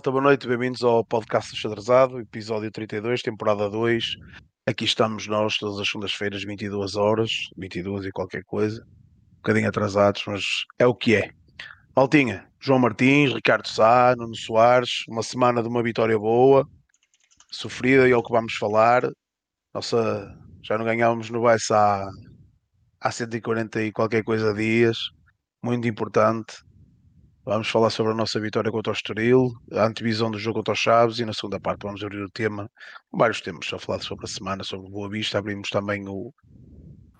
malta, boa noite, bem-vindos ao podcast Xadrezado, episódio 32, temporada 2. Aqui estamos nós todas as segundas-feiras, 22 horas, 22 e qualquer coisa. Um bocadinho atrasados, mas é o que é. Maltinha, João Martins, Ricardo Sá, Nuno Soares, uma semana de uma vitória boa, sofrida e é o que vamos falar. Nossa, já não ganhávamos no Baixa há, há 140 e qualquer coisa dias, muito importante. Vamos falar sobre a nossa vitória contra o Estoril, a antevisão do jogo contra os Chaves e na segunda parte vamos abrir o tema, vários temas, só falar sobre a semana, sobre Boa Vista, abrimos também o,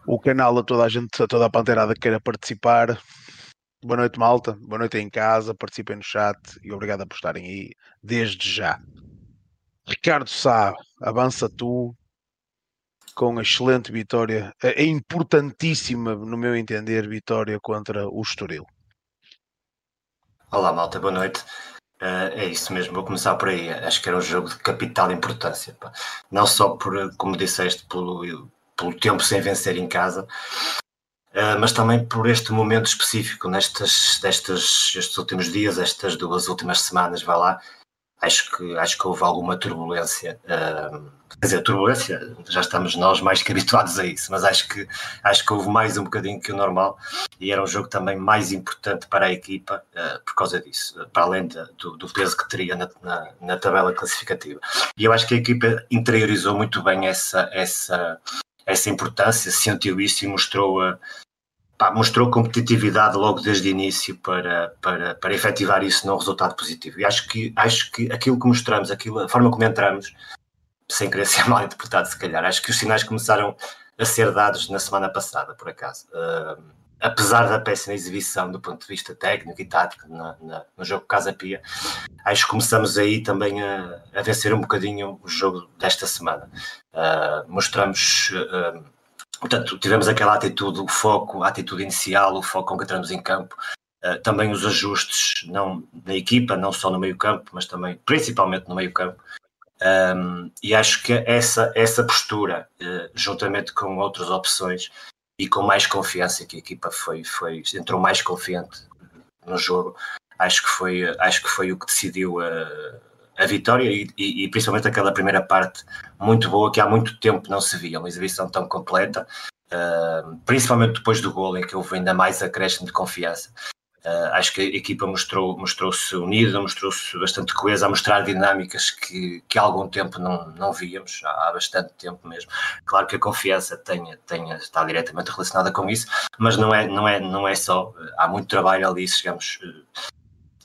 o canal a toda a gente, a toda a panteirada que queira participar. Boa noite, malta. Boa noite em casa. Participem no chat e obrigado por estarem aí desde já. Ricardo Sá, avança tu com a excelente vitória, a importantíssima, no meu entender, vitória contra o Estoril. Olá, malta, boa noite. Uh, é isso mesmo, vou começar por aí. Acho que era um jogo de capital importância. Pá. Não só por, como disseste, pelo, pelo tempo sem vencer em casa, uh, mas também por este momento específico, nestas, destes estes últimos dias, estas duas últimas semanas, vai lá. Acho que, acho que houve alguma turbulência. Uh, quer dizer, turbulência, já estamos nós mais que habituados a isso, mas acho que, acho que houve mais um bocadinho que o normal e era um jogo também mais importante para a equipa uh, por causa disso, para além de, do, do, peso que teria na, na, na, tabela classificativa. E eu acho que a equipa interiorizou muito bem essa, essa, essa importância, sentiu isso e mostrou a. Pá, mostrou competitividade logo desde o início para, para, para efetivar isso num resultado positivo. E acho que, acho que aquilo que mostramos, aquilo, a forma como entramos, sem querer ser mal interpretado, se calhar. Acho que os sinais começaram a ser dados na semana passada, por acaso. Uh, apesar da péssima exibição do ponto de vista técnico e tático na, na, no jogo Casa Pia, acho que começamos aí também a, a vencer um bocadinho o jogo desta semana. Uh, mostramos. Uh, portanto, tivemos aquela atitude, o foco, a atitude inicial, o foco com que entramos em campo, Uh, também os ajustes não na equipa, não só no meio campo, mas também principalmente no meio campo, um, e acho que essa, essa postura, uh, juntamente com outras opções e com mais confiança, que a equipa foi, foi, entrou mais confiante no jogo, acho que foi, acho que foi o que decidiu a, a vitória e, e, e, principalmente aquela primeira parte muito boa que há muito tempo não se via, uma exibição tão completa, uh, principalmente depois do gol em que houve ainda mais acréscimo de confiança. Uh, acho que a equipa mostrou, mostrou-se unida, mostrou-se bastante coesa, a mostrar dinâmicas que, que há algum tempo não, não víamos, há, bastante tempo mesmo. Claro que a confiança tenha, tenha, está diretamente relacionada com isso, mas não é, não, é, não é só, há muito trabalho ali, chegamos, uh,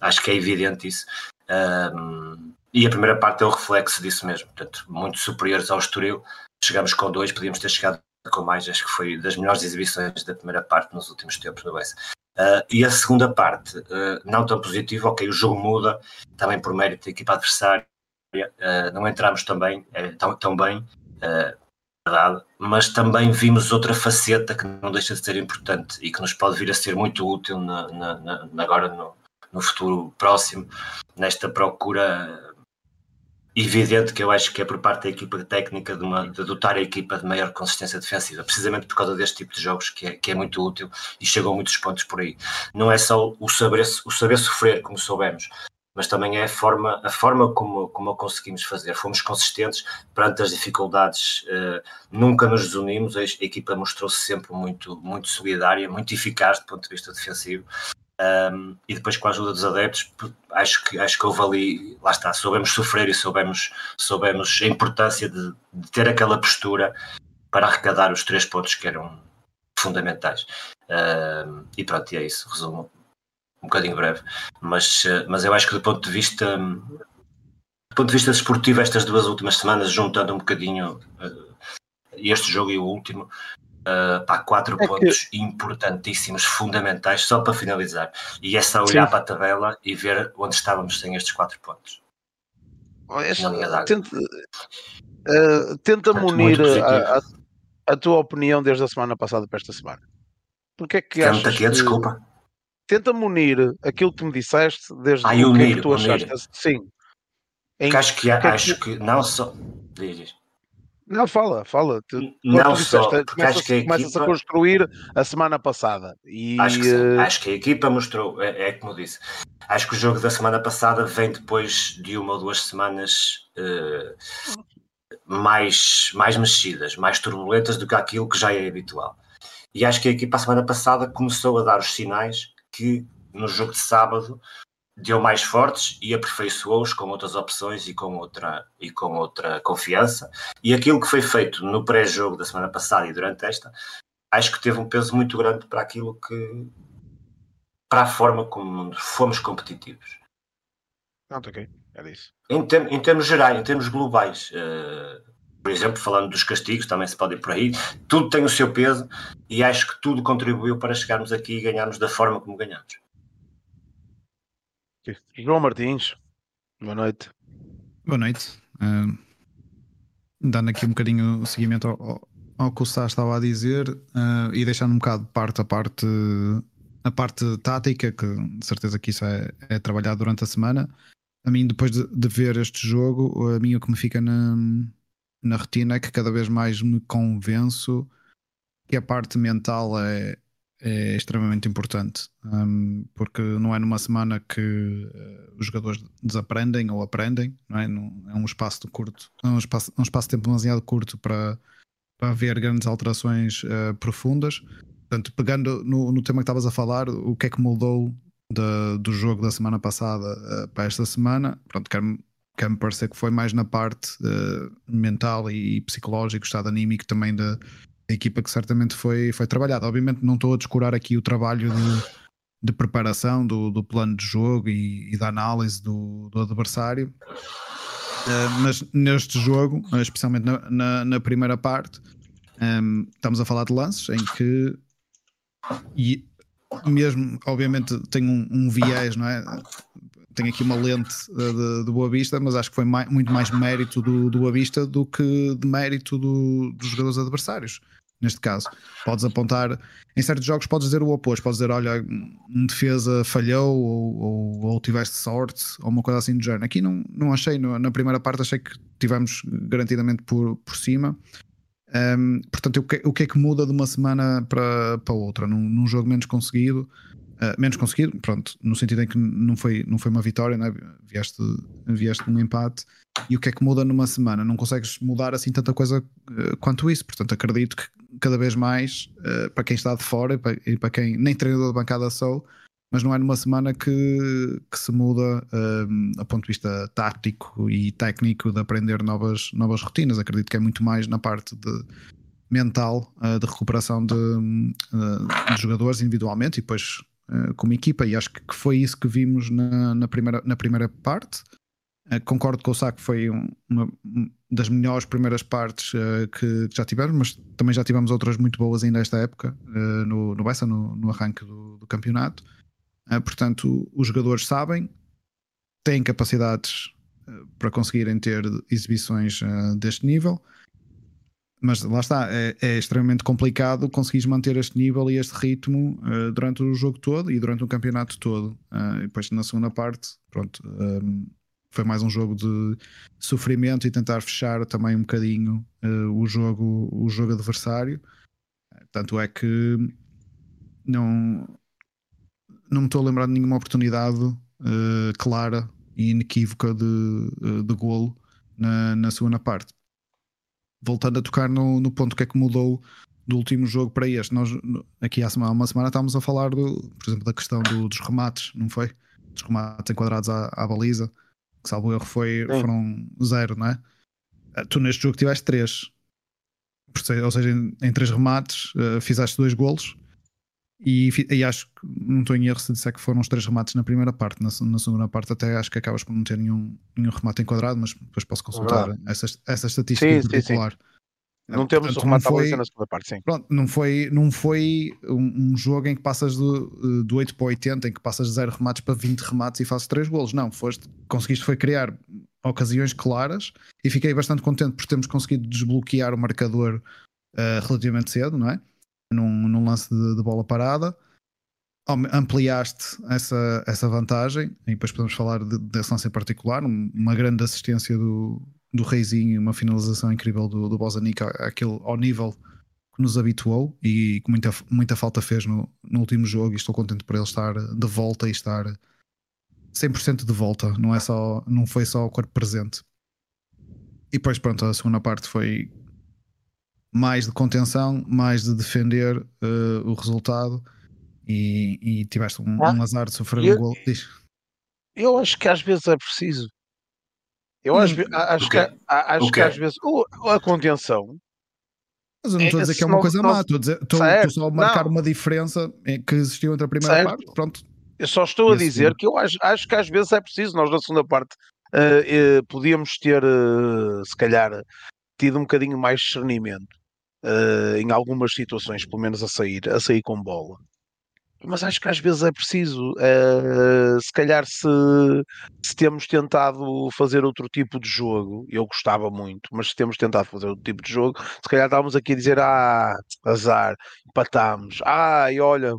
acho que é evidente isso. Uh, e a primeira parte é o reflexo disso mesmo, portanto, muito superiores ao Estoril, chegamos com dois, podíamos ter chegado com mais, acho que foi das melhores exibições da primeira parte nos últimos tempos no Bessa. Uh, e a segunda parte, uh, não tão positiva, ok, o jogo muda, também por mérito da equipa adversária, uh, não entramos também tão, tão bem, verdade, mas também vimos outra faceta que não deixa de ser importante e que nos pode vir a ser muito útil na, na, na, agora no, no futuro próximo, nesta procura evidente que eu acho que é por parte da equipa técnica de, uma, de dotar a equipa de maior consistência defensiva, precisamente por causa deste tipo de jogos que é, que é muito útil e chegam muitos pontos por aí. Não é só o saber, o saber sofrer, como soubemos, mas também é a forma, a forma como, como o conseguimos fazer. Fomos consistentes perante as dificuldades, uh, nunca nos desunimos, a equipa mostrou-se sempre muito, muito solidária, muito eficaz do ponto de vista defensivo um, e depois com a ajuda dos adeptos, acho que, acho que houve ali, lá está, soubemos sofrer e soubemos, soubemos a importância de, de ter aquela postura para arrecadar os três pontos que eram fundamentais. Um, e pronto, e é isso, resumo um bocadinho breve. Mas, mas eu acho que do ponto de vista do ponto de vista desportivo, estas duas últimas semanas, juntando um bocadinho uh, este jogo e o último, Uh, pá, quatro é pontos que... importantíssimos, fundamentais, só para finalizar. E é só olhar Sim. para a tabela e ver onde estávamos sem estes quatro pontos. Este, tenta, uh, Tenta-me unir a, a, a, tua opinião desde a semana passada para esta semana. Porque é que achas aqui, que... desculpa. tenta-me unir aquilo que me disseste desde Ah, o que é unir, que tu achaste. unir. Sim. Em Porque acho que, que é que acho tu- que não só. Diz, diz. Não, fala, fala. Tu, Não só, disseste, porque acho que a começas a equipa- construir a semana passada. E, Acho que eh, Acho que a equipa mostrou, é, é como eu disse. Acho que o jogo da semana passada vem depois de uma ou duas semanas eh, mais, mais mexidas, mais turbulentas do que aquilo que já é habitual. E acho que a equipa a semana passada começou a dar os sinais que no jogo de sábado deu mais fortes e aperfeiçoou-os com outras opções e com outra, e com outra confiança. E aquilo que foi feito no pré-jogo da semana passada e durante esta, acho que teve um peso muito grande para aquilo que. para a forma como fomos competitivos. Pronto, ok. Era isso. Em, term- em termos gerais, em termos globais, eh, por exemplo, falando dos castigos, também se pode ir por aí, tudo tem o seu peso e acho que tudo contribuiu para chegarmos aqui e ganharmos da forma como ganhamos. João Martins, boa noite. Boa noite. Ah, dando aqui um bocadinho o seguimento ao, ao- que o Sá estava a dizer ah, e deixando um bocado de parte a parte a parte tática, que de certeza que isso é, é trabalhado durante a semana. A mim, depois de, de ver este jogo, a mim o que me fica na, na retina é que cada vez mais me convenço que a parte mental é, é extremamente importante, hum, porque não é numa semana que eh, os jogadores desaprendem ou aprendem, não é? Não- é um espaço de curto, é um espaço, um espaço de tempo demasiado curto para, para haver grandes alterações eh, profundas. Portanto, pegando no, no tema que estavas a falar, o que é que mudou do jogo da semana passada eh, para esta semana? Pronto, quero-me quer-me parecer que foi mais na parte mental e psicológico, estado anímico também da, equipa que certamente foi, foi trabalhada. Obviamente não estou a descurar aqui o trabalho de, de preparação do, do plano de jogo e, e da análise do, do adversário, Uh, mas neste jogo, especialmente na, na, na primeira parte, um, estamos a falar de lances em que e mesmo, obviamente, tem um, um viés, não é? Tem aqui uma lente de, de Boa Vista, mas acho que foi mai- muito mais mérito do, do Boa Vista do que de mérito do- dos jogadores adversários. Neste caso, podes apontar em certos jogos, podes dizer o oposto, podes dizer, olha, um defesa falhou ou, ou, ou tiveste sorte ou uma coisa assim do género. Aqui não, não achei, na primeira parte, achei que tivemos garantidamente por, por cima. Um, portanto, o que, o que é que muda de uma semana para, para outra? Num, num jogo menos conseguido, uh, menos conseguido, pronto, no sentido em que não foi, não foi uma vitória, né? vieste, vieste um empate. E o que é que muda numa semana? Não consegues mudar assim tanta coisa uh, quanto isso. Portanto, acredito que cada vez mais, uh, para quem está de fora e para, e para quem nem treinador de bancada sou, mas não é numa semana que, que se muda a ponto de vista tático e técnico de aprender novas, novas rotinas. Acredito que é muito mais na parte de mental uh, de recuperação de, de jogadores individualmente e depois como equipa. E acho que foi isso que vimos na, na primeira, na primeira parte. Uh, concordo com o Saco, foi um, uma das melhores primeiras partes uh, que, já tivemos, mas também já tivemos outras muito boas ainda esta época no, no Bessa, no, no arranque do, do campeonato. Portanto, os jogadores sabem, têm capacidades para conseguirem ter exibições deste nível, mas lá está, é, é, extremamente complicado conseguires manter este nível e este ritmo uh, durante o jogo todo e durante o campeonato todo. e depois na segunda parte, pronto, um, foi mais um jogo de sofrimento e tentar fechar também um bocadinho o jogo, o jogo adversário. Tanto é que não não me estou a lembrar de nenhuma oportunidade uh, clara e inequívoca de, uh, de golo na, na segunda parte. Voltando a tocar no, no ponto que é que mudou do último jogo para este, nós aqui há semana, uma semana estávamos a falar, do, por exemplo, da questão do, dos remates, não foi? Dos remates enquadrados à, à baliza, que salvo erro foi, foram zero, não é? Tu neste jogo tiveste três, ou seja, em, em três remates uh, fizeste dois golos e, e, acho que não estou em erro se disser que foram os três remates na primeira parte. Na, na, segunda parte, até acho que acabas por não ter nenhum, nenhum remate enquadrado, mas depois posso consultar ah. essa, essa estatística sim, em particular. Sim, sim. Não temos Portanto, o remate foi, na segunda parte, sim. Pronto, não foi, não foi um, um jogo em que passas do, do 8 para 80, em que passas de 0 remates para 20 remates e fazes 3 golos. Não, foste, conseguiste foi criar ocasiões claras e fiquei bastante contente por termos conseguido desbloquear o marcador uh, relativamente cedo, não é? Num, num lance de, de, bola parada. ampliaste essa, essa vantagem, e depois podemos falar de, desse lance em particular, uma grande assistência do, do Reizinho, uma finalização incrível do, do Bozanic aquele, ao nível que nos habituou e que muita, muita falta fez no, no último jogo e estou contente por ele estar de volta e estar 100% de volta, não, é só, não foi só o corpo presente. E depois, pronto, a segunda parte foi mais de contenção, mais de defender uh, o resultado e, e tiveste um, ah, um, azar de sofrer eu, um gol. Diz. Eu acho que às vezes é preciso. Eu acho, hum, acho, que, acho que às vezes a contenção. Mas eu não estou é, a dizer que é uma coisa má, estou a dizer, estou, estou só a marcar não. uma diferença que existiu entre a primeira certo. parte. Pronto. Eu só estou a dizer que eu acho, acho que às vezes é preciso. Nós na segunda parte uh, uh, podíamos ter, uh, se calhar, tido um bocadinho mais discernimento em algumas situações, pelo menos a sair, a sair com bola mas acho que às vezes é preciso. Uh, se calhar, se, se temos tentado fazer outro tipo de jogo, eu gostava muito, mas se temos tentado fazer outro tipo de jogo, se calhar estávamos aqui a dizer: ah, azar, empatámos, ah, e olha,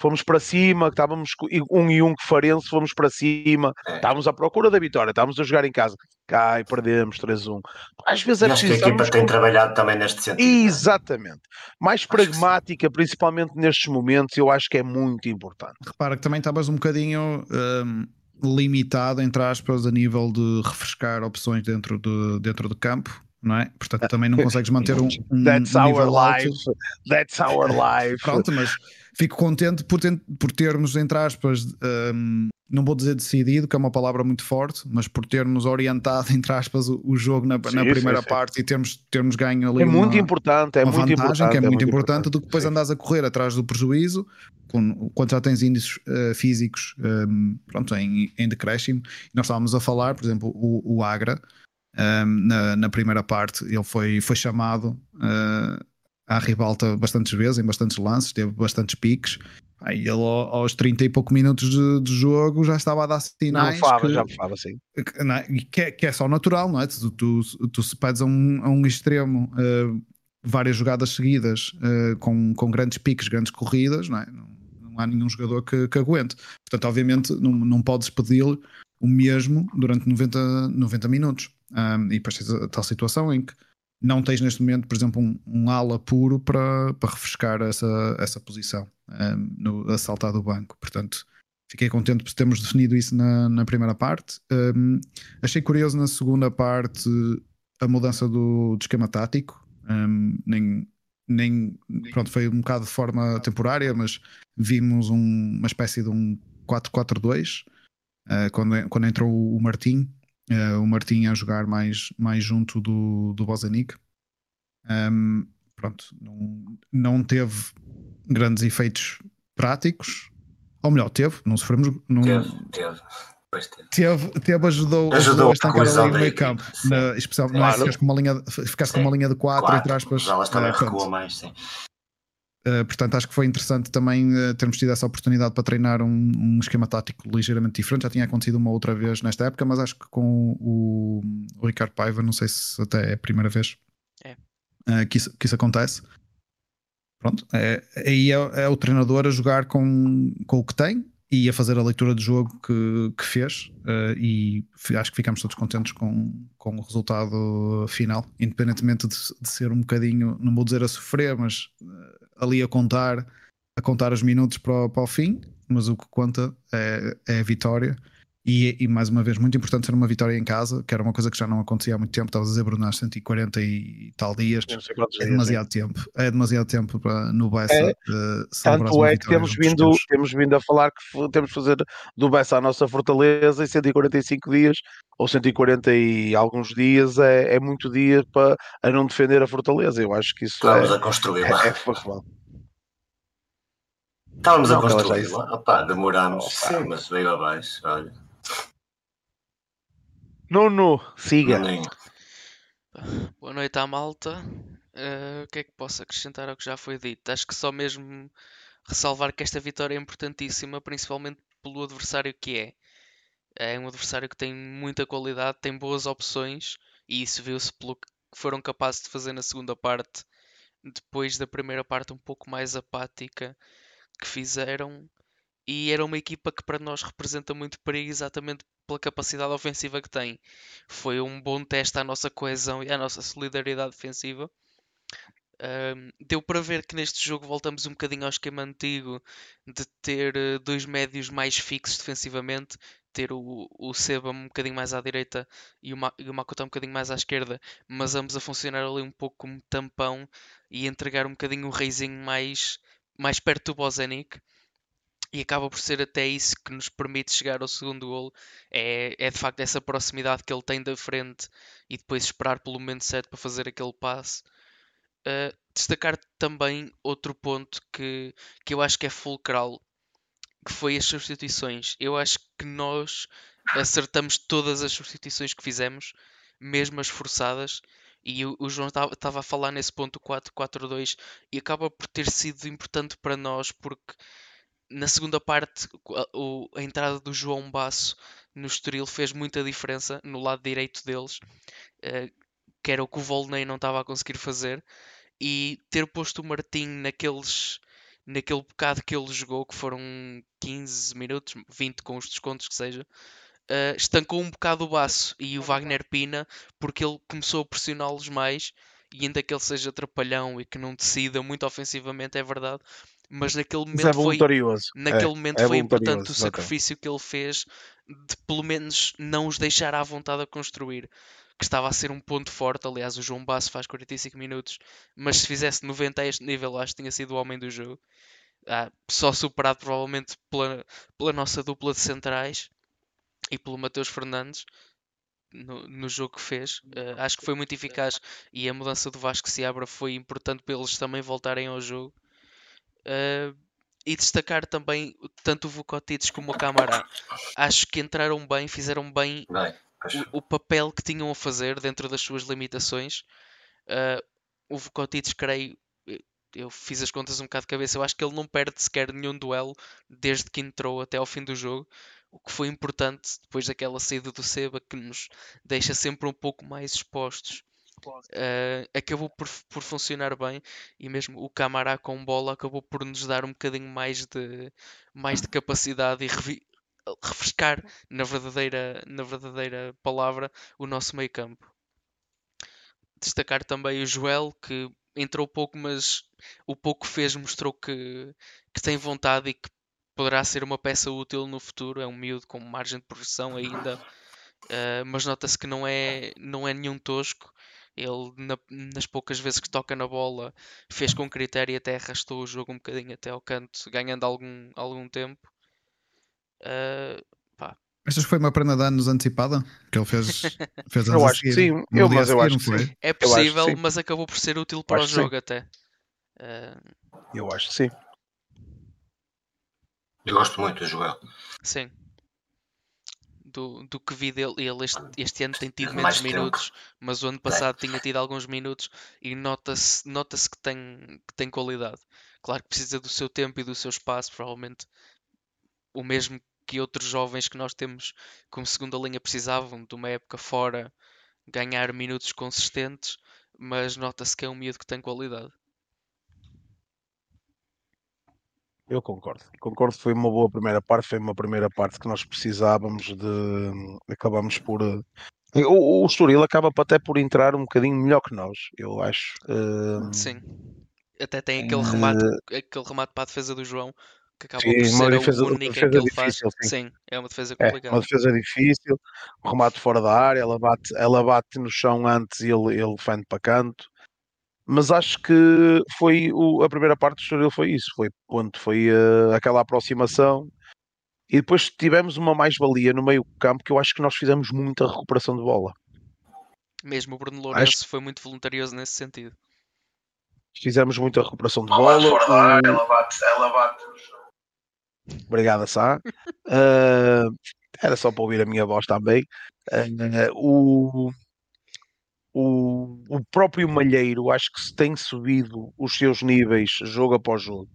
fomos para cima, estávamos um e um que farense, fomos para cima, é. estávamos à procura da vitória, estávamos a jogar em casa, cai, perdemos 3-1. Às vezes é e acho que a equipa tem com... trabalhado também neste sentido. É? Exatamente. Mais acho pragmática, principalmente nestes momentos, eu acho que é muito importante. Repara que também estavas um bocadinho. Um limitado, entre aspas, a nível de refrescar opções dentro de, dentro do campo, não é? Portanto, também não consegues manter um. um That's um our life. Alto. That's our life. Pronto, mas fico contente por, ter, por termos, entre aspas, um, não vou dizer decidido, que é uma palavra muito forte, mas por termos orientado, entre aspas, o, o jogo na, sim, na primeira sim, parte sim. e termos, termos ganho ali. É uma, muito importante, é muito vantagem importante, que é, é muito, importante, importante, do que depois andas a correr atrás do prejuízo, com, quando já tens índices uh, físicos um, pronto, em, em decréscimo. Nós estávamos a falar, por exemplo, o, o Agra. Um, na, na, primeira parte ele foi, foi chamado uh, à ribalta bastantes vezes, em bastantes lances, teve bastantes piques. Aí ele aos 30 e pouco minutos de, de jogo já estava a dar sinais. Não fava, que, já fava, sim. Que, não é, que, é, que, é, só natural, não é? Tu, tu, tu se pedes a um, a um extremo uh, várias jogadas seguidas uh, com, com grandes piques, grandes corridas, não, é? não, não há nenhum jogador que, que aguente. Portanto, obviamente, não, não podes pedir o mesmo durante 90, 90 minutos. Um, e depois tens a tal situação em que não tens neste momento, por exemplo, um, um ala puro para, para refrescar essa, essa posição um, no assaltar do banco. Portanto, fiquei contente por termos definido isso na, na primeira parte. Um, achei curioso na segunda parte a mudança do, do esquema tático. Um, nem, nem, pronto, foi um bocado de forma temporária, mas vimos um, uma espécie de um 4-4-2 uh, quando, quando entrou o Martim o Martim a jogar mais, mais junto do, do Bozanic. Um, pronto, não, não teve grandes efeitos práticos. Ou melhor, teve, não sofremos. Não, teve, teve. Teve, teve, ajudou, ajudou a estancar ali no meio campo, na, especialmente claro. ficaste com uma linha, ficaste com uma linha de 4 entre aspas. Elas também uh, recuam mais, sim. Uh, portanto, acho que foi interessante também uh, termos tido essa oportunidade para treinar um, um, esquema tático ligeiramente diferente. Já tinha acontecido uma outra vez nesta época, mas acho que com o, o Ricardo Paiva, não sei se até é a primeira vez é. uh, que, isso, que isso acontece. Pronto, é, aí é, é, o treinador a jogar com, com o que tem e a fazer a leitura de jogo que, que fez. e acho que ficamos todos contentes com, com o resultado final, independentemente de, de ser um bocadinho, não vou dizer a sofrer, mas ali a contar, a contar os minutos para, para o fim, mas o que conta é, é a vitória. E, e, mais uma vez, muito importante ser uma vitória em casa, que era uma coisa que já não acontecia há muito tempo. Estavas a dizer, Bruno, há 140 e tal dias. É demasiado dias, tempo. É demasiado tempo para, no Bessa é, Tanto é que temos vindo, temos vindo a falar que temos de fazer do Bessa a nossa fortaleza em 145 dias ou 140 e alguns dias é, é muito dia para a não defender a fortaleza. Eu acho que isso Estávamos é, a construir é, lá. É, Estávamos não, a construir lá. Opa, demorámos, Opa. sim, mas veio abaixo. Olha. Nuno, siga. Boa noite à malta. Uh, o que é que posso acrescentar ao que já foi dito? Acho que só mesmo ressalvar que esta vitória é importantíssima, principalmente pelo adversário que é. É um adversário que tem muita qualidade, tem boas opções e isso viu-se pelo que foram capazes de fazer na segunda parte, depois da primeira parte um pouco mais apática que fizeram. E era uma equipa que para nós representa muito perigo exatamente pela capacidade ofensiva que tem. Foi um bom teste à nossa coesão e à nossa solidariedade defensiva. Um, deu para ver que neste jogo voltamos um bocadinho ao esquema antigo de ter uh, dois médios mais fixos defensivamente, ter o, o Seba um bocadinho mais à direita e o, Ma e o Makoto um bocadinho mais à esquerda, mas ambos a funcionar ali um pouco como tampão e entregar um bocadinho o reizinho mais, mais perto do Bozenic e acaba por ser até isso que nos permite chegar ao segundo gol. É, é de facto essa proximidade que ele tem da frente e depois esperar pelo momento certo para fazer aquele passe. Uh, destacar também outro ponto que, que eu acho que é fulcral, que foi as substituições. Eu acho que nós acertamos todas as substituições que fizemos, mesmo as forçadas. E o João estava a falar nesse ponto 4-4-2 e acaba por ter sido importante para nós porque na segunda parte a, a, entrada do João Basso no Estoril fez muita diferença no lado direito deles, uh, que era o que o Volney não estava a conseguir fazer e ter posto o Martim naqueles naquele bocado que ele jogou, que foram 15 minutos, 20 com os descontos que seja, uh, estancou um bocado o baço e o Wagner Pina, porque ele começou a pressioná-los mais, e ainda que ele seja trapalhão e que não decida muito ofensivamente, é verdade, mas naquele momento é foi naquele é, momento é foi importante o sacrifício que ele fez de pelo menos não os deixar à vontade a construir que estava a ser um ponto forte. Aliás, o João Basso faz 45 minutos, mas se fizesse 90 a este nível, acho que tinha sido o homem do jogo. Ah, só superado provavelmente pela, pela nossa dupla de centrais e pelo Mateus Fernandes no, no jogo que fez. Uh, acho que foi muito eficaz e a mudança do Vasco Seabra foi importante para eles também voltarem ao jogo. Uh, e destacar também tanto o Vukotic como o Camará. Acho que entraram bem, fizeram bem o, o, papel que tinham a fazer dentro das suas limitações. Uh, o Vukotic, creio, eu fiz as contas um bocado de cabeça, eu acho que ele não perde sequer nenhum duelo desde que entrou até ao fim do jogo. O que foi importante depois daquela saída do Seba que nos deixa sempre um pouco mais expostos. Uh, acabou por, por funcionar bem e mesmo o Camará com bola acabou por nos dar um bocadinho mais de, mais de capacidade e revi, refrescar na verdadeira, na verdadeira palavra o nosso meio campo. Destacar também o Joel, que entrou pouco, mas o pouco fez mostrou que, que tem vontade e que poderá ser uma peça útil no futuro. É um miúdo com margem de progressão ainda, uh, mas nota-se que não é, não é nenhum tosco. Ele, na, nas poucas vezes que toca na bola, fez com critério e até arrastou o jogo um bocadinho até ao canto, ganhando algum, algum tempo. Uh, pá. Achas que foi uma prenda de anos antecipada? Que ele fez, fez Eu acho que sim, eu, mas eu acho que sim. É possível, sim. mas acabou por ser útil para o jogo sim. até. Uh... Eu acho que sim. Eu gosto muito do Joel. Sim. Do, do que vi dele, ele este, este ano tem tido menos minutos, mas o ano passado tinha tido alguns minutos e nota-se nota que, tem, que tem qualidade. Claro que precisa do seu tempo e do seu espaço, provavelmente o mesmo que outros jovens que nós temos como segunda linha precisavam de uma época fora ganhar minutos consistentes, mas nota-se que é um miúdo que tem qualidade. Eu concordo. Concordo que foi uma boa primeira parte, foi uma primeira parte que nós precisávamos de. Acabamos por. Eh, o, o Estoril acaba até por entrar um bocadinho melhor que nós, eu acho. Uh... Sim. Até tem aquele remate, uh... aquele remate para a defesa do João, que acaba sim, por ser defesa, a única que ele difícil, faz. Sim. sim. é uma defesa complicada. É, uma defesa difícil, um remate fora da área, ela bate, ela bate no chão antes e ele, ele defende para canto. Mas acho que foi o, a primeira parte do Estoril foi isso, foi ponto, foi uh, aquela aproximação e depois tivemos uma mais-valia no meio campo que eu acho que nós fizemos muita recuperação de bola. Mesmo o Bruno Lourenço acho... foi muito voluntarioso nesse sentido. Fizemos muita recuperação de bola. Fora da ela bate, ela bate. Obrigado, Sá. uh, era só para ouvir a minha voz também. Uh, o, o, o próprio Malheiro acho que se tem subido os seus níveis jogo após jogo.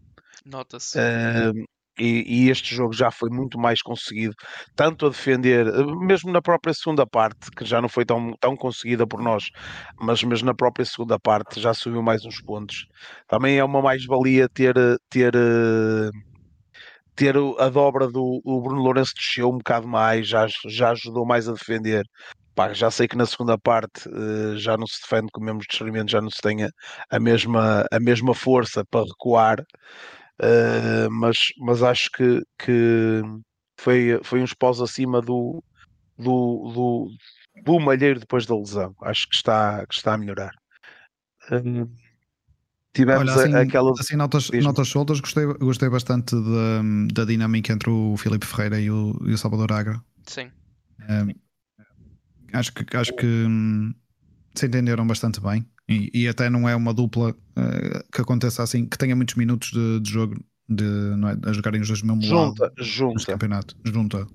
Nota-se. Uh, e, e, este jogo já foi muito mais conseguido, tanto a defender, mesmo na própria segunda parte, que já não foi tão, tão conseguida por nós, mas mesmo na própria segunda parte já subiu mais uns pontos. Também é uma mais-valia ter, ter ter a dobra do o Bruno Lourenço desceu um bocado mais, já, já ajudou mais a defender. Pá, já sei que na segunda parte uh, já não se defende com o mesmo discernimento, já não se tenha a mesma, a mesma força para recuar, uh, mas, mas acho que, que foi, foi uns pós acima do, do, do, do Malheiro depois da lesão. Acho que está, que está a melhorar. Uh, tivemos Olha, assim, aquela. Assim, notas, notas soltas, gostei, gostei bastante da, da dinâmica entre o Filipe Ferreira e o, e o Salvador Agra. Sim. Um, acho que, acho que hum, se entenderam bastante bem. E, e, até não é uma dupla uh, que aconteça assim, que tenha muitos minutos de, de jogo de, não é, a jogarem os dois mesmo junta, lado junta. campeonato. Junta.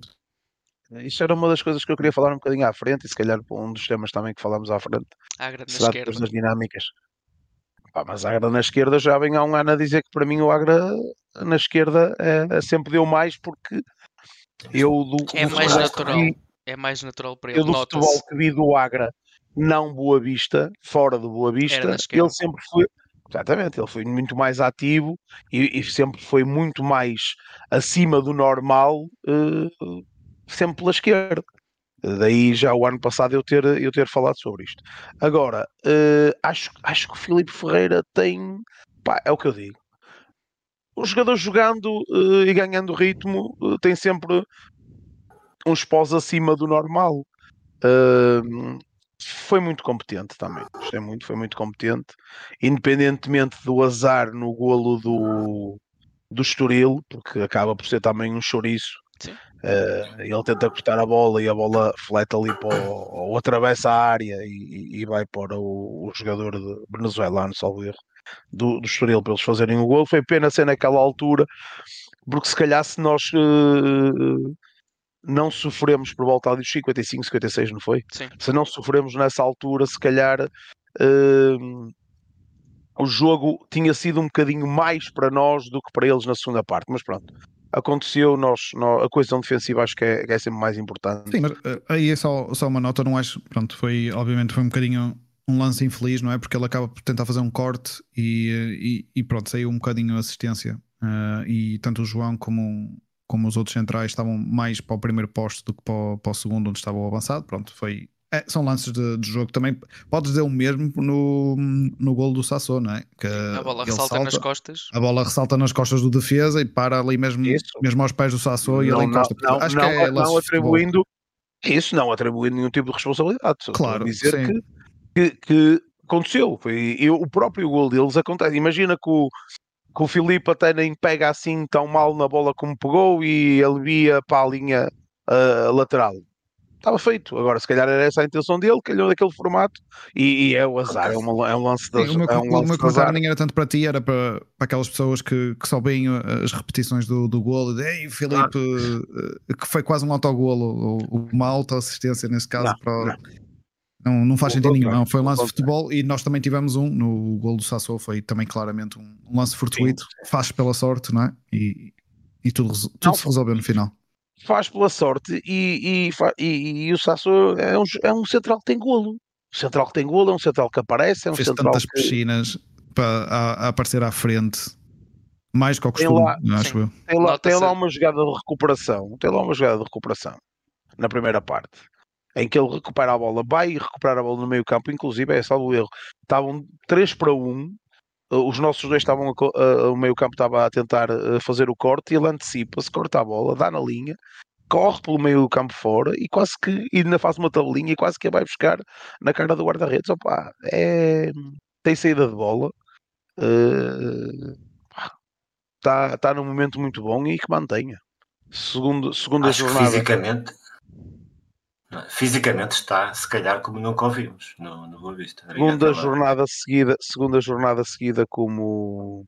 Isto era uma das coisas que eu queria falar um bocadinho à frente, e se calhar um dos temas também que falámos à frente. À grande será esquerda. das dinâmicas. Pá, mas a Agra na esquerda já vem há um ano a dizer que para mim o Agra na esquerda é, é sempre deu mais porque eu do, é do mais natural. É mais natural para ele. Eu do futebol que vi do Agra, não Boa Vista, fora do Boa Vista, ele sempre foi. Exatamente, ele foi muito mais ativo e, e sempre foi muito mais acima do normal, uh, sempre pela esquerda. Daí já o ano passado eu ter, eu ter falado sobre isto. Agora, uh, acho, acho que o Filipe Ferreira tem. Pá, é o que eu digo. O jogador jogando uh, e ganhando ritmo uh, tem sempre uns pós acima do normal. foi muito competente também. Gostei muito, foi muito competente. Independentemente do azar no golo do, do Estoril, porque acaba por ser também um chouriço Uh, ele tenta cortar a bola e a bola fleta ali para o, ou atravessa a área e, e vai para o, o jogador de venezuelano, salvo erro, do, do Estoril para eles fazerem o gol. Foi pena ser naquela altura, porque se calhar se nós uh, não sofremos por volta dos 55, 56, não foi? Sim. Se não sofremos nessa altura, se calhar uh, o jogo tinha sido um bocadinho mais para nós do que para eles na segunda parte, mas pronto aconteceu, nós, nós, a coesão defensiva acho que é, é sempre mais importante. Sim, mas uh, aí é só, só uma nota, não acho, pronto, foi, obviamente foi um bocadinho um lance infeliz, não é? Porque ele acaba por tentar fazer um corte e, eh, e, e pronto, saiu um bocadinho a assistência uh, e tanto o João como, como os outros centrais estavam mais para o primeiro posto do que para o, para o segundo onde estava o avançado, pronto, foi é, são lances de, de, jogo também. Podes dizer o mesmo no, no gol do Sassou, não é? Que a bola ressalta salta, nas costas. A bola ressalta nas costas do defesa e para ali mesmo, mesmo aos pés do Sassou e ele encosta. Não, Acho não, que é não atribuindo isso, não atribuindo nenhum tipo de responsabilidade. Só claro, dizer. Que, que, que aconteceu. Foi, eu, o próprio gol deles acontece. Imagina que o, que o Filipe até nem pega assim tão mal na bola como pegou e ele via para a linha uh, lateral estava feito. Agora, se calhar era essa a intenção dele, calhou daquele formato e, e é o azar, é, uma, é um lance de, Sim, meu, é um lance o meu comentário nem era tanto para ti, era para, para aquelas pessoas que, que só veem as repetições do, do golo, de Ei, Filipe, ah. que foi quase um autogolo, ou uma auto-assistência nesse caso. Não, para... não. Não, não faz sentido nenhum. Não, foi um lance de futebol e nós também tivemos um no golo do Sassou. Foi também claramente um, um lance fortuito. Faz pela sorte, não é? E, e tudo, tudo não, se resolveu no final faz pela sorte e, e, e, e o Sasso é um, é um central que tem golo. O central que tem golo é um central que aparece, é um Fez central tantas que... piscinas para a, a, aparecer à frente, mais que ao costume, lá, acho eu. Tem lá, tem lá uma jogada de recuperação, tem lá uma jogada de recuperação na primeira parte. Em que ele recupera a bola, vai recuperar a bola no meio campo, inclusive é salvo o erro. Estavam 3 para 1, os nossos dois estavam, a, o meio campo estava a tentar fazer o corte e ele antecipa-se, corta a bola, dá na linha, corre pelo meio campo fora e quase que ainda faz uma tabelinha e quase que a vai buscar na cara do guarda-redes. Opa, é, tem saída de bola, está uh, tá num momento muito bom e que mantenha. Segundo, segunda Acho jornada. Fisicamente, Fisicamente está, se calhar, como nunca ouvimos no, no Boa Vista. Segunda jornada seguida, segunda jornada seguida como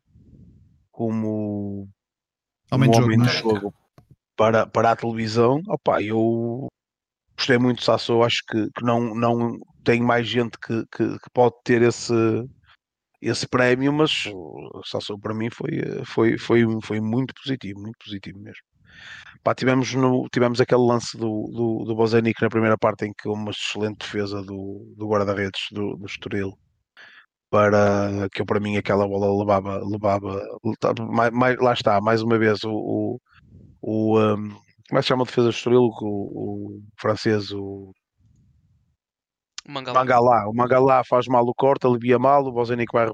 como, homem, como homem do jogo, jogo para, para a televisão. Opa, eu gostei muito de Sassou, acho que, que não, não tem mais gente que, que, que, pode ter esse, esse prémio, mas o Sassou para mim foi, foi, foi, foi muito positivo, muito positivo mesmo. Pá, tivemos, no, tivemos aquele lance do, do, do Bozenic na primeira parte em que uma excelente defesa do, do guarda-redes do, do Estoril para que eu para mim aquela bola levava, levava mais, mais, lá está, mais uma vez o, o, o um, como é que se chama a defesa do Estoril? O, o francês, o Mangalá. Mangalá. O Mangalá faz mal o corte, alivia mal, o Bozenic vai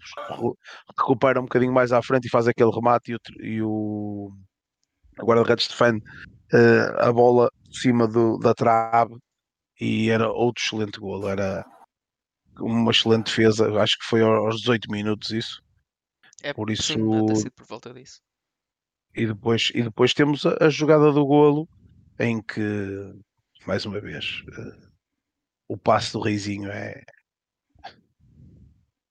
recupera um bocadinho mais à frente e faz aquele remate e o, e o, o guarda-redes defende uh, a bola por cima do, da trave e era outro excelente golo. Era uma excelente defesa, acho que foi aos 18 minutos isso. É, Por isso- sim, sido por volta disso. E depois, e depois temos a, a jogada do golo em que, mais uma vez, eh, o passe do Reizinho é.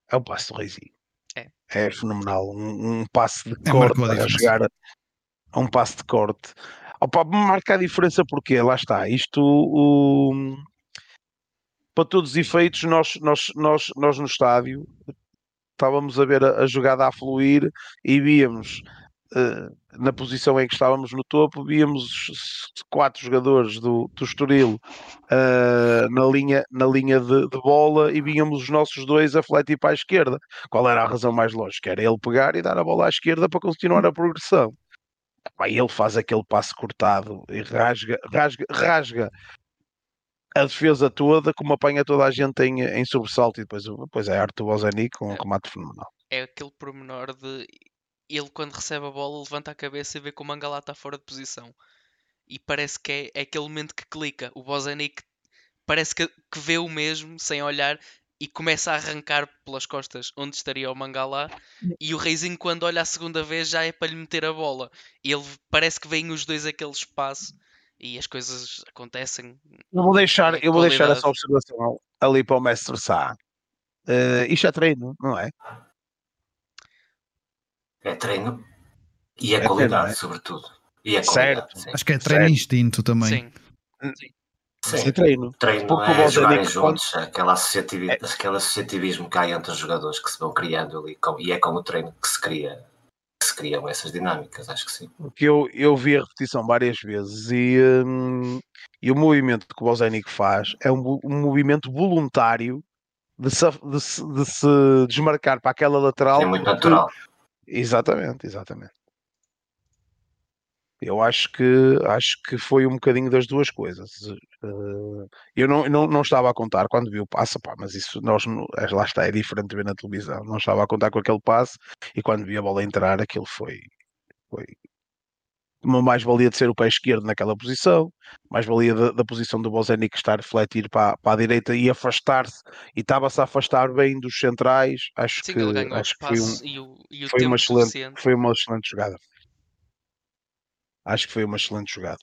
É o passe do Reizinho. É. É fenomenal. Um, um passe de É, a chegar a, um passe de corte. Opa, marca a diferença porque lá está. Isto o, para todos os efeitos, nós, nós, nós, nós no estádio estávamos a ver a, a jogada a fluir e víamos eh, na posição em que estávamos no topo, víamos os quatro jogadores do, do Estoril eh, na linha, na linha de, de bola e víamos os nossos dois a fletir para a esquerda. Qual era a razão mais lógica? Era ele pegar e dar a bola à esquerda para continuar a progressão. Pá, ele faz aquele passe cortado e rasga, rasga, rasga a defesa toda, como apanha toda a gente em, em sobressalto e depois, depois é a arte do Bozani com um remate fenomenal. É aquele pormenor de ele, quando recebe a bola, levanta a cabeça e vê que o Mangalá está fora de posição. E parece que é, é aquele momento que clica. O Bozanic parece que, que vê o mesmo, sem olhar, e começa a arrancar pelas costas onde estaria o Mangalá. E o Reizinho, quando olha a segunda vez, já é para lhe meter a bola. E ele parece que vem os dois aquele espaço e as coisas acontecem. Eu vou deixar, eu vou deixar essa observação ali para o mestre Sá. Eh, isto é treino, não é? É treino e é, É treino, qualidade, é? sobretudo. E é Certo. Acho que é treino Certo. instinto também. Sim. Sim. É treino. Treino é jogarem quando- juntos, aquela associativi- aquele associativismo que há entre os jogadores que se vão criando ali, com- e é com o treino que se cria se criam essas dinâmicas, acho que sim. Porque eu, eu vi a repetição várias vezes e, hum, e o movimento que o Bozanic faz é um, um movimento voluntário de se, de se- de se desmarcar para aquela lateral. É muito natural. Exatamente, exatamente. Eu acho que acho que foi um bocadinho das duas coisas. Eh, eu não, não, não estava a contar quando vi o passe, pá, mas isso nós é, lá está, é diferente de ver na televisão. Não estava a contar com aquele passe e quando vi a bola entrar, aquilo foi, foi uma mais-valia de ser o pé esquerdo naquela posição, mais-valia da, da posição do Bozenic estar a refletir para, para a direita e afastar-se, e estava-se a afastar bem dos centrais. Acho Sim, que, ele ganhou o acho que foi um, e o, e o foi uma excelente, foi uma excelente jogada. Acho que foi uma excelente jogada.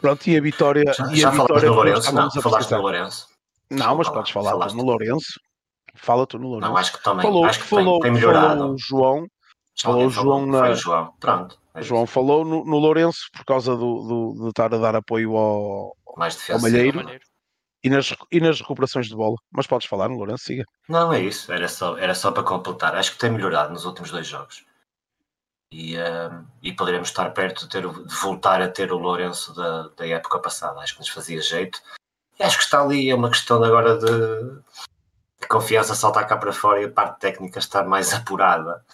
Pronto, e a vitória. Já, e já a falaste vitória no Lourenço? Não, falaste no Lourenço. Não, mas podes falar falaste. no Lourenço. Fala tu no Lourenço. Não, acho que também. falou, acho que falou, tem, tem melhorado. falou o João. falou o João na- Foi o João. Pronto. é João falou no, no Lourenço por causa do, do- de estar a dar apoio ao, ao. Malheiro e nas, e nas recuperações de bola. Mas podes falar no Lourenço, siga. Não, é isso. Era só, era só para completar. Acho que tem melhorado nos últimos dois jogos. E, eh, e poderemos estar perto de, ter, de voltar a ter o Lourenço da, da época passada. Acho que nos fazia jeito. E acho que está ali. É uma questão agora de, de confiança saltar cá para fora e a parte técnica estar mais apurada.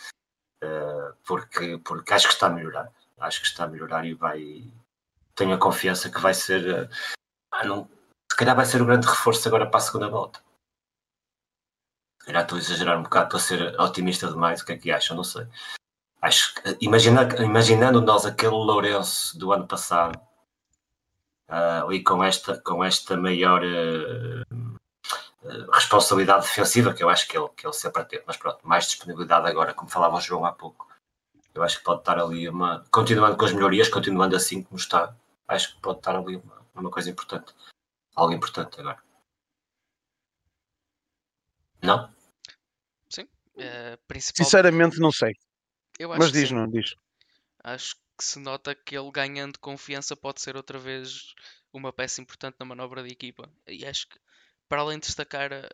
Eh, porque, porque acho que está a melhorar. Acho que está a melhorar e vai. Tenho a confiança que vai ser. ah, não- se calhar vai ser o grande reforço agora para a segunda volta. Se calhar estou a exagerar um bocado para ser otimista demais, o que é que acham? Não sei. Acho que, imagina, imaginando nós aquele Lourenço do ano passado ah, e com esta, com esta maior eh, responsabilidade defensiva que eu acho que ele, que ele sempre teve, mas pronto, mais disponibilidade agora, como falava o João há pouco. Eu acho que pode estar ali uma. Continuando com as melhorias, continuando assim como está, acho que pode estar ali uma, uma coisa importante. Algo importante agora. Não? Eh, principal, Sinceramente, não sei. Eu acho Mas diz, não diz. Acho que se nota que ele ganhando confiança pode ser outra vez uma peça importante na manobra de equipa. E acho que, para além de destacar a,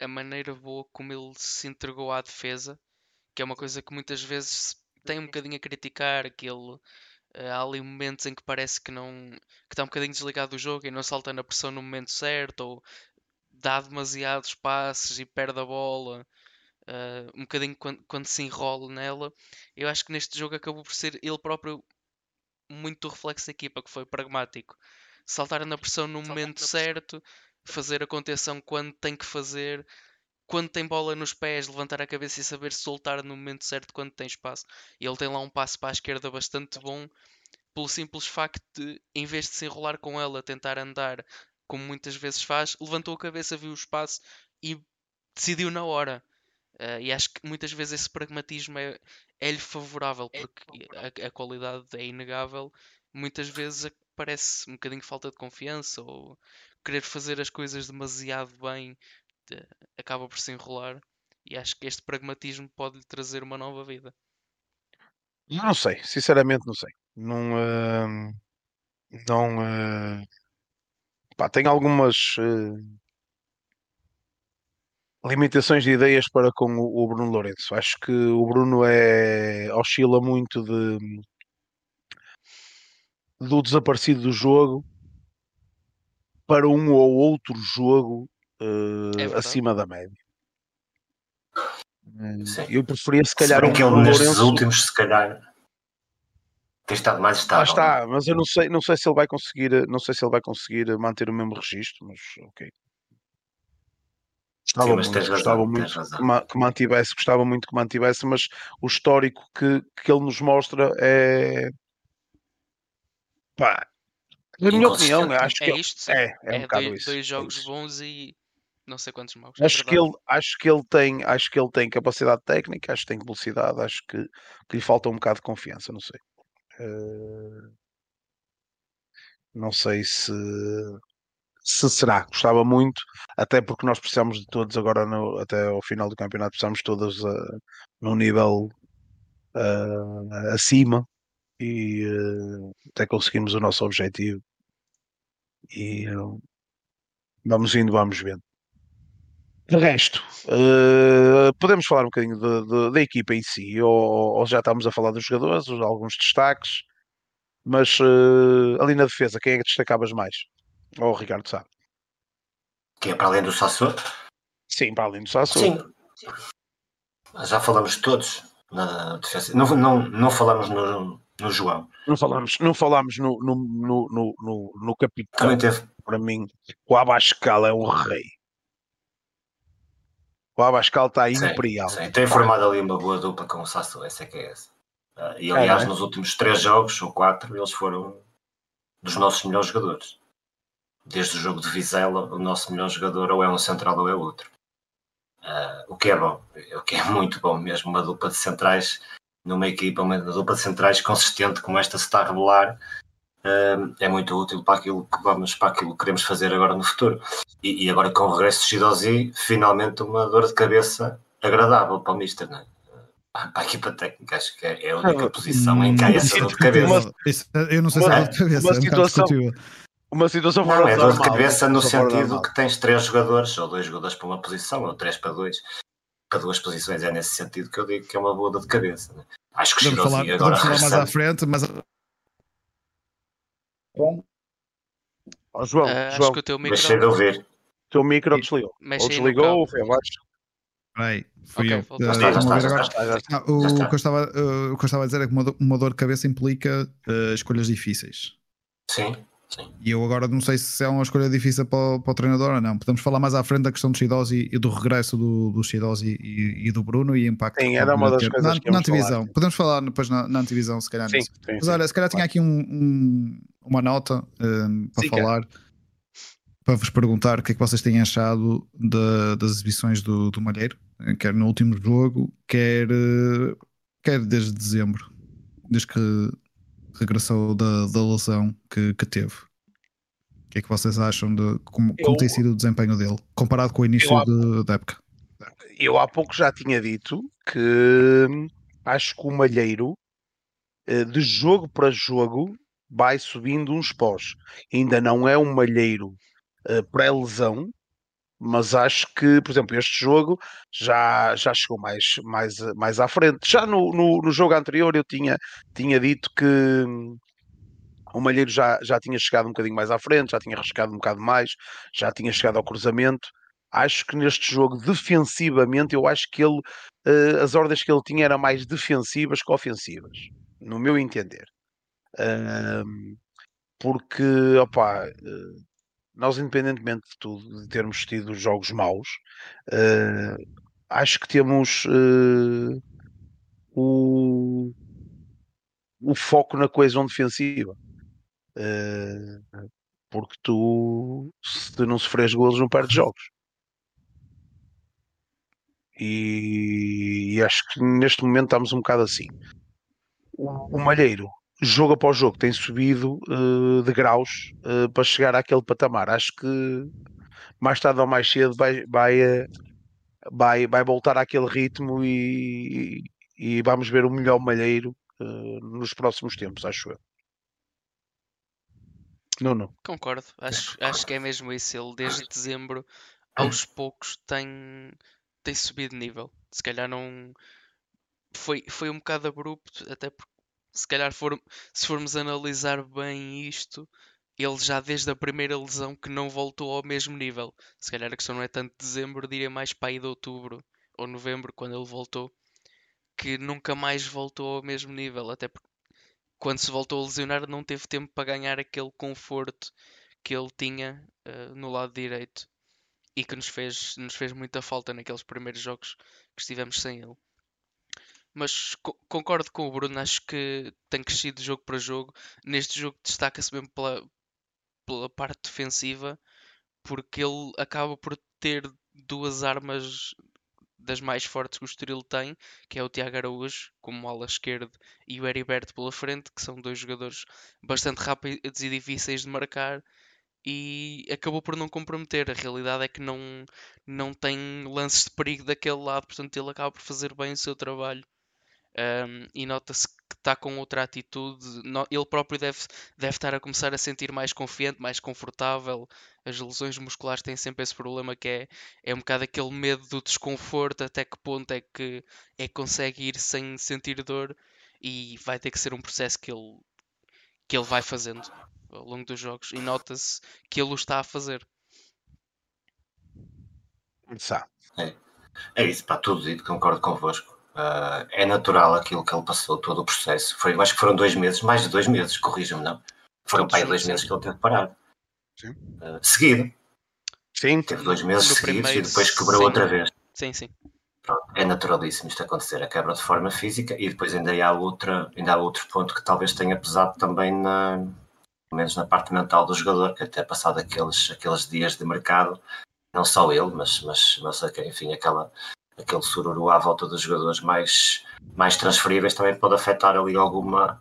a maneira boa como ele se entregou à defesa, que é uma coisa que muitas vezes tem um bocadinho a criticar, que ele eh, há ali momentos em que parece que não que está um bocadinho desligado do jogo e não salta na pressão no momento certo, ou dá demasiados passes e perde a bola. Uh, um bocadinho quando, quando se enrola nela. Eu acho que neste jogo acabou por ser ele próprio muito reflexo da equipa, que foi pragmático. Saltar na pressão no momento certo, fazer a contenção quando tem que fazer, quando tem bola nos pés, levantar a cabeça e saber soltar no momento certo quando tem espaço. E ele tem lá um passo para a esquerda bastante bom, pelo simples facto de, em vez de se enrolar com ela, tentar andar como muitas vezes faz, levantou a cabeça, viu o espaço e decidiu na hora. Uh, e acho que muitas vezes esse pragmatismo é, é-lhe favorável, porque a, a, qualidade é inegável. Muitas vezes parece um bocadinho falta de confiança ou querer fazer as coisas demasiado bem de, acaba por se enrolar. E acho que este pragmatismo pode lhe trazer uma nova vida. Não sei, sinceramente não sei. Não. Uh, não. Uh, pá, tenho algumas. Uh, limitações de ideias para com o, Bruno Lourenço. Acho que o Bruno é oscila muito de do desaparecido do jogo para um ou outro jogo uh, é acima da média. Sim. Eu preferia se calhar se um que ele nestes Lourenço... últimos se calhar tem estado mais estável. Ah, está, mas eu não sei, não sei se ele vai conseguir, não sei se ele vai conseguir manter o mesmo registro, mas ok. Gostava Sim, muito, razão, gostava muito que, que, mantivesse, gostava muito que mantivesse, mas o histórico que, que ele nos mostra é pá, na minha opinião, acho que é isto, é, é, é, um bocado dois, isso. dois jogos é bons e não sei quantos maus. É acho, que ele, acho que ele tem, acho que ele tem capacidade técnica, acho que tem velocidade, acho que, que lhe falta um bocado de confiança, não sei. Uh, não sei se se será, gostava muito, até porque nós precisamos de todos agora no, até ao final do campeonato, precisamos todos uh, num nível uh, acima e uh, até conseguimos o nosso objetivo e vamos indo, vamos vendo. De resto, podemos falar um bocadinho de, de, da equipa em si, ou, ou, já estamos a falar dos jogadores, alguns destaques, mas ali na defesa, quem é que destacavas mais? Ou o Ricardo sabe. Que é para além do Sassou? Sim, para além do Sassou. Sim. Já falamos todos na defesa. Não, não, não falamos no, no João. Não falamos, não falamos no, no, no, no, no, capitão. Também teve. Para mim, o Abascal é um rei. O Abascal está imperial. Sim, sim. Tem formado ali uma boa dupla com o Sasso, essa é que é essa. Uh, e aliás, é, é? nos últimos três jogos, ou quatro, eles foram dos nossos melhores jogadores desde o jogo de Vizela, o nosso melhor jogador ou é um central ou é outro. Uh, o que é bom, o que é muito bom mesmo, uma dupla de centrais numa equipa, uma dupla de centrais consistente como esta se está a revelar, uh, é muito útil para aquilo que vamos, para aquilo que queremos fazer agora no futuro. E, e agora com o regresso de Shidozi, finalmente uma dor de cabeça agradável para o Mister, não é? para a equipa técnica, acho que é, é a única posição em que há essa dor de cabeça. eu não sei se é dor de cabeça, uma, é um situação, uma situação fora é dor de cabeça no sentido que tens três jogadores, ou dois jogadores para uma posição, ou três para dois, para duas posições. É nesse sentido que eu digo que é uma boa dor de cabeça. Né? Acho que podemos falar, agora falar mais à frente, mas. Bom. Oh, João, uh, João, acho que o teu micro. Deixei de ouvir. O teu micro desligou. ou desligou ou foi abaixo. Aí, fui okay, eu. Ah, o, que eu estava, a dizer é que uma, uma dor de cabeça implica uh, escolhas difíceis. Sim. Sim. E eu agora não sei se é uma escolha difícil para o, para o treinador ou não. Podemos falar mais à frente da questão do Shidozi e do regresso do, do Shidozi e, e do Bruno e impacto. Sim, era uma das coisas na, que na antivisão. Falar. Podemos falar depois na, na antivisão, se calhar. Sim, sim, Mas olha, se calhar tinha aqui um, um, uma nota um, para sim, falar. Para vos perguntar o que é que vocês têm achado de, das exibições do, do Malheiro, quer no último jogo, quer, quer desde dezembro, desde que regressou da, da lesão que, que teve. O que é que vocês acham de como, eu, como tem sido o desempenho dele, comparado com o início há, de, da época? Eu há pouco já tinha dito que acho que o Malheiro, eh, de jogo para jogo, vai subindo uns pós. Ainda não é um Malheiro eh, pré-lesão, mas acho que, por exemplo, este jogo já, já chegou mais, mais, mais à frente. Já no, no, no jogo anterior eu tinha, tinha dito que hum, o Malheiro já, já tinha chegado um bocadinho mais à frente, já tinha arriscado um bocado mais, já tinha chegado ao cruzamento. Acho que neste jogo, defensivamente, eu acho que ele, uh, as ordens que ele tinha eram mais defensivas que ofensivas, no meu entender. Uh, porque, opá, uh, nós, independentemente de tudo, de termos tido jogos maus, acho que temos o, o foco na coesão defensiva. porque tu, se não sofres golos, não perdes jogos. E, e, acho que neste momento estamos um bocado assim. O, o Malheiro, jogo após jogo, tem subido uh, de graus uh, para chegar àquele patamar. Acho que mais tarde ou mais cedo vai, vai, eh, vai, vai voltar àquele ritmo e, e vamos ver o melhor Malheiro uh, nos próximos tempos, acho eu. Não, não. Concordo, acho, acho que é mesmo isso. Ele desde dezembro aos poucos tem tem subido de nível. Se calhar não. Foi, foi um bocado abrupto, até porque se calhar for, se formos analisar bem isto, ele já desde a primeira lesão que não voltou ao mesmo nível. Se calhar a questão não é tanto de dezembro, diria mais para aí de outubro ou novembro, quando ele voltou, que nunca mais voltou ao mesmo nível. Até porque quando se voltou a lesionar, não teve tempo para ganhar aquele conforto que ele tinha uh, no lado direito e que nos fez, nos fez muita falta naqueles primeiros jogos que estivemos sem ele. Mas co concordo com o Bruno, acho que tem crescido de jogo para jogo. Neste jogo destaca-se mesmo pela, pela parte defensiva, porque ele acaba por ter duas armas das mais fortes que o Estoril tem, que é o Tiago Araújo como ala esquerda e o Heriberto pela frente, que são dois jogadores bastante rápidos e difíceis de marcar e acabou por não comprometer. A realidade é que não, não tem lances de perigo daquele lado, portanto ele acaba por fazer bem o seu trabalho. Um, e nota-se que está com outra atitude. Ele próprio deve, deve estar a começar a sentir mais confiante, mais confortável. As lesões musculares têm sempre esse problema que é, é um bocado aquele medo do desconforto, até que ponto é que, é que consegue ir sem sentir dor e vai ter que ser um processo que ele, que ele vai fazendo ao longo dos jogos e nota-se que ele o está a fazer. É, é isso, para tudo dito, concordo convosco. Uh, é natural aquilo que ele passou, todo o processo. Foi, acho que foram dois meses, mais de dois meses, corrija-me, não? Foram para aí dois meses que ele teve parado. Sim. Uh, seguido. Sim. Teve dois meses no seguidos primeiro, e depois quebrou sim. outra vez. Sim, sim. Pronto, é naturalíssimo isto acontecer, a quebra de forma física e depois ainda há, outra, ainda há outro ponto que talvez tenha pesado também na, pelo menos na parte mental do jogador, que até passado aqueles, aqueles dias de mercado, não só ele, mas, mas, mas enfim, aquela, aquele sururu à volta dos jogadores mais, mais transferíveis também pode afetar ali alguma,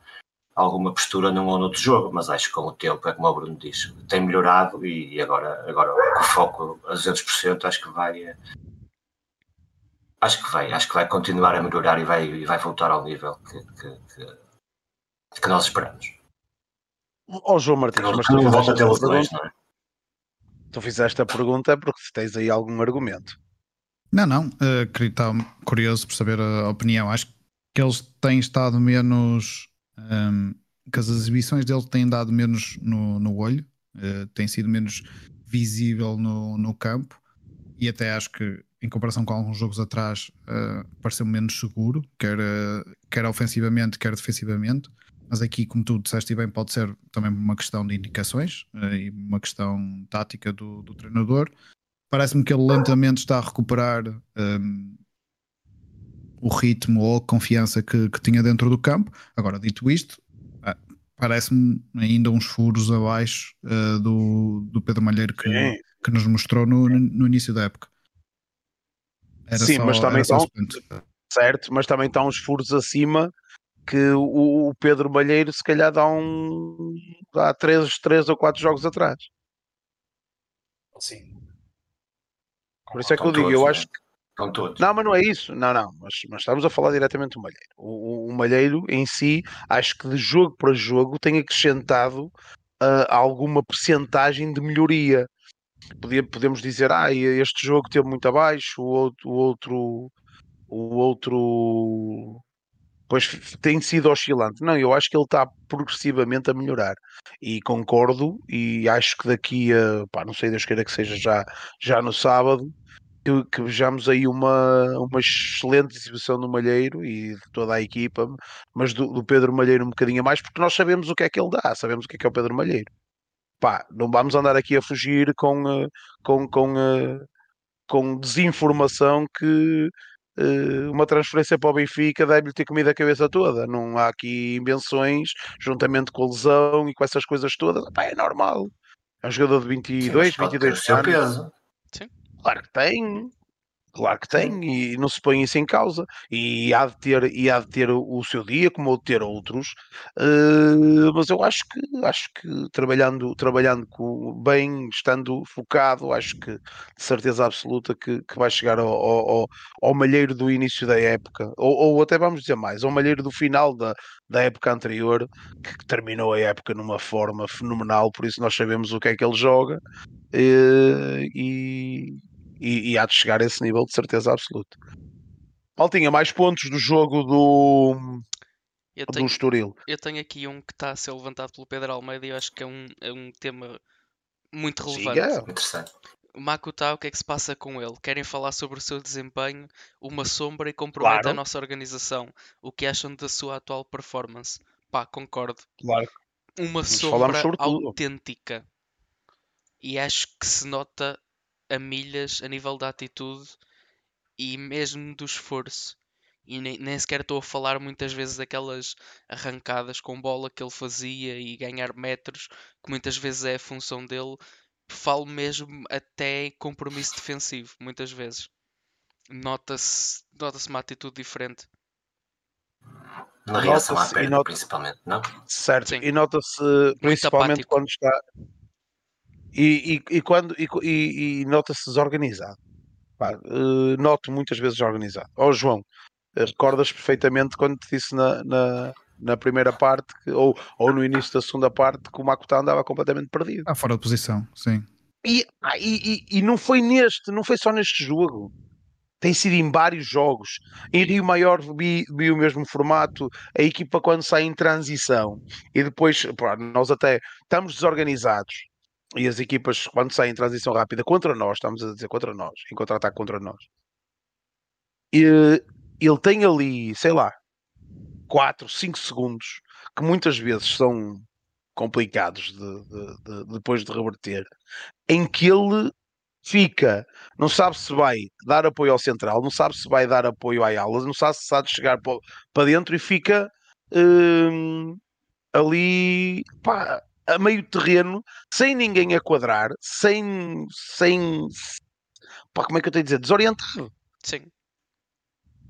alguma postura num ou noutro jogo, mas acho que com o tempo, é como o Bruno disse, tem melhorado e, agora, agora com o foco a 200% acho que vai acho que vai, acho que vai continuar a melhorar e vai, e vai voltar ao nível que, que, que, que nós esperamos. Ó oh, João Martins, mas tu fizeste, esta pergunta, é? tu fizeste a pergunta porque tens aí algum argumento. Não, não, uh, estar curioso por saber a opinião. Acho que eles têm estado menos. Um, ehm, que as exibições deles têm dado menos no, no olho, uh, tem sido menos visível no, no campo e até acho que em comparação com alguns jogos atrás uh, pareceu menos seguro, quer, uh, quer ofensivamente, quer defensivamente mas aqui, como tu disseste bem, pode ser também uma questão de indicações uh, e uma questão tática do, do treinador. Parece-me que ele lentamente está a recuperar um, o ritmo ou a confiança que, que, tinha dentro do campo. Agora, dito isto, uh, parece-me ainda uns furos abaixo uh, do, do Pedro Malheiro que, que nos mostrou no, no início da época. Era Sim, só, mas também estão, certo, mas também estão uns furos acima que o, o Pedro Malheiro se calhar dá um dá três, três ou quatro jogos atrás. Sim. Por isso é que eu digo, todos, eu acho que. Estão todos. Não, mas não é isso. Não, não. Mas, mas estamos a falar diretamente do Malheiro. O, o, o, Malheiro em si, acho que de jogo para jogo tem acrescentado uh, alguma percentagem de melhoria. Podia, podemos dizer, ah, este jogo teve muito abaixo, o outro, o outro, o outro pois tem sido oscilante. Não, eu acho que ele está progressivamente a melhorar. E concordo, e acho que daqui a, pá, não sei, Deus queira que seja já, já no sábado, que, que vejamos aí uma, uma excelente exibição do Malheiro e de toda a equipa, mas do, do Pedro Malheiro um bocadinho a mais, porque nós sabemos o que é que ele dá, sabemos o que é que é o Pedro Malheiro. Pá, não vamos andar aqui a fugir com, eh, com, com, eh, com desinformação que eh, uma transferência para o Benfica deve-lhe ter comido a cabeça toda. Não há aqui invenções, juntamente com a lesão e com essas coisas todas. Pá, é normal. É um jogador de Sim, 22, mas pode ter o 22 seu anos. peso. Claro que tem. Claro que tem, e não se põe isso em causa. E há de ter, e há de ter o, seu dia, como há de ter outros. Eh, mas eu acho que acho que trabalhando, trabalhando com, bem, estando focado, acho que de certeza absoluta que, que vai chegar ao, ao, ao- malheiro do início da época, ou, ou até vamos dizer mais, ao malheiro do final da, da época anterior, que, terminou a época numa forma fenomenal, por isso nós sabemos o que é que ele joga. eh, e, e, e há de chegar a esse nível de certeza absoluta. Maltinha, mais pontos do jogo do, Eu do tenho, Estoril. eu tenho aqui um que está a ser levantado pelo Pedro Almeida e eu acho que é um, é um tema muito relevante. Interessante. O Makuta, o que é que se passa com ele? Querem falar sobre o seu desempenho, uma sombra e compromete a Claro. nossa organização. O que acham da sua atual performance? Pá, concordo. Claro. Uma falamos sombra autêntica. E acho que se nota a milhas a nível da atitude e mesmo do esforço. E nem, nem sequer estou a falar muitas vezes daquelas arrancadas com bola que ele fazia e ganhar metros, que muitas vezes é a função dele. Falo mesmo até compromisso defensivo, muitas vezes. Nota-se nota uma atitude diferente. Na reação à Nota-se perda, principalmente, não? Certo. Sim. E nota-se principalmente quando está. E, e, e quando e, e- e nota-se desorganizado. Pá, eh, noto muitas vezes desorganizado. Ó João, eh, recordas perfeitamente quando te disse na, na, na primeira parte que- ou, ou no início da segunda parte que o Makuta andava completamente perdido. Está fora de posição, sim. E, ah, e, e- não foi neste, não foi só neste jogo. Tem sido em vários jogos. Em Rio Maior vi, vi o mesmo formato. A equipa quando sai em transição e depois pá, nós até estamos desorganizados. E as equipas quando saem em transição rápida contra nós, estamos a dizer contra nós, em contra-ataque contra nós. E, ele tem ali, sei lá, 4, 5 segundos que muitas vezes são complicados de- de- de- depois de reverter, em que ele fica, não sabe se vai dar apoio ao central, não sabe se vai dar apoio à alas, não sabe se sabe chegar para, para dentro e fica hum, ali pá, a meio terreno, sem ninguém a quadrar, sem, sem pá, como é que eu tenho a dizer, desorientado. Sim,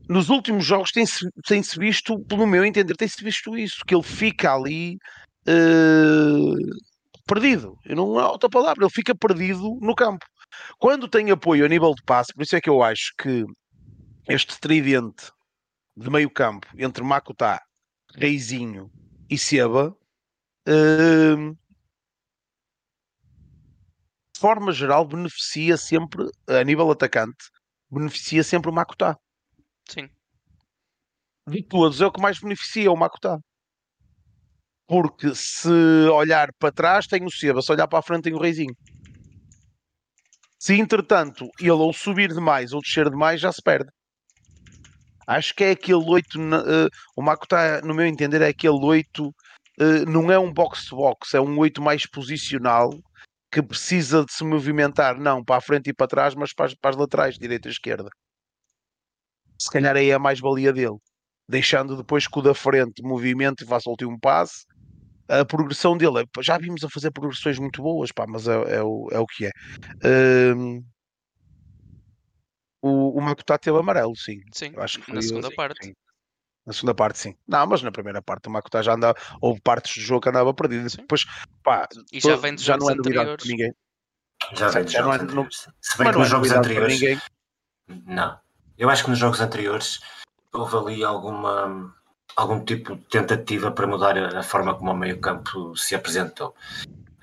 Nos últimos jogos tem-se tem-se visto, pelo meu entender, tem-se visto isso, que ele fica ali eh, perdido. Eu não há outra palavra, ele fica perdido no campo. Quando tem apoio a nível de passe, por isso é que eu acho que este tridente de meio campo entre Makuta, Reizinho e Seba, eh, de forma geral, beneficia sempre, a nível atacante, beneficia sempre o Makuta. sim. de todos é o que mais beneficia o Makuta. Porque se olhar para trás tem o Seba, se olhar para a frente tem o Reizinho. Se entretanto ele ou subir demais ou descer demais, já se perde. Acho que é aquele 8, o Makuta, no meu entender, é aquele 8, não é um box-to-box, é um 8 mais posicional que precisa de se movimentar, não para a frente e para trás, mas para as, para as laterais, direita e esquerda. Se calhar aí é a mais-valia dele deixando depois que o da frente movimento e faça o último passe. A progressão dele, é- já vimos a fazer progressões muito boas, pá, mas é, é o, é o que é. Hum, o, o Makuta teve amarelo, sim. Sim, Eu acho que na segunda sim, parte. sim. Na segunda parte, sim. Não, mas na primeira parte o Makuta já andava, houve partes do jogo que andava perdido. Sim. Depois, pá, E já vem já jogos não é novidade para ninguém. Já vem dos Já não jogos é- não- anteriores. Se bem que não é nos jogos anteriores. Não. Eu acho que nos jogos anteriores houve ali alguma, algum tipo de tentativa para mudar a forma como o meio-campo se apresentou.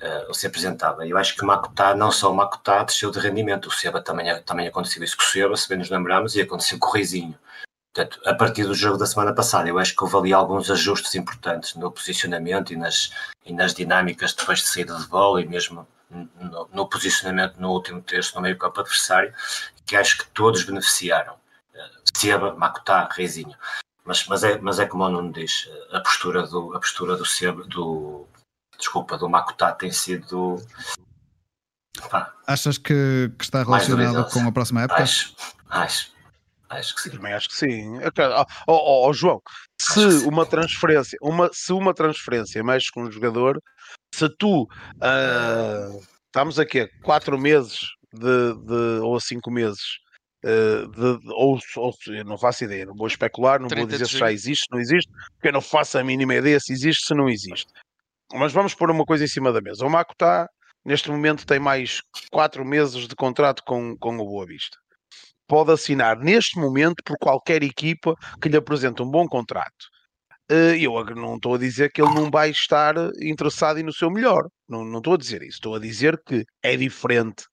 eh, ou se apresentava. Eu acho que o Makuta, não só o Makuta, desceu de rendimento. O Seba também, também aconteceu isso com o Seba, se bem nos lembramos, e aconteceu com o Reizinho. Portanto, a partir do jogo da semana passada, eu acho que houve ali alguns ajustes importantes no posicionamento e nas, e nas dinâmicas depois de saída de bola e mesmo no, no posicionamento no último terço no meio campo adversário, que acho que todos beneficiaram. Seba, Makutá, Reizinho. Mas, mas, é, mas é como o Nuno diz, a postura do, a postura do Seba, do, desculpa, do Makutá tem sido. Pá, Achas que, que está relacionado com a próxima época? Acho, acho. Acho que sim. Também acho que sim. Oh, oh, oh João, se uma transferência, uma, se uma transferência mexe com um jogador, se tu uh, estamos aqui a quatro meses de, de, ou a cinco meses Uh, de, de, ou, ou eu não faço ideia, não vou especular, não vou dizer se já existe, se não existe, porque eu não faço a mínima ideia se existe, se não existe. Mas vamos pôr uma coisa em cima da mesa. O Maco está, neste momento, tem mais quatro meses de contrato com, com o Boa Vista. Pode assinar neste momento por qualquer equipa que lhe apresente um bom contrato. Eh, eu não estou a dizer que ele não vai estar interessado e no seu melhor. Não, não estou a dizer isso. Estou a dizer que é diferente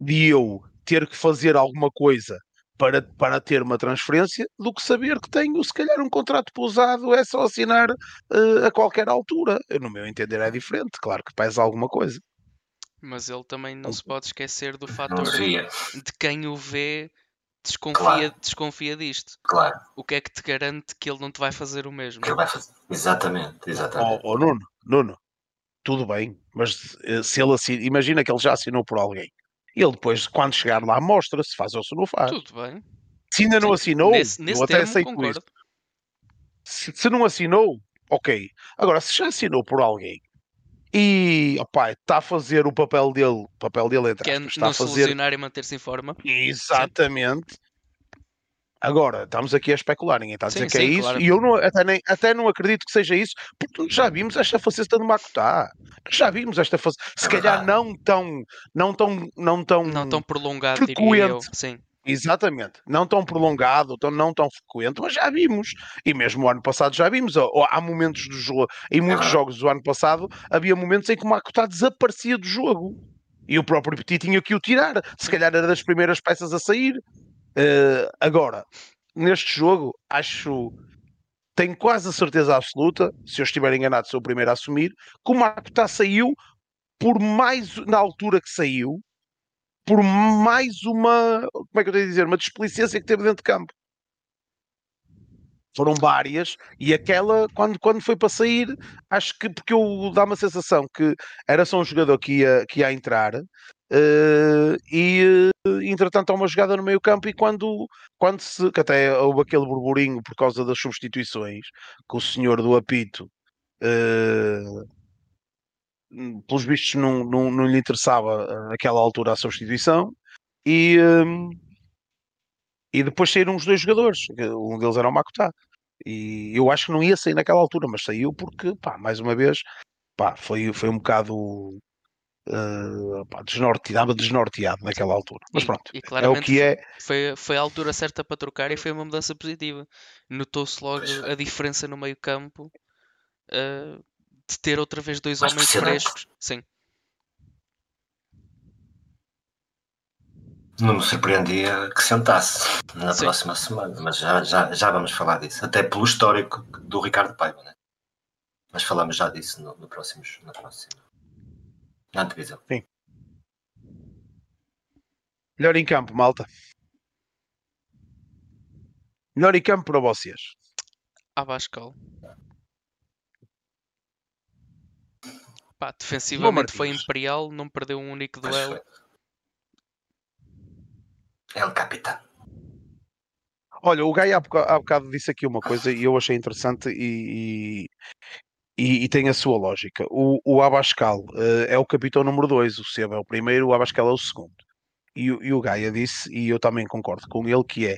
de eu ter que fazer alguma coisa para, para ter uma transferência do que saber que tenho, se calhar, um contrato pousado, é só assinar uh, a qualquer altura. No meu entender é diferente, claro que pesa alguma coisa. Mas ele também não se pode esquecer do fator de quem o vê desconfia, claro. desconfia disto. Claro. O que é que te garante que ele não te vai fazer o mesmo? Que ele vai fazer. Exatamente, exatamente. Oh, oh, Nuno, Nuno, tudo bem, mas eh, se ele assim, imagina que ele já assinou por alguém. Ele depois, quando chegar lá, mostra se faz ou se não faz. Tudo bem. Se ainda não assinou, nesse, nesse eu até aceito concordo. isso. Se, se, não assinou, ok. Agora, se já assinou por alguém e opa, está a fazer o papel dele, o papel dele entre que é está a fazer e manter-se em forma. Exatamente. Sim. Agora, estamos aqui a especular, ninguém está a dizer sim, que é sim, é isso, claro. e eu não, até, nem, até não acredito que seja isso, porque já vimos esta faceta do Makutá. Já vimos esta faceta, se é calhar não tão, não tão, não tão, não tão prolongado, frequente. Sim. Exatamente, não tão prolongado, tão, não tão frequente, mas já vimos. E mesmo o ano passado já vimos. Há momentos do jogo, em muitos jogos do ano passado, havia momentos em que o Makutá desaparecia do jogo. E o próprio Petit tinha que o tirar. Se calhar era das primeiras peças a sair. Uh, agora, neste jogo, acho. Tenho quase a certeza absoluta, se eu estiver enganado, sou o primeiro a assumir, que o Makutá saiu por mais na altura que saiu, por mais uma, como é que eu tenho a dizer, uma desplicência que teve dentro de campo. Foram várias, e aquela, quando, quando foi para sair, acho que porque eu dá uma sensação que era só um jogador que ia, que ia entrar, uh, e uh, entretanto há uma jogada no meio campo, e quando, quando se, que até houve aquele burburinho por causa das substituições, que o senhor do apito uh, pelos vistos não, não, não lhe interessava eh, naquela altura a substituição e, um, e depois saíram os dois jogadores, um deles era o Makutá e eu acho que não ia sair naquela altura, mas saiu porque, pá, mais uma vez, pá, foi, foi um bocado uh, pá, desnorteado, desnorteado naquela altura. Mas pronto, e, e é o que é. Foi, foi a altura certa para trocar e foi uma mudança positiva. Notou-se logo a diferença no meio campo. Uh, de ter outra vez dois Mais homens frescos. Sim. Não me surpreendia que sentasse na Sim. próxima semana, mas já, já, já vamos falar disso. Até pelo histórico do Ricardo Paiva, né? Mas falamos já disso no, no próximo, na próxima. Na antevisão. Sim. Melhor em campo, malta. Melhor em campo para vocês. Abascal. Pá, defensivamente foi imperial, não perdeu um único duelo. É o capitão. Olha, o Gai há bocado, há bocado disse aqui uma coisa e eu achei interessante e, e, e tem a sua lógica. O, o Abascal uh, é o capitão número 2, o Seba é o primeiro, o Abascal é o segundo. E, e o Gaia disse, e eu também concordo com ele, que é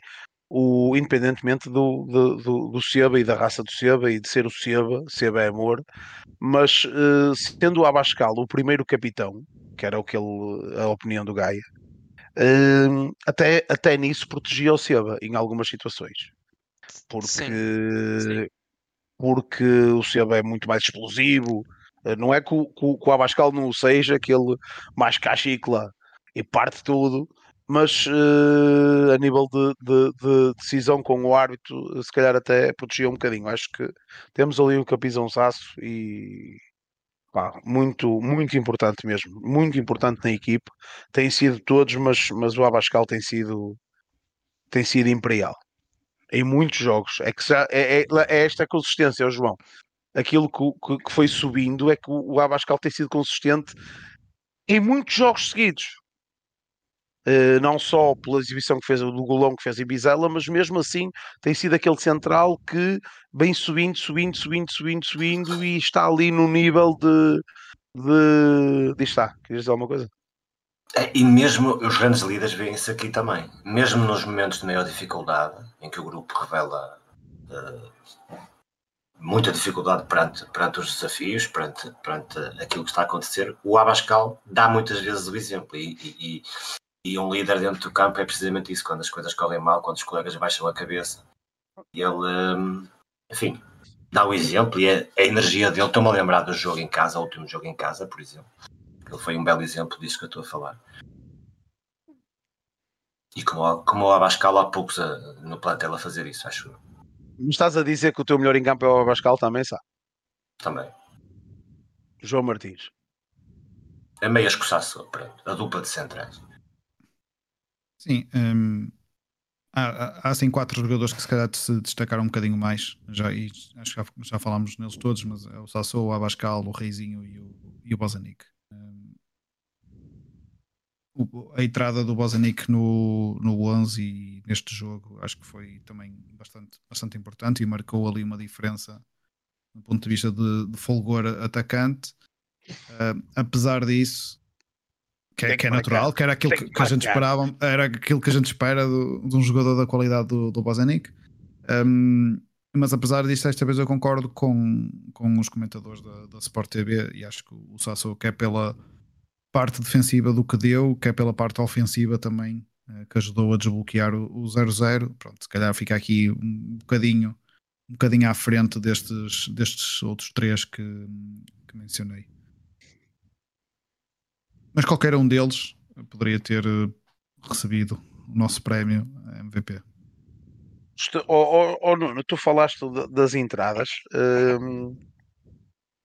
o, independentemente do, do, do, do Seba e da raça do Seba e de ser o Seba, Seba é amor, mas uh, sendo o Abascal o primeiro capitão, que era o que ele, a opinião do Gaia, uh, até, até nisso protegia o Seba em algumas situações. Porque, Sim. Sim. porque o Seba é muito mais explosivo, uh, não é que o, que o Abascal não seja aquele mais cachicla e parte tudo, mas uh, a nível de, de, de, decisão com o árbitro, se calhar até protegia um bocadinho. Acho que temos ali o capizão Sasso e pá, muito, muito importante mesmo, muito importante na equipe. Tem sido todos, mas, mas o Abascal tem sido, tem sido imperial em muitos jogos. É que já, é, é, é esta consistência, João. Aquilo que, que, foi subindo é que o Abascal tem sido consistente em muitos jogos seguidos. Uh, não só pela exibição que fez do golão que fez em Bizela, mas mesmo assim tem sido aquele central que vem subindo, subindo, subindo, subindo, subindo e está ali no nível de. de... Diz está, querias dizer alguma coisa? É, e mesmo os grandes líderes veem-se aqui também. Mesmo nos momentos de maior dificuldade, em que o grupo revela uh, muita dificuldade perante, perante os desafios, perante, perante aquilo que está a acontecer, o Abascal dá muitas vezes o exemplo. E, e, e, um líder dentro do campo é precisamente isso, quando as coisas correm mal, quando os colegas baixam a cabeça. Ele, um, enfim, dá o exemplo e a, a energia dele. Estou-me a lembrar do jogo em casa, o último jogo em casa, por exemplo. Ele foi um belo exemplo disso que eu estou a falar. E como, como o Abascal há poucos a, no plantel a fazer isso, acho eu. Me estás a dizer que o teu melhor em campo é o Abascal também, sabe? Também. João Martins. A meia escoçaça, pronto. A dupla de centrais. Sim. Hum, há, há assim quatro jogadores que se calhar se destacaram um bocadinho mais. Já, e acho que já, já falámos neles todos, mas é o Sassou, o Abascal, o Reizinho e o, e o Bozanic. Hum, a entrada do Bozanic no, no 11 e neste jogo acho que foi também bastante, bastante importante e marcou ali uma diferença do ponto de vista de, de folgor atacante. Uh, apesar disso, que, é, que é natural, que era aquilo que, que, a gente esperava, era aquilo que a gente espera do, de um jogador da qualidade do, do Bozanic. Um, mas apesar disso, esta vez eu concordo com, com os comentadores da, da Sport TV e acho que o Sasso quer pela parte defensiva do que deu, que é pela parte ofensiva também, eh, que ajudou a desbloquear o 0-0. Pronto, se calhar fica aqui um bocadinho, um bocadinho à frente destes, destes outros três que, que mencionei. Mas qualquer um deles poderia ter eh, recebido o nosso prémio MVP. Oh, oh, oh Nuno, tu falaste das entradas, um,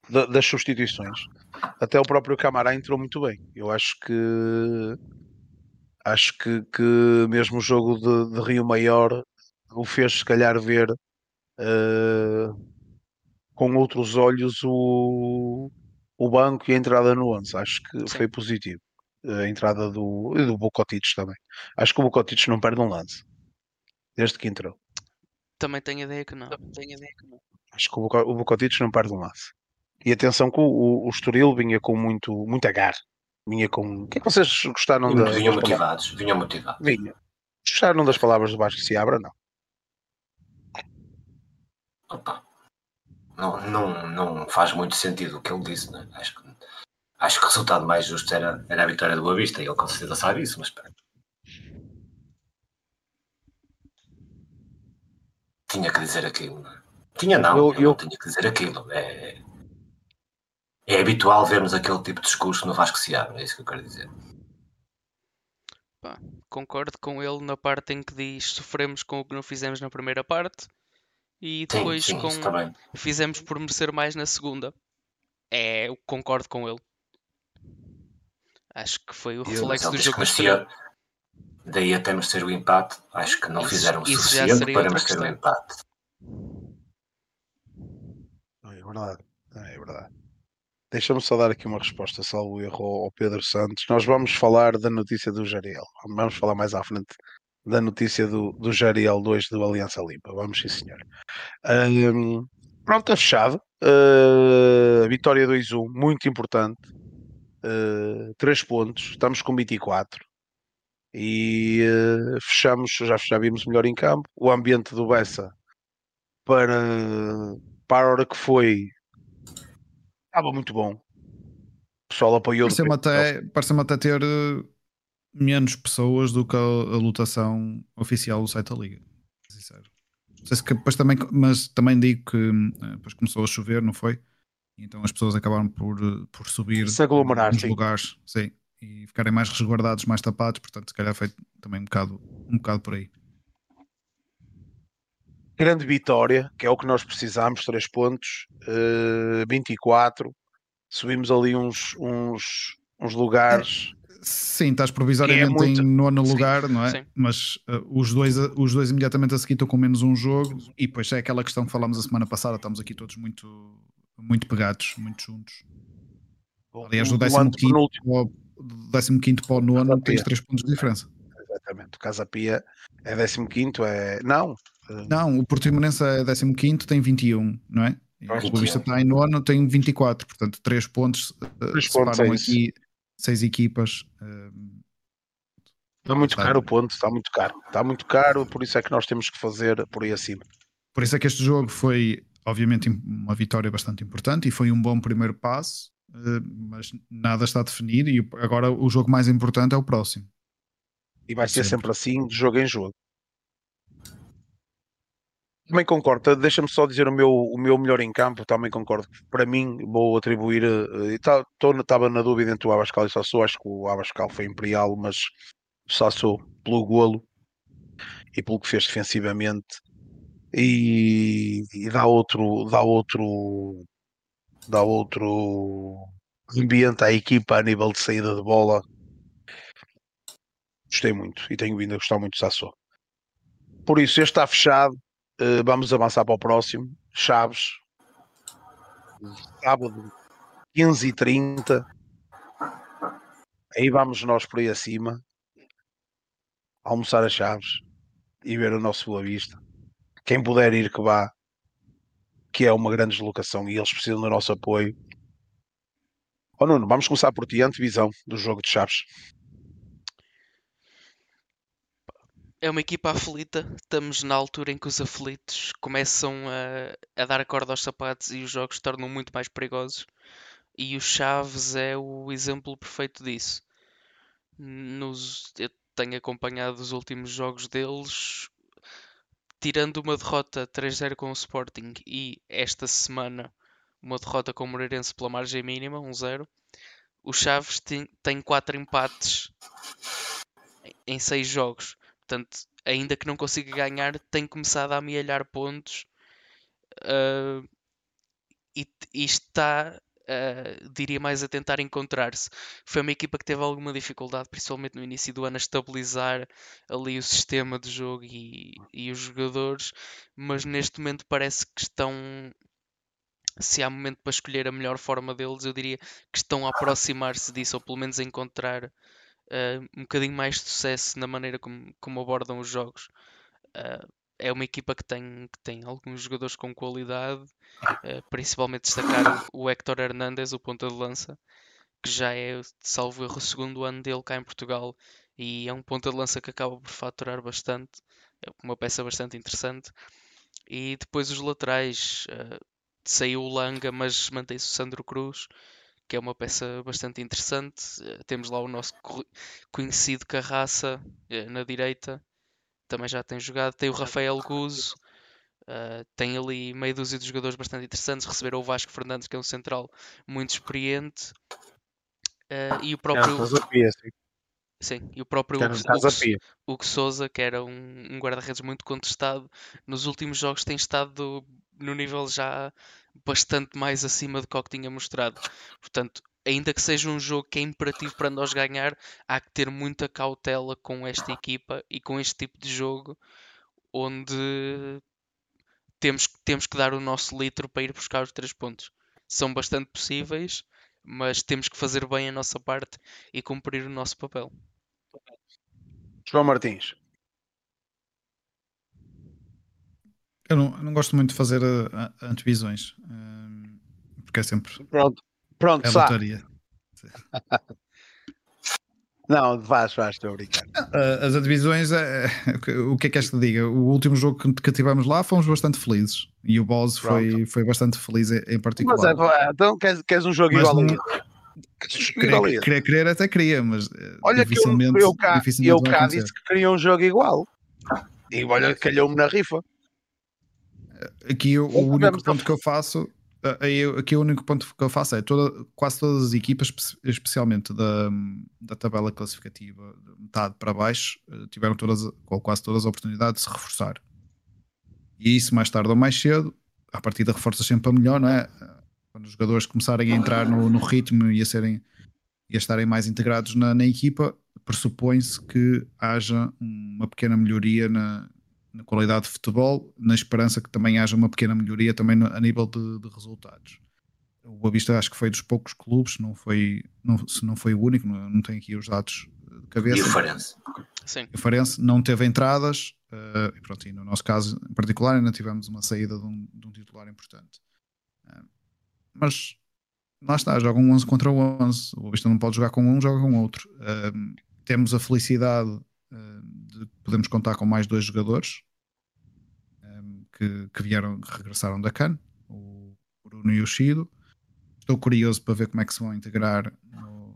das substituições até o próprio Camará entrou muito bem. Eu acho que acho que, que mesmo o jogo de, de Rio Maior o fez se calhar ver uh, com outros olhos o, o banco e a entrada no 11. Acho que Sim. foi positivo. A entrada do, e do Bocotites também. Acho que o Bocotites não perde um lance desde que entrou. Também tenho ideia que não. Tenho ideia que não. Acho que o Bocotites não perde um lance. E atenção que o, o Estoril vinha com muito, muita garra. Vinha com. O que é que vocês gostaram da. Vinham motivados, vinham motivados. Vinha. Gostaram das palavras do Vasco se abra? Não. Opa. Não, não, não faz muito sentido o que ele disse, né? acho, que, acho que o resultado mais justo era, era a vitória do Boa Vista e ele com certeza sabe isso, mas espera. Tinha que dizer aquilo, não é? Tinha não, eu, eu, eu... não tinha que dizer aquilo. É, é habitual vermos aquele tipo de discurso no Vasco Seabra, é isso que eu quero dizer. Pá, concordo com ele na parte em que diz sofremos com o que não fizemos na primeira parte e depois sim, sim, com fizemos por merecer mais na segunda. É, eu concordo com ele. Acho que foi o reflexo do jogo que Daí até merecer o empate, acho que não isso, fizeram o suficiente para merecer o empate. É verdade, é verdade. Deixa-me só dar aqui uma resposta, salvo erro ao Pedro Santos. Nós vamos falar da notícia do Jariel. Vamos falar mais à frente da notícia do, do Jariel 2 do Aliança Limpa. Vamos sim, senhor. Um, pronto, está fechado. Uh, vitória 2-1, muito importante. Uh, 3 pontos, estamos com 24. E uh, fechamos, já, já vimos melhor em campo. O ambiente do Bessa para, para a hora que foi Estava muito bom. O pessoal apoiou. Parece-me até, parece até ter menos pessoas do que a, a lotação oficial do site da Liga. Sincero. Sei se que, depois também, mas também digo que eh, depois começou a chover, não foi? Então as pessoas acabaram por, eh, por subir se aglomerar, nos sim. lugares. Sim. e ficarem mais resguardados, mais tapados, portanto, se calhar foi também um bocado, um bocado por aí. Grande vitória, que é o que nós precisamos, 3 pontos, uh, 24. Subimos ali uns, uns, uns lugares. Sim, estás provisoriamente é muito... em nono lugar, não é? Sim. Mas uh, os, dois, os dois imediatamente a seguir estão com menos um jogo, e depois é aquela questão que falámos a semana passada, estamos aqui todos muito, muito pegados, muito juntos. Aliás, do 15 quinto para o nono tens 3 pontos de diferença. Exatamente, o Casa Pia é 15, é. Não. Eh, não, o Portimonense é 15, tem 21, não é? E o Boa Vista está em nono, tem 24, portanto, 3 pontos. 3 pontos é aqui 6 equipas. Uh, Está muito caro o ponto, está muito caro. Está muito caro, por isso é que nós temos que fazer por aí acima. Por isso é que este jogo foi, obviamente, uma vitória bastante importante e foi um bom primeiro passo, eh, mas nada está definido e agora o jogo mais importante é o próximo. E vai ser sempre, sempre assim, de jogo em jogo. Também concordo, deixa-me só dizer o meu, o meu melhor em campo, também concordo. Para mim, vou atribuir. Estava uh, tá, na dúvida entre o Abascal e o Sassou, acho que o Abascal foi imperial, mas o Sassou pelo golo e pelo que fez defensivamente e, e dá outro dá outro dá outro ambiente à equipa a nível de saída de bola gostei muito e tenho vindo a gostar muito do Sassou por isso este está fechado Uh, vamos avançar para o próximo. Chaves. Sábado, 15h30. Aí vamos nós por aí acima. Almoçar as Chaves e ver o nosso Boa Vista. Quem puder ir que vá, que é uma grande deslocação e eles precisam do nosso apoio. Oh Nuno, vamos começar por ti, antevisão do jogo de Chaves. É uma equipa aflita. Estamos na altura em que os aflitos começam a, a dar corda aos sapatos e os jogos se tornam muito mais perigosos. E o Chaves é o exemplo perfeito disso. Nos, eu tenho acompanhado os últimos jogos deles, tirando uma derrota 3-0 com o Sporting e esta semana uma derrota com o Moreirense pela margem mínima, 1-0. O Chaves tem, tem 4 empates em 6 jogos. Portanto, ainda que não consiga ganhar, tem começado a amealhar pontos uh, e, e, está, uh, diria mais, a tentar encontrar-se. Foi uma equipa que teve alguma dificuldade, principalmente no início do ano, a estabilizar ali o sistema de jogo e, e os jogadores, mas neste momento parece que estão se há momento para escolher a melhor forma deles, eu diria que estão a aproximar-se disso, ou pelo menos a encontrar uh, um bocadinho mais de sucesso na maneira como, como abordam os jogos. Uh, é uma equipa que tem, que tem alguns jogadores com qualidade, uh, principalmente destacar o Héctor Hernandes, o ponta de lança, que já é, salvo erro, o segundo ano dele cá em Portugal e é um ponta de lança que acaba por faturar bastante, é uma peça bastante interessante. E depois os laterais, uh, saiu o Langa, mas mantém-se o Sandro Cruz, que é uma peça bastante interessante. Eh, temos lá o nosso conhecido Carraça eh, na direita, também já tem jogado. Tem o Rafael Guzo, uh, tem ali meia dúzia de jogadores bastante interessantes. Receberam o Vasco Fernandes, que é um central muito experiente. Uh, e o próprio. Sim, e o próprio Hugo, Hugo, Hugo Souza, que era um, um guarda-redes muito contestado, nos últimos jogos tem estado no nível já bastante mais acima do que o que tinha mostrado. Portanto, ainda que seja um jogo que é imperativo para nós ganhar, há que ter muita cautela com esta equipa e com este tipo de jogo, onde temos, temos que dar o nosso litro para ir buscar os três pontos. São bastante possíveis, mas temos que fazer bem a nossa parte e cumprir o nosso papel. João Martins. Eu não, eu não gosto muito de fazer uh, antevisões, uh, porque é sempre. Pronto, pronto, é lotaria. Não, vais, vais, estou a brincar. Uh, as antevisões, é, o que é que és que diga? O último jogo que, tivemos lá fomos bastante felizes e o Boss foi, foi bastante feliz em, particular. Mas é, então queres, queres um jogo mas igual não, Querer, querer, querer, até queria, mas eh, olha que eu, eu cá, eu cá disse que queria um jogo igual e olha, calhou-me na rifa. Aqui o, o único ponto que eu faço aí, aqui o único ponto que eu faço é toda, quase todas as equipas, especialmente da, da tabela classificativa, de metade para baixo, eh, tiveram todas, ou quase todas a oportunidade de se reforçar. E isso mais tarde ou mais cedo, a partir da reforça sempre a melhor, não é? Quando os jogadores começarem a entrar no, no ritmo e a serem e a estarem mais integrados na, na equipa, pressupõe-se que haja uma pequena melhoria na, na, qualidade de futebol, na esperança que também haja uma pequena melhoria também no, a nível de, de, resultados. O Boa Vista acho que foi dos poucos clubes, não foi, não, se não foi o único, não, não tenho aqui os dados de cabeça. E o Farense. Sim. O Farense não teve entradas, uh, e pronto, e no nosso caso em particular ainda tivemos uma saída de um, de um titular importante. Uh, mas lá está, jogam 11 contra 11. O Vista não pode jogar com um, joga com outro. Uh, temos a felicidade de podemos contar com mais dois jogadores um, que, que, vieram, que regressaram da CAN, o Bruno e o Chido. Estou curioso para ver como é que se vão integrar no,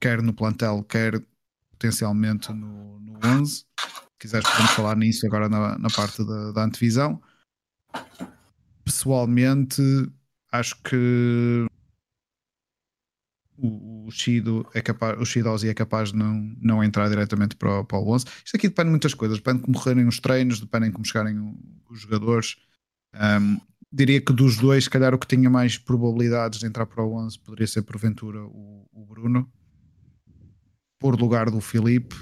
quer no plantel, quer potencialmente no, no 11. Se quiseres, podemos falar nisso agora na, na parte da, da antevisão. Pessoalmente, acho que o, o Shido é capaz, o Shidozi é capaz de não, não entrar diretamente para, o, para o 11. Isto aqui depende de muitas coisas, depende de como correrem os treinos, depende de como chegarem os jogadores. Um, diria que dos dois, se calhar o que tinha mais probabilidades de entrar para o 11 poderia ser porventura o, o Bruno, por lugar do Filipe,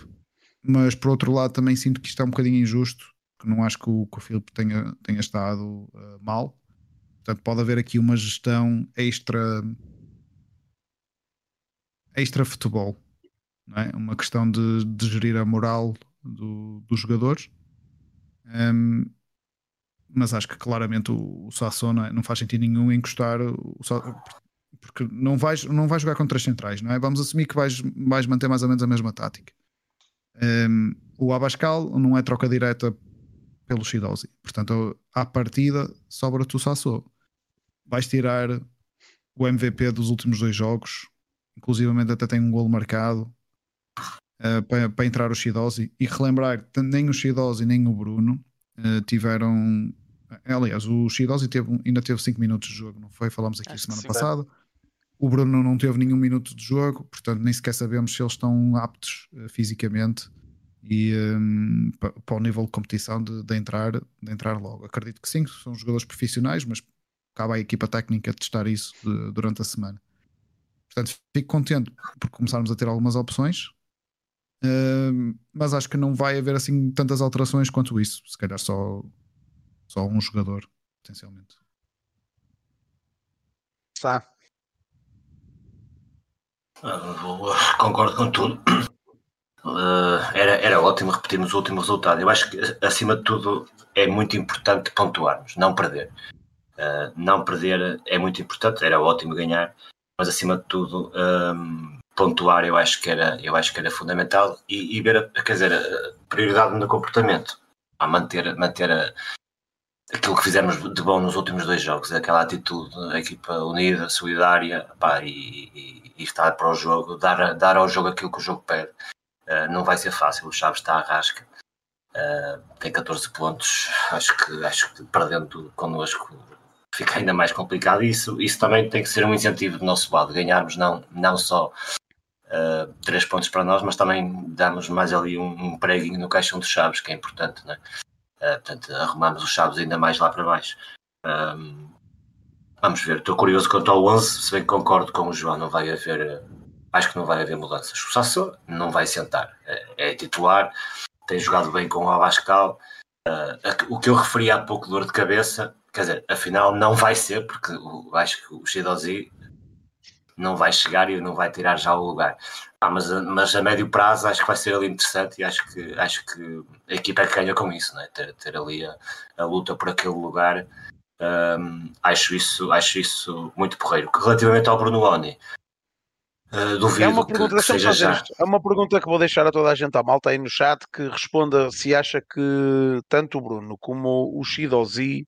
mas por outro lado também sinto que isto é um bocadinho injusto, que não acho que o, que o Filipe tenha, tenha estado uh, mal. Portanto, pode haver aqui uma gestão extra extra futebol, não é? Uma questão de, de gerir a moral do, dos jogadores. Um, mas acho que claramente o, o é? não, faz sentido nenhum encostar o, porque não vais, não vais jogar com três centrais, não é? Vamos assumir que vais, vais manter mais ou menos a mesma tática. Um, o Abascal não é troca direta pelo Shidozi, portanto, à partida sobra-te o Sassou. Vais tirar o MVP dos últimos dois jogos, inclusivamente até tem um golo marcado uh, para, para, entrar o Shidozi e relembrar que nem o Shidozi nem o Bruno uh, tiveram aliás o Shidozi teve, ainda teve 5 minutos de jogo não foi? Falámos aqui Acho semana passada. O Bruno não teve nenhum minuto de jogo portanto nem sequer sabemos se eles estão aptos uh, fisicamente e um, para, para, o nível de competição de, de, entrar, de entrar logo. Acredito que sim, são jogadores profissionais mas cabe à equipa técnica testar isso de, durante a semana Portanto, fico contente por começarmos a ter algumas opções, uh, mas acho que não vai haver assim tantas alterações quanto isso. Se calhar só, só um jogador, potencialmente. Tá. Ah, concordo com tudo. Uh, era, era ótimo repetirmos o último resultado. Eu acho que, acima de tudo, é muito importante pontuarmos, não perder. Uh, não perder é muito importante. Era ótimo ganhar, mas acima de tudo um, pontuar eu acho que era, eu acho que era fundamental e, e ver, a, quer dizer, a prioridade no comportamento, a manter, manter a, aquilo que fizemos de bom nos últimos dois jogos, aquela atitude, a equipa unida, solidária pá, e, e, e, estar para o jogo, dar, dar ao jogo aquilo que o jogo pede. Uh, não vai ser fácil, o Chaves está à rasca. Uh, tem 14 pontos, acho que, acho que perdendo connosco fica ainda mais complicado. Isso, isso também tem que ser um incentivo do nosso lado, ganharmos não, não só uh, três pontos para nós, mas também damos mais ali um, um preguinho no caixão de chaves, que é importante, né? Uh, portanto, arrumamos os chaves ainda mais lá para baixo. Um, vamos ver, estou curioso quanto ao 11, se bem que concordo com o João, não vai haver, acho que não vai haver mudanças. O Sassou não vai sentar, é, é titular, tem jogado bem com o Abascal. O que eu referi há pouco, dor de cabeça, Quer dizer, afinal não vai ser, porque eu acho que o Shidozi não vai chegar e não vai tirar já o lugar. Ah, mas, mas a médio prazo acho que vai ser ali interessante e acho que, acho que a equipa é que ganha com isso, né? ter, ter ali a, a luta por aquele lugar. Um, acho, isso, acho isso muito porreiro. Relativamente ao Bruno Oni, uh, duvido é uma pergunta, que, que seja já. É uma pergunta que vou deixar a toda a gente à malta aí no chat que responda se acha que tanto o Bruno como o Shidozi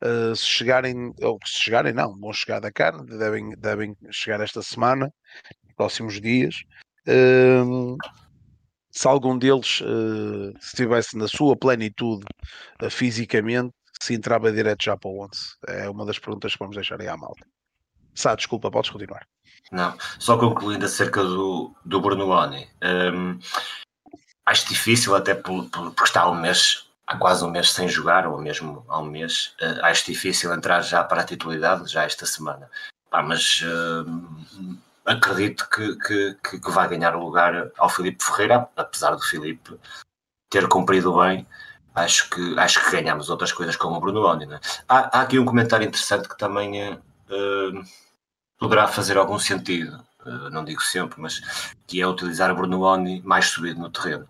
Uh, se chegarem, ou se chegarem, não, vão chegar da carne, devem, devem chegar esta semana, próximos dias. Uh, se algum deles uh, estivesse na sua plenitude fisicamente, se entrava direto já para o 11. É uma das perguntas que vamos deixar aí à malta. Sá, desculpa, podes continuar. Não, só concluindo acerca do, do Brunoani. Um, acho difícil, até por, por, porque está há um mês, há quase um mês sem jogar, ou mesmo há um mês, uh, acho difícil entrar já para a titularidade já esta semana. Pá, mas uh, acredito que, que, que, vai ganhar o lugar ao Filipe Ferreira, apesar do Filipe ter cumprido bem. Acho que, acho que ganhamos outras coisas como o Bruno Oni. Né? Há, há, aqui um comentário interessante que também uh, poderá fazer algum sentido, uh, não digo sempre, mas que é utilizar o Bruno Oni mais subido no terreno.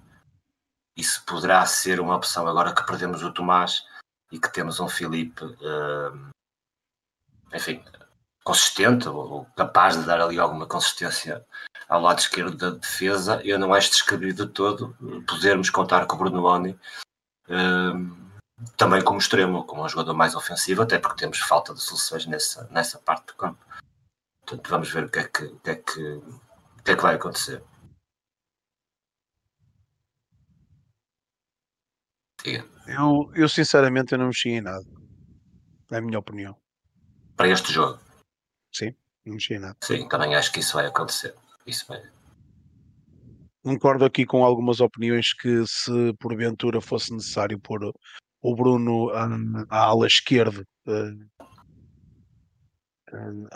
Isso poderá ser uma opção agora que perdemos o Tomás e que temos um Filipe, uh, enfim, consistente ou capaz de dar ali alguma consistência ao lado esquerdo da defesa, eu não acho descabido de todo podermos contar com o Bruno Oni uh, também como extremo, como um jogador mais ofensivo, até porque temos falta de soluções nessa, nessa parte do campo. Portanto, vamos ver o que é que, o que, é que, o que, é que vai acontecer. Eu, eu sinceramente eu não mexi em nada. É a minha opinião. Para este jogo? Sim, não mexi em nada. Sim, também acho que isso vai acontecer. Isso vai. Concordo aqui com algumas opiniões que se porventura fosse necessário pôr o Bruno à, à ala esquerda uh,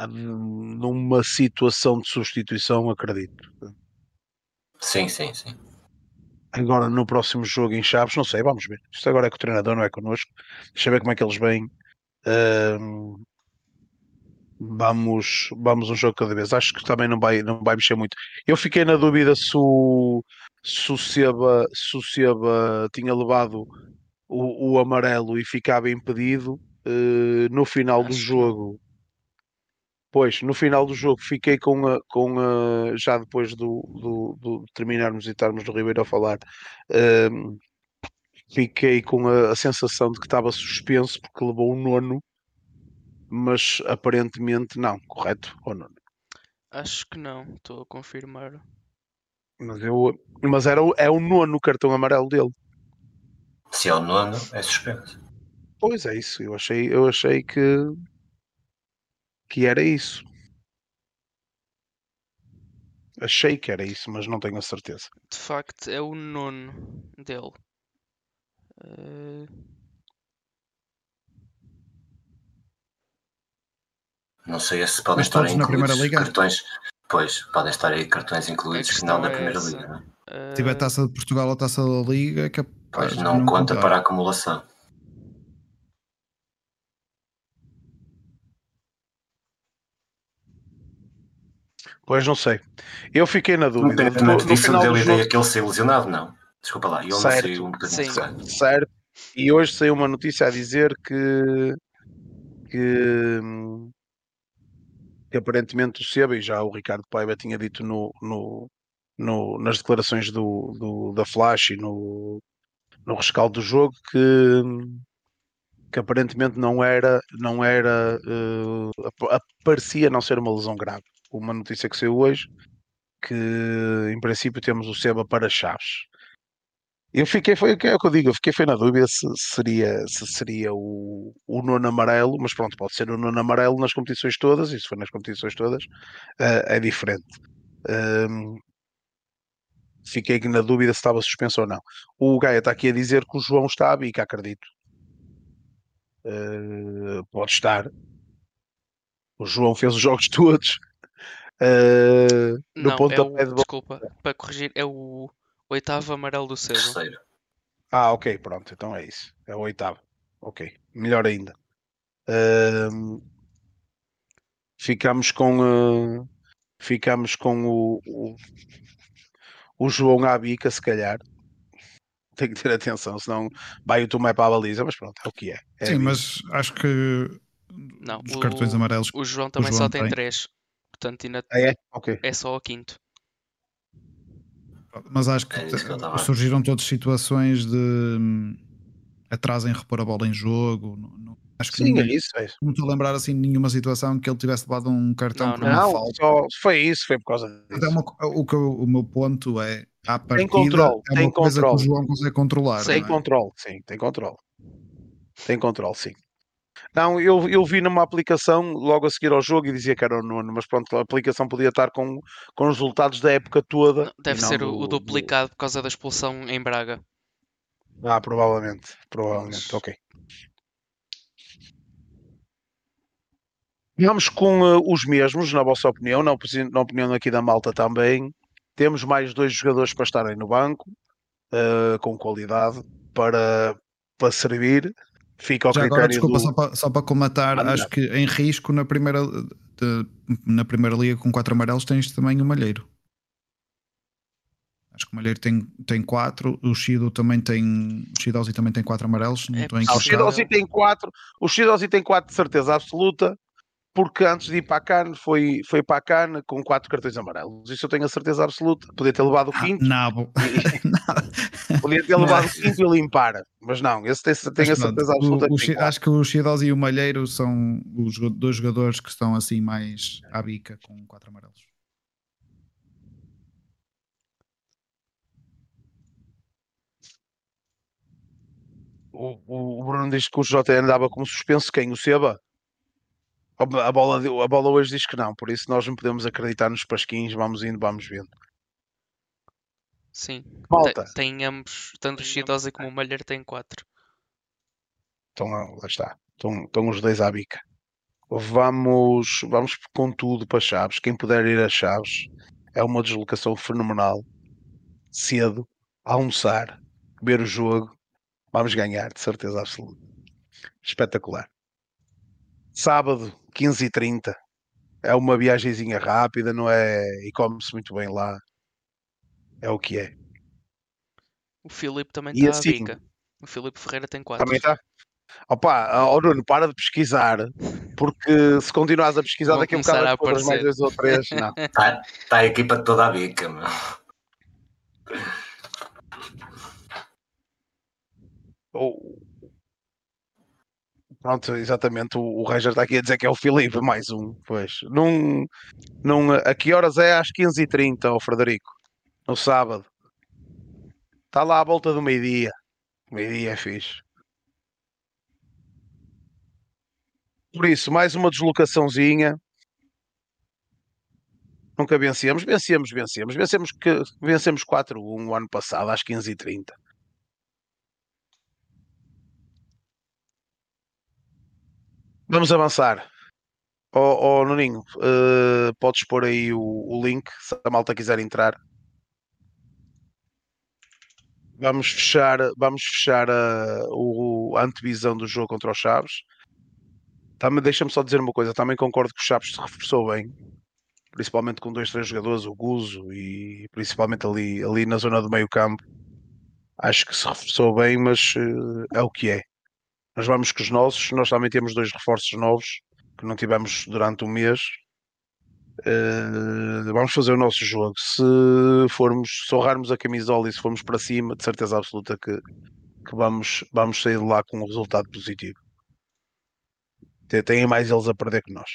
numa situação de substituição, acredito. Sim, sim, sim. Agora no próximo jogo em Chaves, não sei, vamos ver. Isto agora é com o treinador, não é connosco. Deixa eu ver como é que eles vêm. Uh, vamos, vamos um jogo cada vez. Acho que também não vai, não vai mexer muito. Eu fiquei na dúvida se o, se o, Seba, se o Seba tinha levado o, o amarelo e ficava impedido. Uh, no final do jogo, Pois, no final do jogo fiquei com a, com a, já depois do, do, do terminarmos e estarmos no Ribeiro a falar, um, fiquei com a, a, sensação de que estava suspenso porque levou o nono, mas aparentemente não, correto? Ou não? Acho que não, estou a confirmar. Mas, eu, mas era, é o nono cartão amarelo dele. Se é o nono, é suspenso. Pois é isso, eu achei, eu achei que que era isso. Achei que era isso, mas não tenho a certeza. De facto, é o nono dele. Uh... Não sei se podem estar aí incluídos cartões. Pois, podem estar aí cartões incluídos que não da é Primeira é Liga. Não é? Se tiver taça de Portugal ou taça da Liga, é que pois não, não conta contar. para a acumulação. Pois não sei. Eu fiquei na dúvida. Independentemente disso, me deu a ideia que ele ser lesionado, não. Desculpa lá, e certo, saiu um bocadinho certo, certo. E hoje saiu uma notícia a dizer que, que, que aparentemente o Seba, e já o Ricardo Paiva tinha dito no, no, no, nas declarações do, do, da Flash e no, no rescaldo do jogo, que, que aparentemente não era, não era, uh, parecia não ser uma lesão grave uma notícia que saiu hoje, que em princípio temos o Seba para Chaves. Eu fiquei, foi o que é que eu digo, eu fiquei foi na dúvida se seria, se seria o, o nono amarelo, mas pronto, pode ser o nono amarelo nas competições todas, se for nas competições todas, uh, é diferente. Um, fiquei na dúvida se estava suspenso ou não. O Gaia está aqui a dizer que o João está a bica, acredito. Uh, pode estar. O João fez os jogos todos. Uh, no não, ponto é o, de... Desculpa, para corrigir, é o oitavo amarelo do. Terceiro. Ah, ok, pronto, então é isso. É o oitavo. Ok, melhor ainda. Uh, ficamos com. Uh, ficamos com o, o, o João à bica, se calhar. Tem que ter atenção, senão vai o Tomé para a baliza, mas pronto, é o que é. é Sim, mas acho que não, os o, cartões amarelos. O João também o João só tem, tem três portanto ainda ah, é? Okay. é só o quinto. Mas acho que, é surgiram todas situações de hum, atraso em repor a bola em jogo. Não, não, acho que Sim, ninguém, é isso, é isso. Não estou a lembrar assim de nenhuma situação que ele tivesse levado um cartão não, por uma não, falta. Só foi isso, foi por causa disso. Uma, o, que o meu ponto é à partida tem controle, é tem uma coisa controle. que o João consegue controlar. Tem é? controle, sim, tem controle. Tem controle, sim. Não, eu, eu vi numa aplicação logo a seguir ao jogo e dizia que era o nono, mas pronto, a aplicação podia estar com, com os resultados da época toda. Deve ser o, do- o do- duplicado por causa da expulsão em Braga. Ah, provavelmente. Provavelmente, Mas- ok. Vamos com eh, os mesmos, na vossa opinião, na, na opinião aqui da malta também. Temos mais dois jogadores para estarem no banco, eh, com qualidade, para, para servir. Fica ao Já agora, critério desculpa, do... só para, só para comatar, Manda. acho que em risco na primeira, de- na primeira liga com quatro amarelos tens também o Malheiro. Acho que o Malheiro tem, tem quatro, o Shido também tem. O Shidozi também tem quatro amarelos, não É estou Ah, o. Shidozi tem quatro, o Shidozi tem quatro de certeza absoluta, porque antes de ir para a CAN foi, foi para a CAN com quatro cartões amarelos. Isso eu tenho a certeza absoluta. Podia ter levado o Ah, quinto, nabo. podia ter levado o quinto e limpar, mas não, esse tem, tem a Mas pronto, certeza absoluta o- o acho que o Shidozi e o Malheiro são os dois jogadores que estão assim mais à bica com quatro amarelos. O, o- Bruno diz que o JN dava como suspenso quem? O Seba? A bola, a bola hoje diz que não, por isso nós não podemos acreditar nos pasquins, vamos indo, vamos vendo. Sim. Malta. Tem, tem ambos, tanto o Shidozi como o Malheiro têm 4. Então lá está, estão, estão os dois à bica. Vamos, vamos com tudo para Chaves. Quem puder ir a Chaves é uma deslocação fenomenal. Cedo, almoçar, ver o jogo, vamos ganhar, de certeza absoluta. Espetacular. Sábado, 15h30. É uma viagenzinha rápida, não é? E come-se muito bem lá. É o que é. O Filipe também está assim- à bica. O Filipe Ferreira tem 4. Também está. Opa, ó Bruno, para de pesquisar, porque se continuares a pesquisar Vão daqui a um bocado a mais dois ou três, não. Está tá a equipa toda à bica, meu. Ou- Pronto, exatamente. O, o Ranger está aqui a dizer que é o Filipe, mais um. Pois. Num, num, a que horas é? Às 15h30, ó Frederico. No sábado. Está lá à volta do meio-dia. Meio-dia é fixe. Por isso, mais uma deslocaçãozinha. Nunca vencemos. Vencemos, vencemos. Vencemos, que, vencemos 4-1 o ano passado, às 15h30. Vamos avançar. Ó oh, Nuninho, eh, podes pôr aí o, o link se a malta quiser entrar. Vamos fechar, vamos fechar a, o, a antevisão do jogo contra os Chaves. Também deixa-me só dizer uma coisa, também concordo que o Chaves se reforçou bem, principalmente com dois, três jogadores, o Guzo e principalmente ali, ali na zona do meio campo. Acho que se reforçou bem, mas eh, é o que é. Nós vamos com os nossos, nós também temos dois reforços novos que não tivemos durante um mês. Eh, vamos fazer o nosso jogo. Se formos, se honrarmos a camisola e se formos para cima, de certeza absoluta que, que vamos, vamos sair de lá com um resultado positivo. Têm mais eles a perder que nós.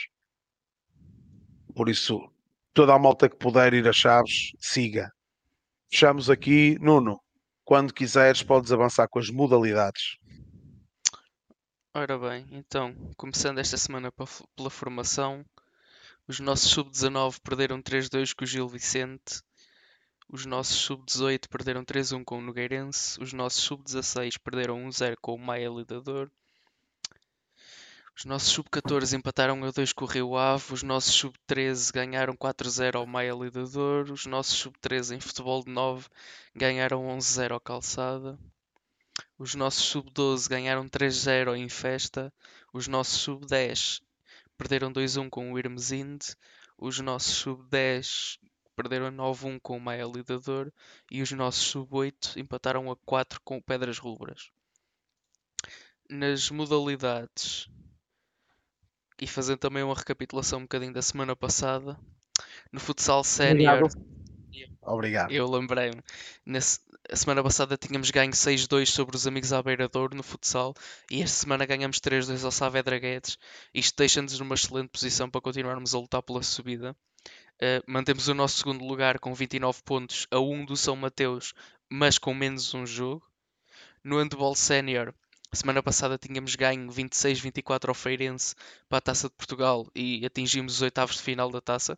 Por isso, toda a malta que puder ir a Chaves, siga. Fechamos aqui. Nuno, quando quiseres, podes avançar com as modalidades. Ora bem, então, começando esta semana pela formação, os nossos sub-19 perderam 3-2 com o Gil Vicente, os nossos sub-18 perderam 3-1 com o Nogueirense, os nossos sub-16 perderam 1-0 com o Maia Lidador, os nossos sub-14 empataram a 2 com o Rio Ave, os nossos sub-13 ganharam 4-0 ao Maia Lidador, os nossos sub-13 em futebol de 9 ganharam 11-0 ao Calçada. Os nossos sub-12 ganharam 3-0 em festa. Os nossos sub-10 perderam 2-1 com o Irmesinde. Os nossos sub-10 perderam 9-1 com o Maia Lidador. E os nossos sub-8 empataram a 4 com o Pedras Rubras. Nas modalidades, e fazendo também uma recapitulação um bocadinho da semana passada, no futsal sénior. Obrigado. Eu lembrei-me. A semana passada tínhamos ganho 6-2 sobre os amigos à Beira-Douro no futsal e esta semana ganhamos 3-2 ao Saavedra Guedes. Isto deixa-nos numa excelente posição para continuarmos a lutar pela subida. Eh, mantemos o nosso segundo lugar com 29 pontos a 1 do São Mateus, mas com menos um jogo. No handball sénior Semana passada tínhamos ganho 26-24 ao Feirense para a Taça de Portugal e atingimos os oitavos de final da taça.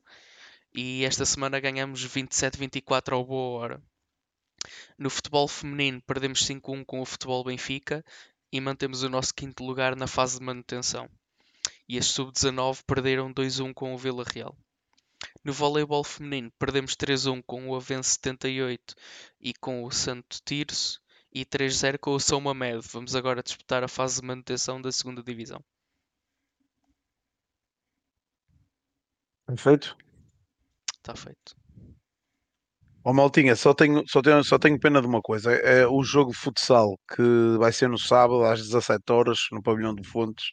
E esta semana ganhamos 27-24 ao Boa Hora. No futebol feminino perdemos 5-1 com o Futebol Benfica e mantemos o nosso quinto lugar na fase de manutenção. E as sub-19 perderam 2-1 com o Vila Real. No voleibol feminino perdemos 3-1 com o Avense 78 e com o Santo Tirso e 3-0 com o São Mamed. Vamos agora disputar a fase de manutenção da segunda divisão. Perfeito. Está feito. Ó Maltinha, só tenho, só, tenho, só tenho pena de uma coisa. É o jogo de futsal que vai ser no sábado às 17 horas no pavilhão de Fontes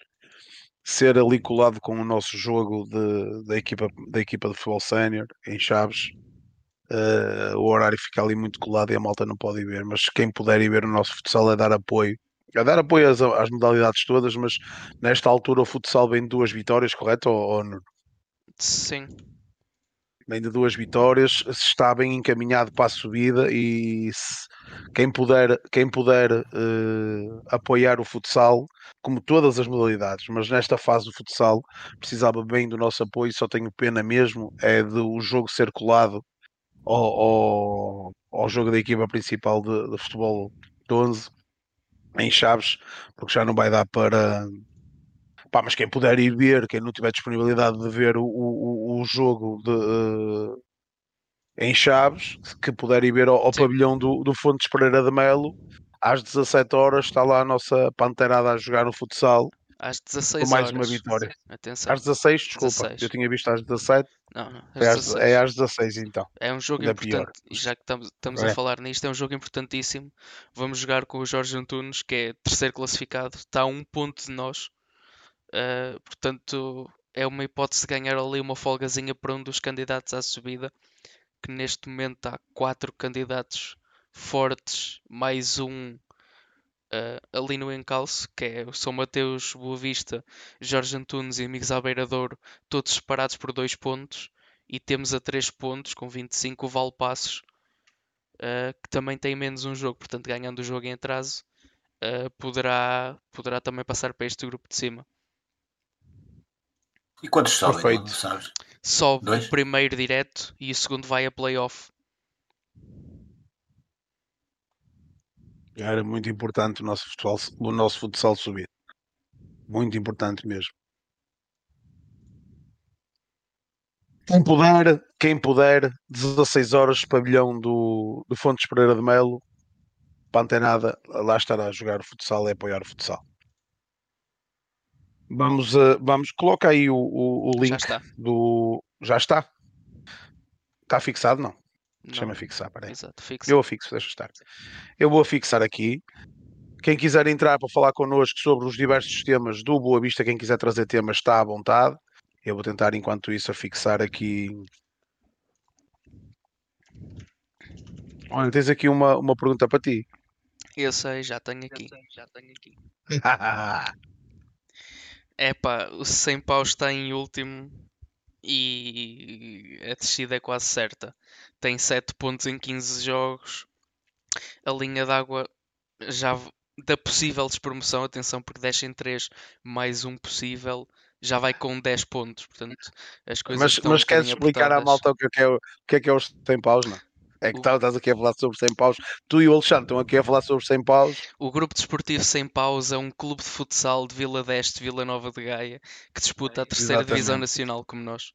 ser ali colado com o nosso jogo de, da, equipa, da equipa de futebol sénior em Chaves. Uh, o horário fica ali muito colado e a malta não pode ir ver, mas quem puder ir ver o nosso futsal é dar apoio. É dar apoio às, às modalidades todas, mas nesta altura o futsal vem de duas vitórias, correto? Ou, ou Sim, vem de duas vitórias, está bem encaminhado para a subida e se, quem puder, quem puder uh, apoiar o futsal, como todas as modalidades, mas nesta fase do futsal precisava bem do nosso apoio, só tenho pena mesmo é de o jogo ser colado ao, ao, ao jogo da equipa principal de, de futebol de 11 em Chaves, porque já não vai dar para Pá, mas quem puder ir ver, quem não tiver disponibilidade de ver o, o, o jogo de, uh, em Chaves, que puder ir ver ao, ao pavilhão do, do Fontes Pereira de Melo, às 17 horas está lá a nossa panterada a jogar no futsal. Às 16 com mais horas. uma vitória. Atenção. Às 16, desculpa, 16. eu tinha visto às 17, Não, não. é às, 16. é às 16 então. É um jogo importante, já que estamos, estamos É. a falar nisto, é um jogo importantíssimo. Vamos jogar com o Jorge Antunes, que é terceiro classificado, está a um ponto de nós. Uh, portanto, é uma hipótese de ganhar ali uma folgazinha para um dos candidatos à subida, que neste momento há quatro candidatos fortes, mais um uh, ali no encalço, que é o São Mateus, Boa Vista, Jorge Antunes e Amigos à Beira Douro, todos separados por dois pontos. E temos a três pontos, com 25, o Valpassos, uh, que também tem menos um jogo, portanto, ganhando o jogo em atraso, uh, poderá, poderá também passar para este grupo de cima. E quantos sobem, Perfeito. não sabes? Sobe Dois? o primeiro direto e o segundo vai a playoff. Era muito importante o nosso futsal, o nosso futsal subir. Muito importante mesmo. Quem puder, quem puder, 16 horas, pavilhão do, do Fontes Pereira de Melo, Pantenada, lá estará a jogar futsal e apoiar o futsal. Vamos, a- vamos, coloca aí o, o, o Já link está. do. Já está? Está fixado? Não. Não, Deixa-me fixar, peraí. Exato, fixa. Eu afixo, deixa estar. Eu vou afixar aqui. Quem quiser entrar para falar connosco sobre os diversos temas do Boa Vista, quem quiser trazer temas, está à vontade. Eu vou tentar, enquanto isso, afixar aqui. Olha, tens aqui uma, uma pergunta para ti. Eu sei, já tenho aqui. É pá, o 100 paus está em último e a descida é quase certa. Tem 7 pontos em 15 jogos. A linha d'água já da possível despromoção, atenção, porque desce em 3 mais um possível, já vai com 10 pontos. Portanto, as coisas mas mas queres explicar à malta o que é, que é, o o que é, que é os 100 paus, não? É que tá- estás aqui a falar sobre 100 paus. Tu e o Alexandre estão aqui a falar sobre 100 paus. O Grupo Desportivo Sem Paus é um clube de futsal de Vila Deste, Vila Nova de Gaia, que disputa a terceira divisão nacional como nós.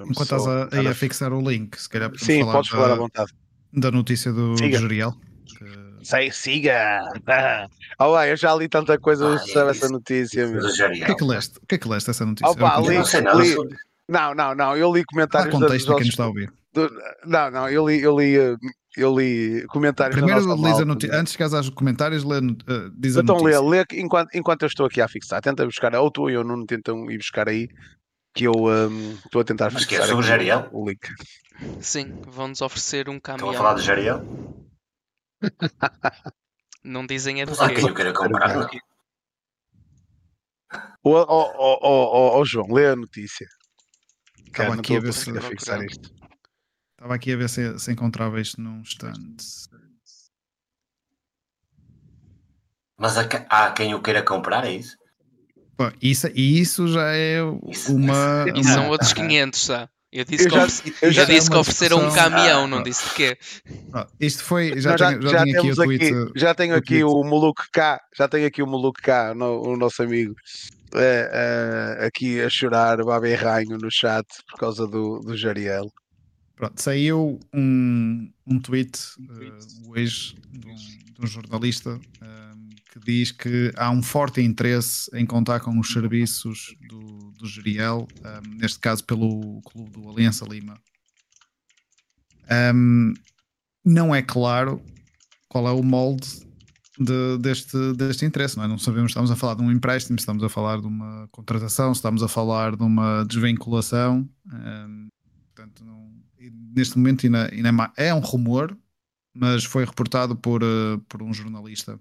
Enquanto estás a, a- a fixar o link, se calhar podemos Sim, falar podes falar à da, vontade. da notícia do Siga. Gerial. Sei, siga! Olá, eu já li tanta coisa Ah, sobre é essa notícia. meu. O que é que leste? O que é que leste essa notícia? Opa, li- li-. Não, não, não, eu li comentários dos contexto a quem nos está a ouvir. do- Não, não, eu li, eu li, eu li comentários da Primeiro, nossa lês a noti- antes de chegares aos comentários, lê, a eh, diz a Então lê, notícia. lê que enquanto, enquanto eu estou aqui a fixar. Tenta buscar, ou tu e eu não tentam ir buscar aí, que eu hum, estou a tentar Mas que é fixar sobre Jariel? o link. Sim, vão-nos oferecer um Estão a caminhão. falar do Jariel? Não dizem de sabe quem quê. eu quero comprar. Ô oh, oh, oh, oh, oh, João, lê a notícia. Estava aqui a ver se- fixar isto. Estava aqui a ver se, se encontrava isto num instante. Mas há, que- há quem o queira comprar, é isso? Pô, isso, e isso já é Isso- uma. E uma- são outros 500, sabe? Eu disse Eu que, já- ofereci- eu eu já- disse que é ofereceram um caminhão, Ah, não ah. disse de quê. Pá, Isto foi. Já, já, tenho, já já tenho aqui o temos tweet. aqui, já tenho o aqui tweet. o Moluco K, já tenho aqui o Moluco K, no- o nosso amigo, é, é, aqui a chorar, babe ranho no chat por causa do, do Jariel. Pronto, saiu um, um tweet eh, hoje de um, de um jornalista eh, que diz que há um forte interesse em contar com os serviços do, do Geriel, eh, neste caso pelo clube do Aliança Lima. Um, não é claro qual é o molde de- deste, deste interesse, não é? Não sabemos, estamos a falar de um empréstimo, estamos a falar de uma contratação, estamos a falar de uma desvinculação. um, portanto, não- neste momento ainda, ainda é, é um rumor, mas foi reportado por, eh, por um jornalista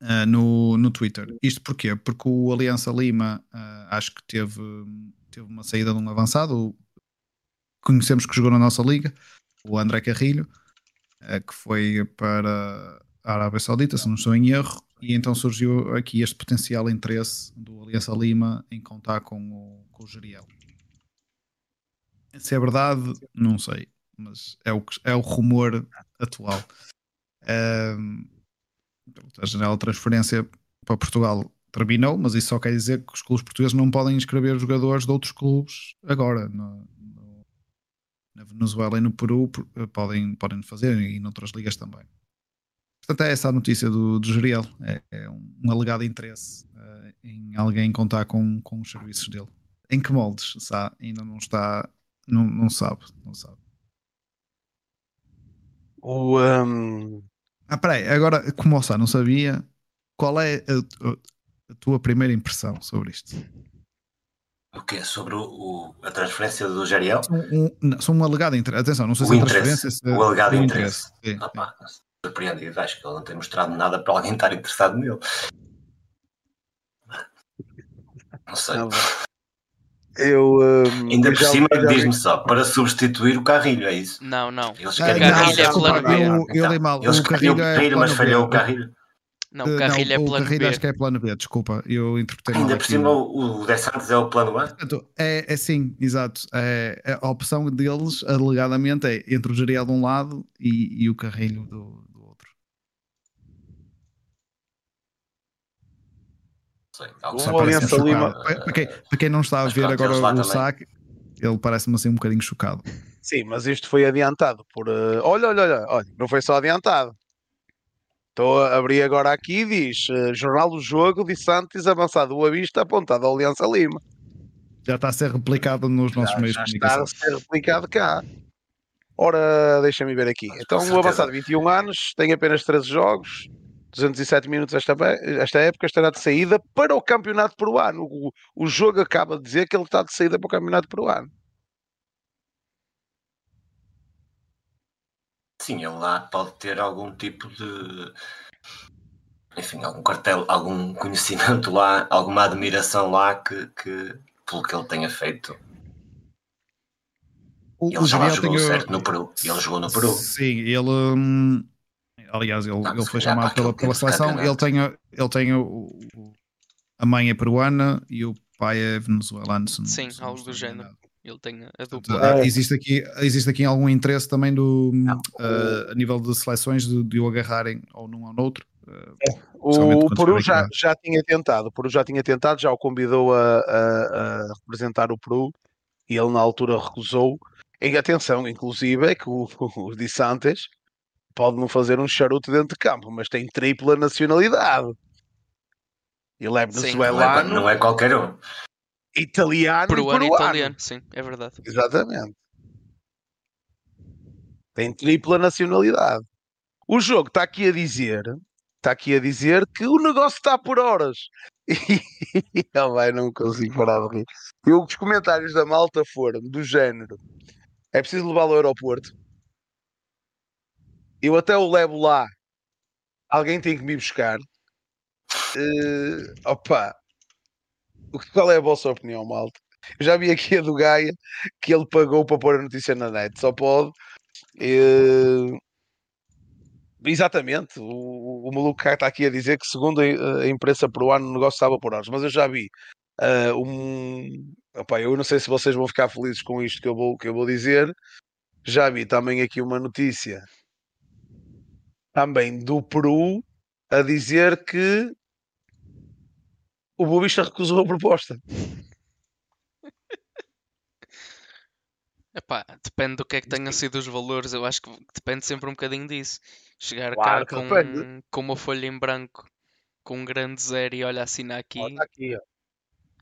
eh, no, no Twitter. Isto porquê? Porque o Aliança Lima eh, acho que teve, teve uma saída de um avançado, conhecemos que jogou na nossa liga, o André Carrilho, eh, que foi para a Arábia Saudita, se não estou em erro, e então surgiu aqui este potencial interesse do Aliança Lima em contar com o, com o Geriel. Se é verdade, não sei, mas é o, é o rumor atual. Pronto, a janela de transferência para Portugal terminou, mas isso só quer dizer que os clubes portugueses não podem inscrever jogadores de outros clubes agora. No- no- na Venezuela e no Peru eh, podem, podem fazer e noutras ligas também. Portanto, é essa a notícia do, do Geriel. É, é um, alegado interesse eh, em alguém contar com, com os serviços dele. Em que moldes? Ainda não está. Não, não sabe. Não sabe. O, um, Ah, peraí, agora, como o Sá não sabia, qual é a, a- tua primeira impressão sobre isto? O quê? Sobre o, o- a transferência do Jariel? Um, um, são um alegado interesse. Atenção, não sei O se é interesse, transferência. Se, o alegado o interesse. Sim, Ah, pá, surpreendido. Acho que ele não tem mostrado nada para alguém estar interessado nele. Não sei. não, eu, um, Ainda por já- cima, diz-me só, para substituir o Carrilho, é isso? Não, não. Eles Ah, querem não, Carrilho é plano B. eu, eu li mal. Eles o queriam Carrilho o é Carrilho, mas plano falhou o. Carrilho. Não, Eh, o Carrilho é o plano Carrilho B. acho que é plano B, desculpa, eu interpretei mal Ainda por aqui. cima, o, o De Santos é o plano A? Portanto, é, é sim, exato. É, é a opção deles, alegadamente, é entre o Geriel de um lado e, e o Carrilho do, do outro. Não sei, O Lima-. Para, quem, para quem não está a ver pronto, agora o saque, ele parece-me assim um bocadinho chocado. Sim, mas isto foi adiantado por. eh, olha, olha, olha, olha, não foi só adiantado. Estou a abrir agora aqui e diz: eh, Jornal do Jogo de Santos avançado Boa Vista apontado ao Aliança Lima. Já está a ser replicado nos nossos Já, meios já de está a comunicação. ser replicado cá. Ora, deixa-me ver aqui. Mas Então, o avançado 21 anos, tem apenas 13 jogos, 207 minutos esta, esta época, estará de saída para o campeonato peruano. O, o jogo acaba de dizer que ele está de saída para o campeonato peruano. Sim, ele lá pode ter algum tipo de. Enfim, algum cartel, algum conhecimento lá, alguma admiração lá que, que pelo que ele tenha feito. O, Ele já lá Geriel jogou tem o- certo no Peru. Ele jogou no Peru. Sim, ele. hum, aliás, ele, Ah, ele foi chamado pela, pela seleção. Ele tem, o- ele tem o, o- a mãe é peruana e o pai é venezuelano. Sim, se não algo do género. Ele tem a dupla. É. existe, aqui, existe aqui algum interesse também do, uh, a nível de seleções de, de o agarrarem ou num ou no outro. Uh, O, Somente o Peru já, já tinha tentado, o Peru já tinha tentado, já o convidou a, a- a representar o Peru e ele na altura recusou. E atenção, inclusive, é que o, o Di Santos pode não fazer um charuto dentro de campo, mas tem tripla nacionalidade. Ele é. Não venezuelano, não é qualquer um. italiano, Peruano e e peruano. italiano, sim, é verdade. Exatamente. Tem tripla nacionalidade. O jogo está aqui a dizer, está aqui a dizer que o negócio está por horas. E oh, vai, não consigo parar de rir. E os comentários da malta foram do género: é preciso levá-lo ao aeroporto. Eu até o levo lá. Alguém tem que me buscar. Eh, opa, qual é a vossa opinião, malta? Eu já vi aqui a do Gaia que ele pagou para pôr a notícia na net. Só pode. Eh, Exatamente, o, o maluco está aqui a dizer que, segundo a, a imprensa peruana, o negócio estava por horas, mas eu já vi uh, um. Opa, eu não sei se vocês vão ficar felizes com isto que eu vou, que eu vou dizer. Já vi também aqui uma notícia também do Peru a dizer que o Bobista recusou a proposta. Epá, depende do que é que tenham sido os valores, eu acho que depende sempre um bocadinho disso. Chegar Claro cá com, com uma folha em branco, com um grande zero e olha, assina aqui. Tá aqui.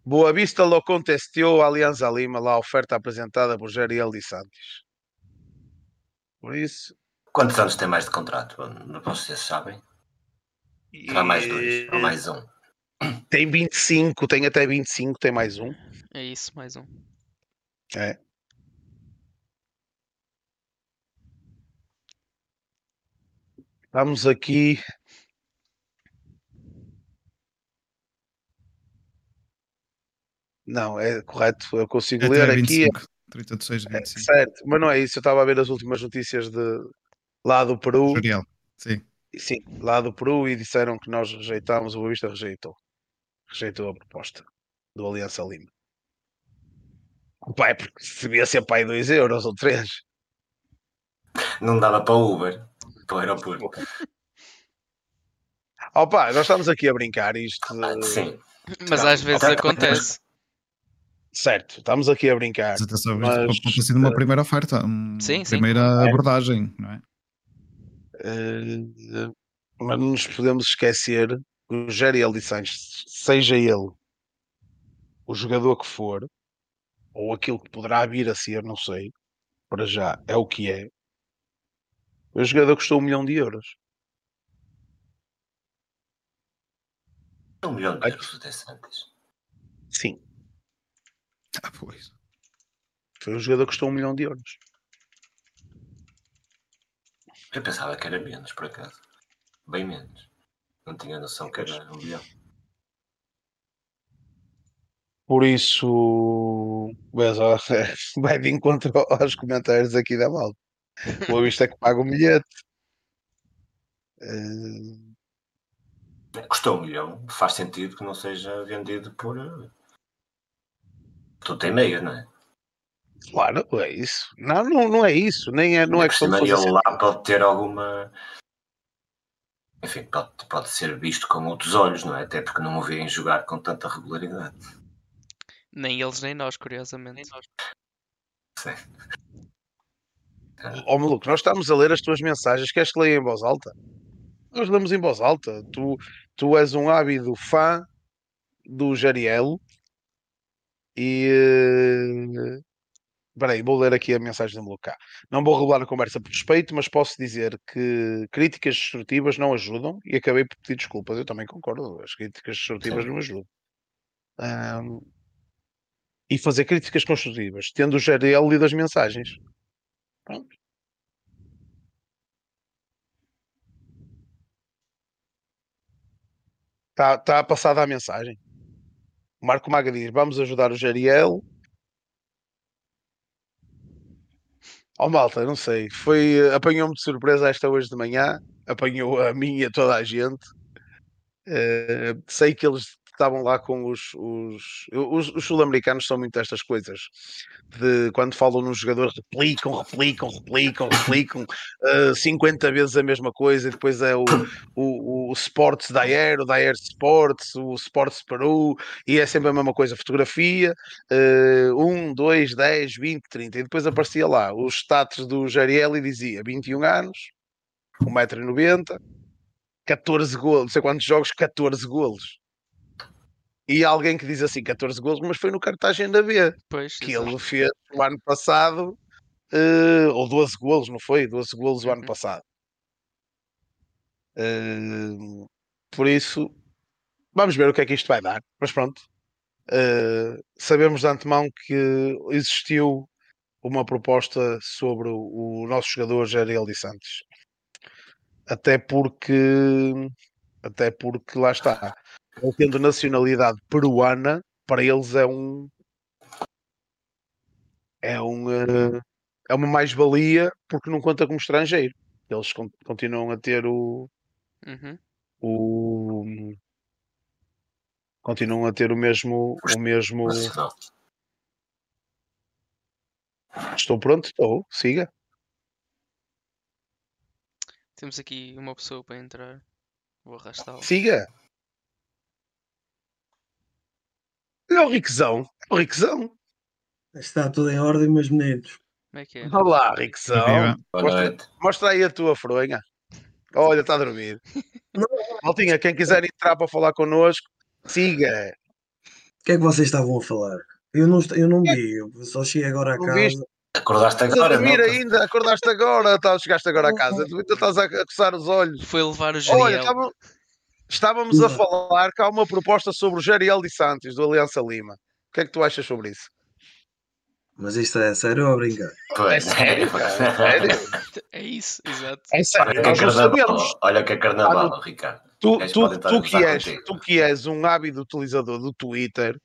Boa Vista lo contestou a Alianza Lima lá a oferta apresentada por Jeriel de Santos. Por isso. Quantos anos tem mais de contrato? Vocês sabem? Será mais dois ou eh, mais um? Tem 25, tem até 25, tem mais um. É isso, mais um. É. Vamos aqui. Não, é correto. Eu consigo É ler até aqui. 25. 30 de 6 de É, 25. certo, mas não é isso. Eu estava a ver as últimas notícias de lá do Peru. Sim. Sim, lá do Peru e disseram que nós rejeitámos, o Boa Vista rejeitou. Rejeitou a proposta do Aliança Lima. Pai, porque se devia ser pai 2 euros ou 3. Não dava para o Uber, para o aeroporto. Opa, nós estamos aqui a brincar isto. Ah, Sim. Mas Não, às vezes acontece. Certo, estamos aqui a brincar. Mas atenção, Mas, isto pode ter sido uma eh, primeira oferta, uma Sim, sim. primeira É. abordagem, não é? Eh, mas não nos podemos esquecer que o Geriel de Sanches, seja ele o jogador que for, ou aquilo que poderá vir a ser, não sei, para já é o que é. O jogador custou um milhão de euros. Um milhão de euros de Santos. Sim, Ah, pois. foi um jogador que custou um milhão de euros. Eu pensava que era menos, por acaso. Bem menos. Não tinha noção que era um milhão. Por isso, ó, vai de encontro aos comentários aqui da malta. Boa vista que paga o bilhete. Custou um milhão, faz sentido que não seja vendido por. eh, Tu tem meia, não é? Claro, é isso. Não, não, não é isso. Nem é, não é questão de ele lá pode ter alguma. Enfim, pode, pode ser visto com outros olhos, não é? Até porque não o veem jogar com tanta regularidade. Nem eles nem nós, curiosamente. Sim. Ó maluco, nós estamos a ler as tuas mensagens. Queres que leia em voz alta? Nós lemos em voz alta. Tu, tu és um ávido fã do Jariel. E. eh, Espera aí, vou ler aqui a mensagem do maluco cá. Não vou revelar a conversa por respeito, mas posso dizer que críticas destrutivas não ajudam e acabei por pedir desculpas. Eu também concordo. As críticas destrutivas Sim. não ajudam. Ahm, e fazer críticas construtivas, tendo o Jariel lido as mensagens. Pronto. Está tá passada a mensagem. O Marco Maga diz: Vamos ajudar o Jariel. Oh malta, não sei. Foi, apanhou-me de surpresa esta hoje de manhã. Apanhou a mim e a toda a gente. Eh, sei que eles estavam lá com os. Os, os, os sul-americanos são muito destas coisas. De quando falam num jogador, replicam, replicam, replicam, replicam eh, 50 vezes a mesma coisa. E depois é o, o, o Sports da Air, o da Air Sports, o Sports Peru, e é sempre a mesma coisa. Fotografia, eh, 1, 2, 10, 20, 30. E depois aparecia lá os status do Jariel e dizia 21 anos, 1,90m, 14 golos, não sei quantos jogos, 14 golos. E alguém que diz assim 14 golos, mas foi no cartagem da B, Pois, que exato. ele fez o ano passado, eh, ou 12 golos, não foi? 12 golos o ano Uhum. passado. Eh, por isso, vamos ver o que é que isto vai dar. Mas pronto, eh, sabemos de antemão que existiu uma proposta sobre o, o nosso jogador Jariel de Santos. Até porque, até porque lá está, ele tendo nacionalidade peruana, para eles é um é, um, eh, é uma mais-valia porque não conta como estrangeiro. Eles con- continuam a ter o, Uhum. o continuam a ter o mesmo o mesmo estou pronto estou siga Temos aqui uma pessoa para entrar. Vou arrastá-lo. siga é o Riquezão é o Riquezão Está tudo em ordem, meus meninos. Como é que é? olá Riquezão mostra, mostra aí a tua fronha olha está a dormir Maltinha quem quiser entrar para falar connosco siga O que é que vocês estavam a falar? Eu não, eu não vi, eu só cheguei agora a casa. viste? Acordaste Estás a agora, não? dormir ainda acordaste agora tá, chegaste agora a casa tu ainda estás a, coçar os olhos Foi levar o Olha, Jariel. estava- estávamos a falar que há uma proposta sobre o Jariel de Santos, do Aliança Lima. O que é que tu achas sobre isso? Mas isto é sério ou a brincar? Pois, sério, cara, sério. É isso, exato. É Olha sério, que é carnaval, olha que é carnaval, Ah, Ricardo. Tu, tu, tu, que és, contigo. tu que és um ávido utilizador do Twitter,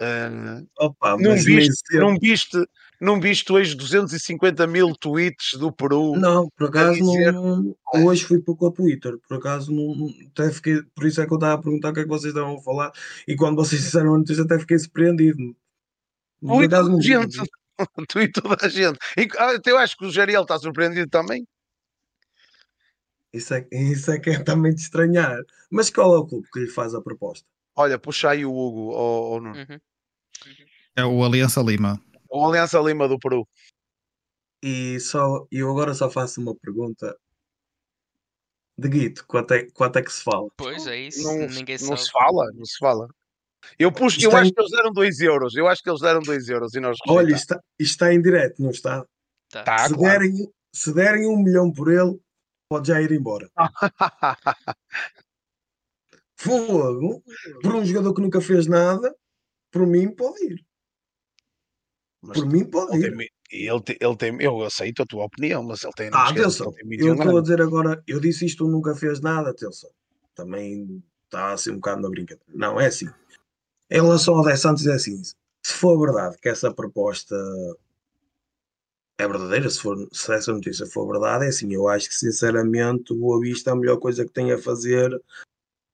ah, Opa, não, viste, não, viste, não viste hoje 250 mil tweets do Peru? Não, por acaso dizer- não. Hoje fui pouco ao Twitter, por acaso não. Até fiquei, por isso é que eu estava a perguntar o que é que vocês estavam a falar. E quando vocês disseram a notícia, até fiquei surpreendido. Por Tu e acaso toda não a vi. gente. Tu e toda a gente. E, ah, eu acho que o Jariel está surpreendido também. Isso é, isso é que é também de estranhar. Mas qual é o clube que lhe faz a proposta? Olha, puxa aí o Hugo, ou, ou Nuno. Uhum. É o Aliança Lima. O Aliança Lima do Peru. E só, eu agora só faço uma pergunta. De Guito, quanto é, quanto é que se fala? Pois é isso, não, ninguém não sabe. se fala, não se fala. Eu, pus, eu é acho em- que eles deram 2 euros. Eu acho que eles deram 2 euros e nós Olha, está, está em direto, não está? Tá. Tá, se, claro. derem, se derem um milhão por ele, pode já ir embora. Fogo! Por um jogador que nunca fez nada, por mim pode ir. Mas Por mim pode ele ir. tem, ele, tem, ele tem, eu aceito a tua opinião, mas ele tem. Ah, atenção, tem eu 21 estou a dizer agora, eu disse isto, nunca fez nada, atenção. Também está assim um bocado na brincadeira. Não, é assim. Em relação ao 10 Santos, é assim. Se for verdade que essa proposta é verdadeira, se, for, se essa notícia for verdade, é assim. Eu acho que, sinceramente, o Boa Vista, a melhor coisa que tem a fazer,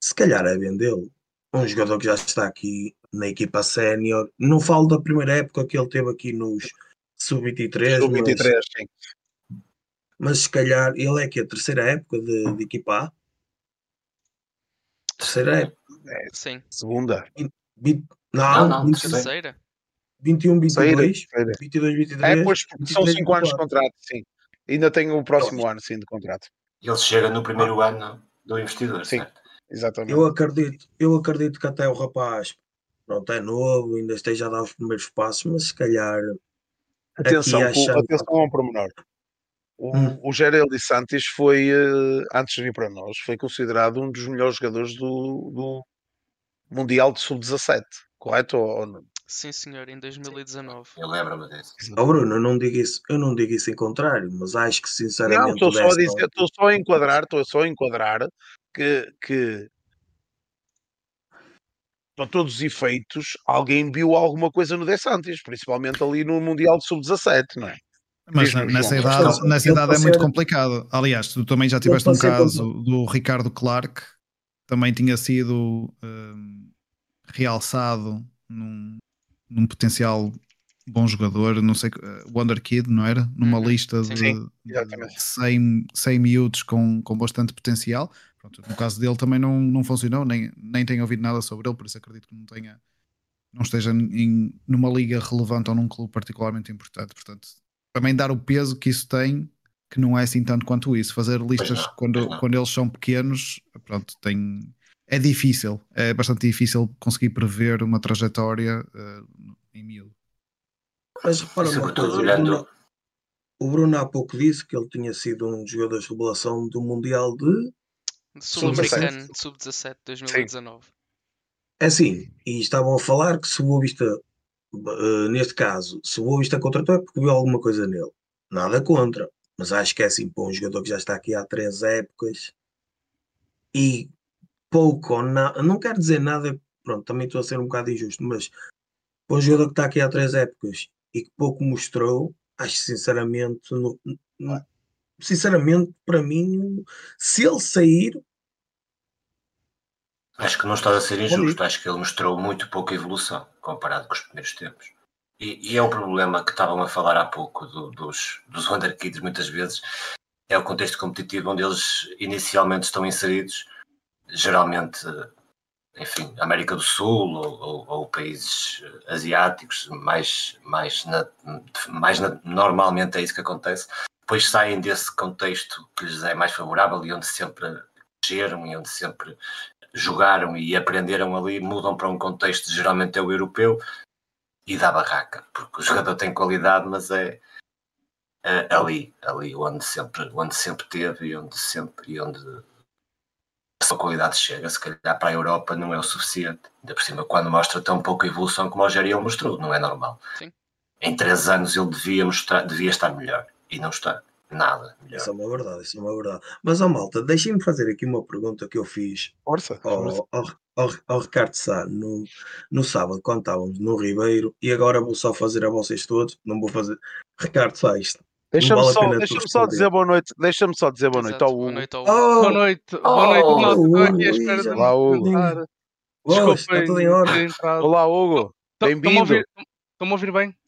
se calhar, é vendê-lo. Um jogador que já está aqui na equipa sénior. Não falo da primeira época que ele teve aqui nos sub-23, Sou mas 23, sim. mas se calhar ele é que a terceira época de, de equipa A? Terceira época? Sim. Segunda. Vinte- Não, não, não, 21, terceira. Terceira? 21, Terceira, 22, terceira. 22, 23. É, pois, porque são 23, 5 anos de 24. contrato, sim. Ainda tenho o próximo ano, sim, de contrato. Ele chega no primeiro ano do investidor, Sim. certo? Exatamente. Eu acredito, eu acredito que até o rapaz pronto, é novo, ainda esteja a dar os primeiros passos, mas se calhar Atenção, achando- atenção a um pormenor. O, Hum. o Gerel de Santos foi, eh, antes de vir para nós, foi considerado um dos melhores jogadores do, do Mundial de Sub-17, correto? Ou, não? Sim, senhor, em 2019. Eu lembro-me disso. Ó Bruno, eu não digo isso, eu não digo isso em contrário, mas acho que Não, sinceramente estou o só a 10 dizer, estou só a enquadrar, estou só a enquadrar que, que para todos os efeitos, alguém viu alguma coisa no De Santos, principalmente ali no Mundial de Sub-17, não é? Mas na- nessa idade, Atenção, nessa idade é muito ser- complicado. Aliás, tu também já tiveste um caso do Ricardo Clark, também tinha sido hum, realçado num, num potencial bom jogador, não sei, eh, Wonder Kid, não era? Numa Uhum, lista sim. de, Sim, de exatamente. 100, 100 miúdos com, com bastante potencial. Pronto, no caso dele também não, não funcionou, nem, nem tenho ouvido nada sobre ele, por isso acredito que não tenha não esteja em, numa liga relevante ou num clube particularmente importante. Portanto, também dar o peso que isso tem, que não é assim tanto quanto isso. Fazer listas não, quando, quando eles são pequenos, pronto, tem. É difícil, é bastante difícil conseguir prever uma trajetória eh, em miúdo. Mas repara uma sobretudo coisa, o olhando. Bruno, o Bruno há pouco disse que ele tinha sido um dos jogadores de revelação do Mundial de. Sul-Americano, sub-17, 2019. É assim, e estavam a falar que se o Boa Vista, eh, neste caso, se o Boa Vista contratou é porque viu alguma coisa nele. Nada contra, mas acho que é assim, para um jogador que já está aqui há três épocas e pouco ou nada, não quero dizer nada, pronto, também estou a ser um bocado injusto, mas para um jogador que está aqui há três épocas e que pouco mostrou, acho sinceramente, no, no, sinceramente, para mim, se ele sair. Acho que não está a ser injusto, acho que ele mostrou muito pouca evolução comparado com os primeiros tempos. E, e é o problema que estavam a falar há pouco do, dos, dos Wonder Kids, muitas vezes, é o contexto competitivo onde eles inicialmente estão inseridos, geralmente enfim, América do Sul ou, ou, ou países asiáticos, mais, mais, na, mais na, normalmente é isso que acontece. Depois saem desse contexto que lhes é mais favorável e onde sempre cresceram e onde sempre jogaram e aprenderam ali, mudam para um contexto geralmente é o europeu e dá barraca, porque o jogador tem qualidade, mas é, é ali, ali onde sempre, onde sempre teve e onde sempre e onde essa qualidade chega, se calhar para a Europa não é o suficiente. Ainda por cima, quando mostra tão pouca evolução como o Geriel mostrou, não é normal. Sim. Em três anos ele devia, mostrar, devia estar melhor e não está. Nada melhor. Isso é uma verdade, isso é uma verdade. Mas, ó malta, deixem-me fazer aqui uma pergunta que eu fiz Força, ao, ao, ao, ao Ricardo Sá no, no sábado, quando estávamos no Ribeiro, e agora vou só fazer a vocês todos, não vou fazer. Ricardo Sá, isto Deixa-me vale só, deixa só dizer boa noite. Deixa-me só dizer boa noite Exato, ao boa Hugo. noite ao Oh, Boa noite, boa noite, oh, malta. Estou aqui à Hugo, Olá, Hugo. Desculpem está tudo em ordem. Olá, Hugo. Bem-vindo. estão-me a ouvir bem?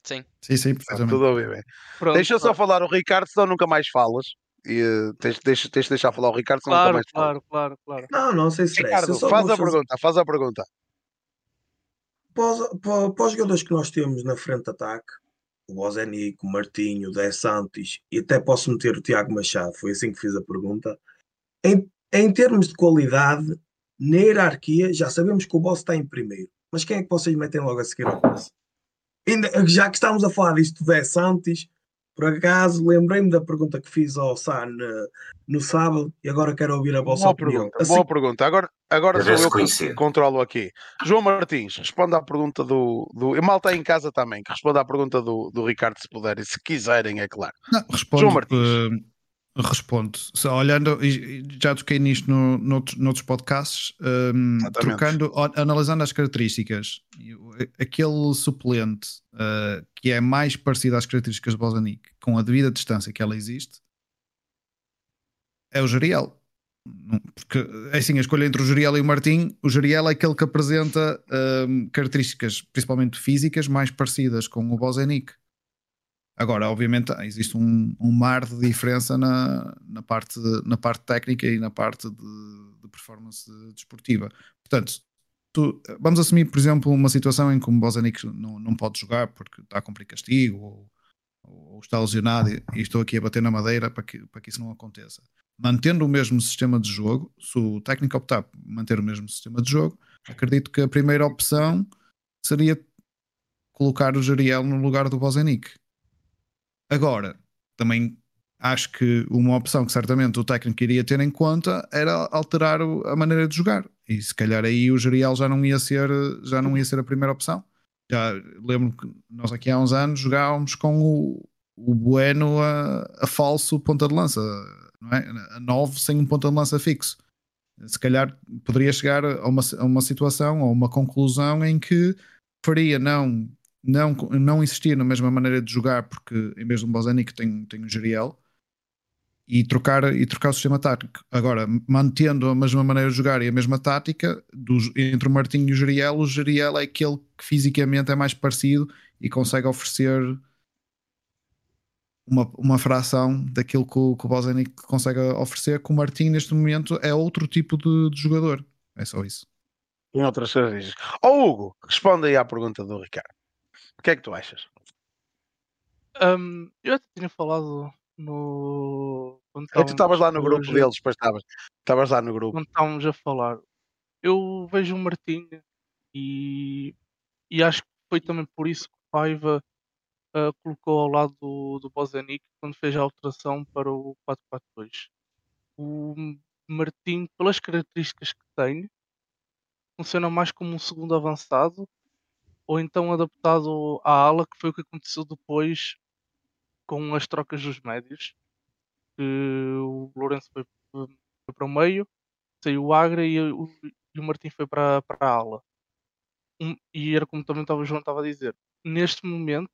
Sim. Sim, perfeitamente. tudo a ouvir bem. Pronto. Deixa só falar o Ricardo, senão nunca mais falas. E, eh, tens, tens, tens de deixar falar o Ricardo, senão nunca Claro, mais falas. claro, claro, claro. Não, não, sem stress. Ricardo, eu só faz a fazer- pergunta, faz a pergunta. para, os- para- para os jogadores que nós temos na frente de ataque, o Bozenic, o Martinho, o Dé Santos e até posso meter o Tiago Machado, foi assim que fiz a pergunta. Em, em termos de qualidade, na hierarquia, já sabemos que o Boss está em primeiro, mas quem é que vocês metem logo a seguir ao Boss? Ainda, já que estamos a falar disto do Dé Santos, por acaso lembrei-me da pergunta que fiz ao Sá no, no sábado e agora quero ouvir a vossa Boa opinião. pergunta, Assim- boa pergunta. Agora, agora sou eu que coincide. controlo aqui. João Martins, responda à pergunta do. do... E mal está em casa também, que responda à pergunta do, do Ricardo, se puderem, se quiserem, é claro. Não, respondo, João Martins. eh, respondo. Só olhando, já toquei nisto no, noutros, noutros podcasts, Exatamente. trocando, analisando as características, aquele suplente eh, que é mais parecido às características de Bozanic, com a devida distância que ela existe, é o Jeriel. Não- Porque, é assim, a escolha entre o Jeriel e o Martim, o Jeriel é aquele que apresenta eh, características, principalmente físicas, mais parecidas com o Bozanic. Agora, obviamente, existe um, um mar de diferença na, na, parte, na parte técnica e na parte de, de performance desportiva. Portanto, tu- vamos assumir, por exemplo, uma situação em que o Bozanic não, não pode jogar porque está a cumprir castigo ou, ou está lesionado e, e estou aqui a bater na madeira para que, para que isso não aconteça. Mantendo o mesmo sistema de jogo, se o técnico optar por manter o mesmo sistema de jogo, acredito que a primeira opção seria colocar o Jeriel no lugar do Bozanic. Agora, também acho que uma opção que certamente o técnico iria ter em conta era alterar a maneira de jogar. E se calhar aí o Jeriel já não ia ser, já não ia ser a primeira opção. Já lembro que nós aqui há uns anos jogávamos com o, o Bueno a, a falso ponta de lança, não é? a 9 sem um ponta de lança fixo. Se calhar poderia chegar a uma, a uma situação ou uma conclusão em que faria não não, não insistir na mesma maneira de jogar, porque em vez de um Bozanic tem, tem um Geriel, e trocar, e trocar o sistema tático. Agora, mantendo a mesma maneira de jogar e a mesma tática, dos, entre o Martinho e o Geriel, o Geriel é aquele que fisicamente é mais parecido e consegue oferecer uma, uma fração daquilo que o, que o Bozanic consegue oferecer, que o Martinho neste momento é outro tipo de, de jogador. É só isso. Em outras características. Ó Hugo, responda aí à pergunta do Ricardo. O que é que tu achas? Hum, eu até tinha falado no. Quando É tu estavas lá no grupo hoje- deles, depois estavas. Estavas lá no grupo. quando estávamos a falar, eu vejo o Martinho e, e acho que foi também por isso que o Paiva ah, colocou ao lado do, do Bozanic quando fez a alteração para o 4-4-2. O Martinho, pelas características que tem, funciona mais como um segundo avançado ou então adaptado à ala, que foi o que aconteceu depois com as trocas dos médios. Que o Lourenço foi, foi para o meio, saiu o Agra e o, e o Martim foi para, para a ala. Um- e era como também o João estava a dizer. Neste momento,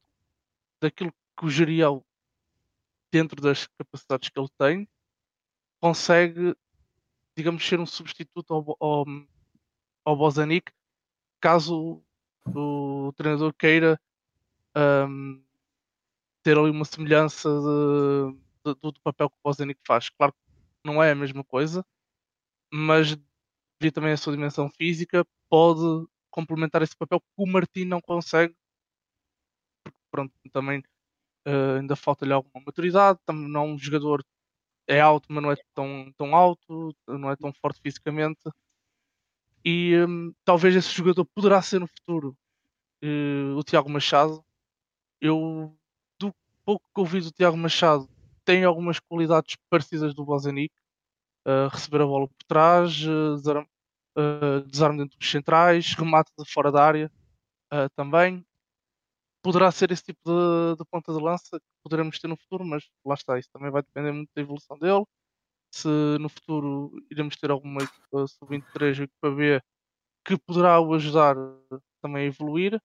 daquilo que o Geriel, dentro das capacidades que ele tem, consegue, digamos, ser um substituto ao, ao, ao Bozanic, caso o treinador queira um, ter ali uma semelhança de, de, do papel que o Bozanic faz. Claro que não é a mesma coisa, mas devido também à sua dimensão física, pode complementar esse papel que o Martim não consegue. Porque, pronto, também uh, ainda falta-lhe alguma maturidade. Também não é um jogador é alto, mas não é tão, tão alto, não é tão forte fisicamente. E um, talvez esse jogador poderá ser no futuro uh, o Tiago Machado. Eu, do pouco que ouvi do Tiago Machado, tem algumas qualidades parecidas do Bozenic. Uh, receber a bola por trás, uh, desarme, uh, desarme dentro dos centrais, remate de fora da área também. Poderá ser esse tipo de, de, ponta de lança que poderemos ter no futuro, mas lá está, isso também vai depender muito da evolução dele. Se no futuro iremos ter alguma equipa sub-23 ou equipa B que poderá o ajudar também a evoluir.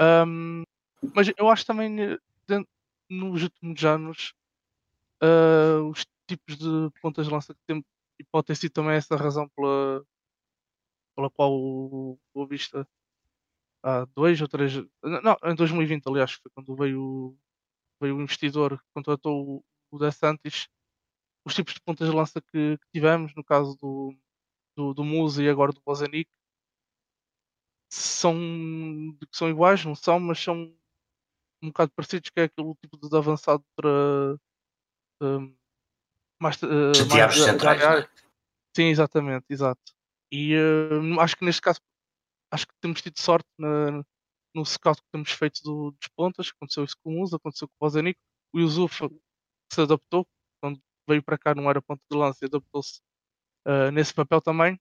Um, mas eu acho também dentro, nos últimos anos uh, os tipos de pontas de lança que temos, e pode ter sido também essa a razão pela, pela qual o Boa Vista há dois ou três. Não, em 2020, aliás, foi quando veio, veio o investidor que contratou o, o De Santis. Os tipos de pontas de lança que, que tivemos, no caso do, do, do Musa e agora do Bozanic, são, são iguais, não são, mas são um bocado parecidos, que é aquele tipo de avançado para um, mais, uh, mais centrais, é? Sim, exatamente, exato. E uh, acho que neste caso acho que temos tido sorte na, no scout que temos feito do, dos pontas, aconteceu isso com o Musa, aconteceu com o Bozanico, o Yusuf se adaptou, quando veio para cá não era ponta de lança e adaptou-se uh, nesse papel também.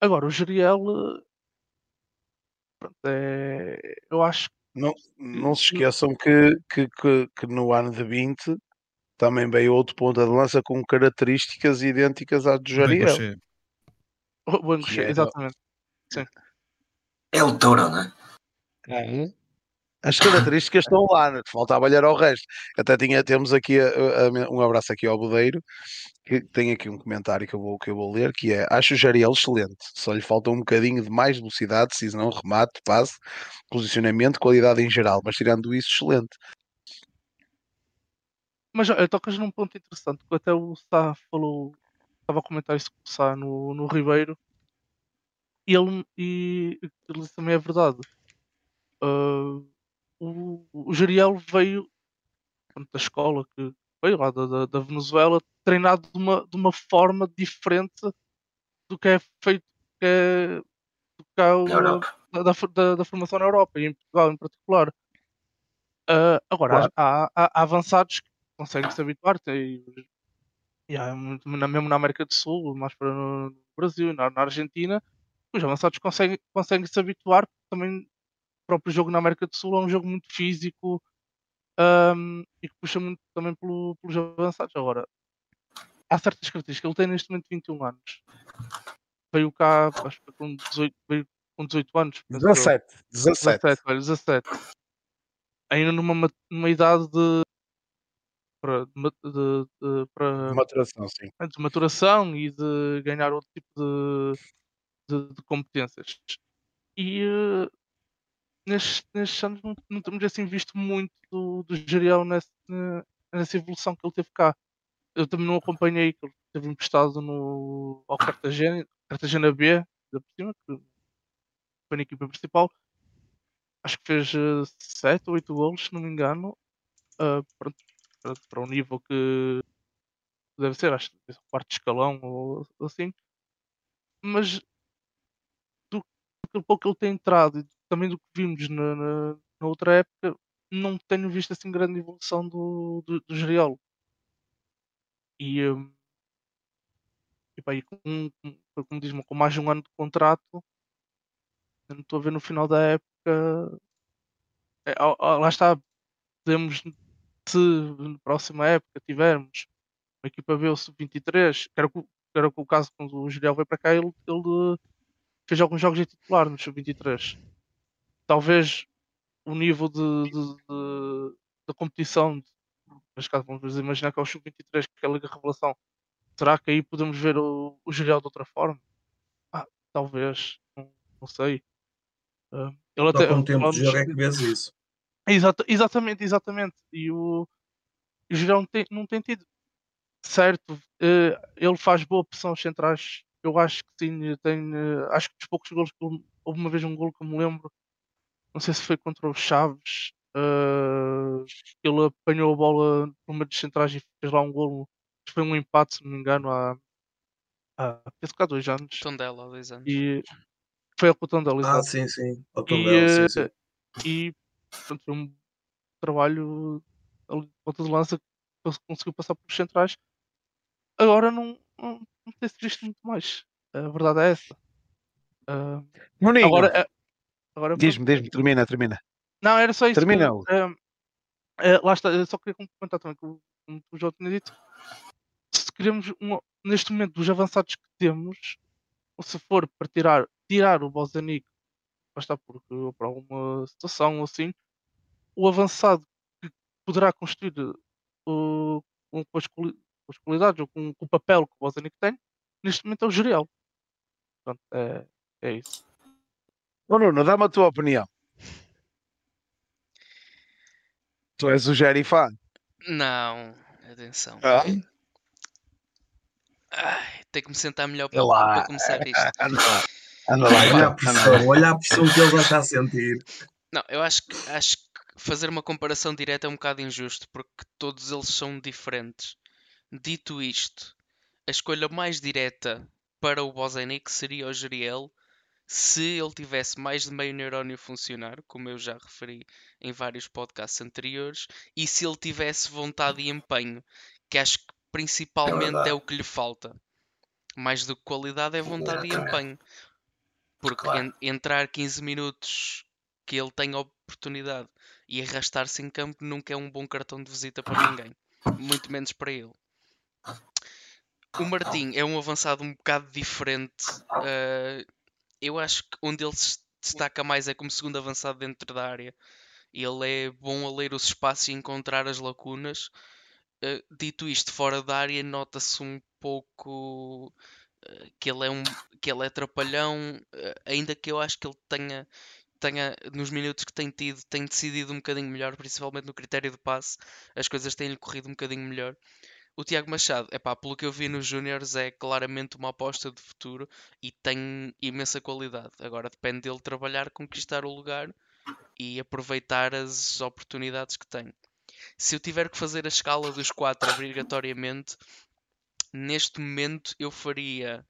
Agora, o Geriel, pronto, é, eu acho não, não se esqueçam que, que, que, que, no ano de 20 também veio outro ponta de lança com características idênticas às do Jariel. O Angoché, exatamente. Sim. É o touro, não é? Uhum. As características estão lá, né? faltava olhar ao resto. Até tinha, temos aqui a, a, um abraço aqui ao Budeiro, que tem aqui um comentário que eu vou, que eu vou ler, que é acho o Jariel excelente, só lhe falta um bocadinho de mais velocidade, não remate, passe, posicionamento, qualidade em geral, mas tirando isso, excelente. Mas olha, tocas num ponto interessante, que até o Sá falou, estava a comentar isso com o Sá no, no Ribeiro, e ele, e ele também é verdade. Uh, o, o Jariel veio da escola que veio lá da, da, Venezuela treinado de uma, de uma forma diferente do que é feito que é, do que é o, da, da, da, formação na Europa e em Portugal em particular. Uh, agora, claro. há, há, há, avançados que conseguem se habituar e, e há, mesmo na América do Sul, mais para no Brasil, na, na Argentina, os avançados conseguem, conseguem se habituar também próprio jogo na América do Sul é um jogo muito físico um, e que puxa muito também pelo, pelos avançados. Agora, há certas características. Ele tem neste momento 21 anos. Veio cá, acho que com 18, veio com 18 anos. 17. 17. 17, 17. Ainda numa, numa idade de. Para, de, de, de, para, maturação, sim. De maturação e de ganhar outro tipo de, de, de competências. E nestes, nestes anos não, não, temos assim visto muito do, do Gerial nessa, nessa evolução que ele teve cá. Eu também não acompanhei que ele teve emprestado no, ao Cartagena, Cartagena B, da cima, que foi na equipa principal. Acho que fez 7 ou 8 golos, se não me engano, uh, para, para, para um nível que deve ser, acho que o quarto escalão ou assim. Mas do, do pouco que ele tem entrado também do que vimos na, na, na, outra época, não tenho visto assim grande evolução do, do, do Geriolo. E, um, e, pá, com, com, como diz com mais de um ano de contrato, não estou a ver no final da época. É, lá está, podemos, se na próxima época tivermos uma equipa B ou sub-23, que era, que era o caso quando o Gerial veio para cá, ele, ele fez alguns jogos de titular no sub-23 talvez o nível de, de, de- da competição, de- neste caso vamos imaginar que é o Sub-23, que é a Liga Revelação, será que aí podemos ver o, o Girial de outra forma? Ah, talvez, não, não sei. Ah, ele até, com o tempo de jogo é que vês isso. Exata- exatamente, exatamente. E o, o Girão não tem, não tem tido. Certo, eh, ele faz boa pressão aos centrais. Eu acho que sim, tem, eh, acho que dos poucos golos que houve uma vez um golo que eu me lembro, não sei se foi contra o Chaves, que ele apanhou a bola por uma dos centrais e fez lá um golo. Foi um empate, se não me engano, há, há, penso que há dois anos. Tondela há dois anos. E foi a cotão dela, Ah, exato. sim, sim. O E, Tondela, sim, eh, sim. e pronto, foi um trabalho ali de ponta de lança que cons- conseguiu passar pelos centrais. Agora não, não, não tem-se visto muito mais. A verdade é essa. Ah, Nuninho, agora, agora diz-me, diz-me, termina, termina. não, era só isso. que, Termina. ah, ah, lá está, eu só queria complementar também, que o- como o João tinha dito. Se queremos, um- neste momento, dos avançados que temos, ou se for para tirar, tirar o Bozanic, basta porque por alguma situação ou assim, o avançado que poderá construir uh, com, com as, com as qualidades ou com, com o papel que o Bozanic tem, neste momento é o Gerial. Pronto, é, é isso. Ô Nuno, dá-me a tua opinião. Tu és o Jerry fã. Não, atenção. Ah? Ai, tenho que me sentar melhor para, lá. para começar isto. Anda lá. Anda lá. Olha a pressão, olha a pressão que ele já está a sentir. Não, eu acho que, acho que fazer uma comparação direta é um bocado injusto, porque todos eles são diferentes. Dito isto, a escolha mais direta para o Bozenic seria o Geriel se ele tivesse mais de meio neurónio funcionar, como eu já referi em vários podcasts anteriores, e se ele tivesse vontade e empenho, que acho que principalmente é, verdade. o que lhe falta. Mais do que qualidade é vontade e empenho. Porque Claro. en- entrar 15 minutos que ele tem oportunidade e arrastar-se em campo nunca é um bom cartão de visita para ninguém. Muito menos para ele. O Martim é um avançado um bocado diferente. eh, eu acho que onde ele se destaca mais é como segundo avançado dentro da área. Ele é bom a ler os espaços e encontrar as lacunas. Eh, dito isto, fora da área, nota-se um pouco eh, que ele é um que ele é trapalhão, eh, ainda que eu acho que ele tenha, tenha nos minutos que tem tido, tem decidido um bocadinho melhor, principalmente no critério de passe, as coisas têm-lhe corrido um bocadinho melhor. O Tiago Machado, epá, pelo que eu vi nos Júniors, é claramente uma aposta de futuro e tem imensa qualidade. Agora depende dele trabalhar, conquistar o lugar e aproveitar as oportunidades que tem. Se eu tiver que fazer a escala dos quatro obrigatoriamente, neste momento eu faria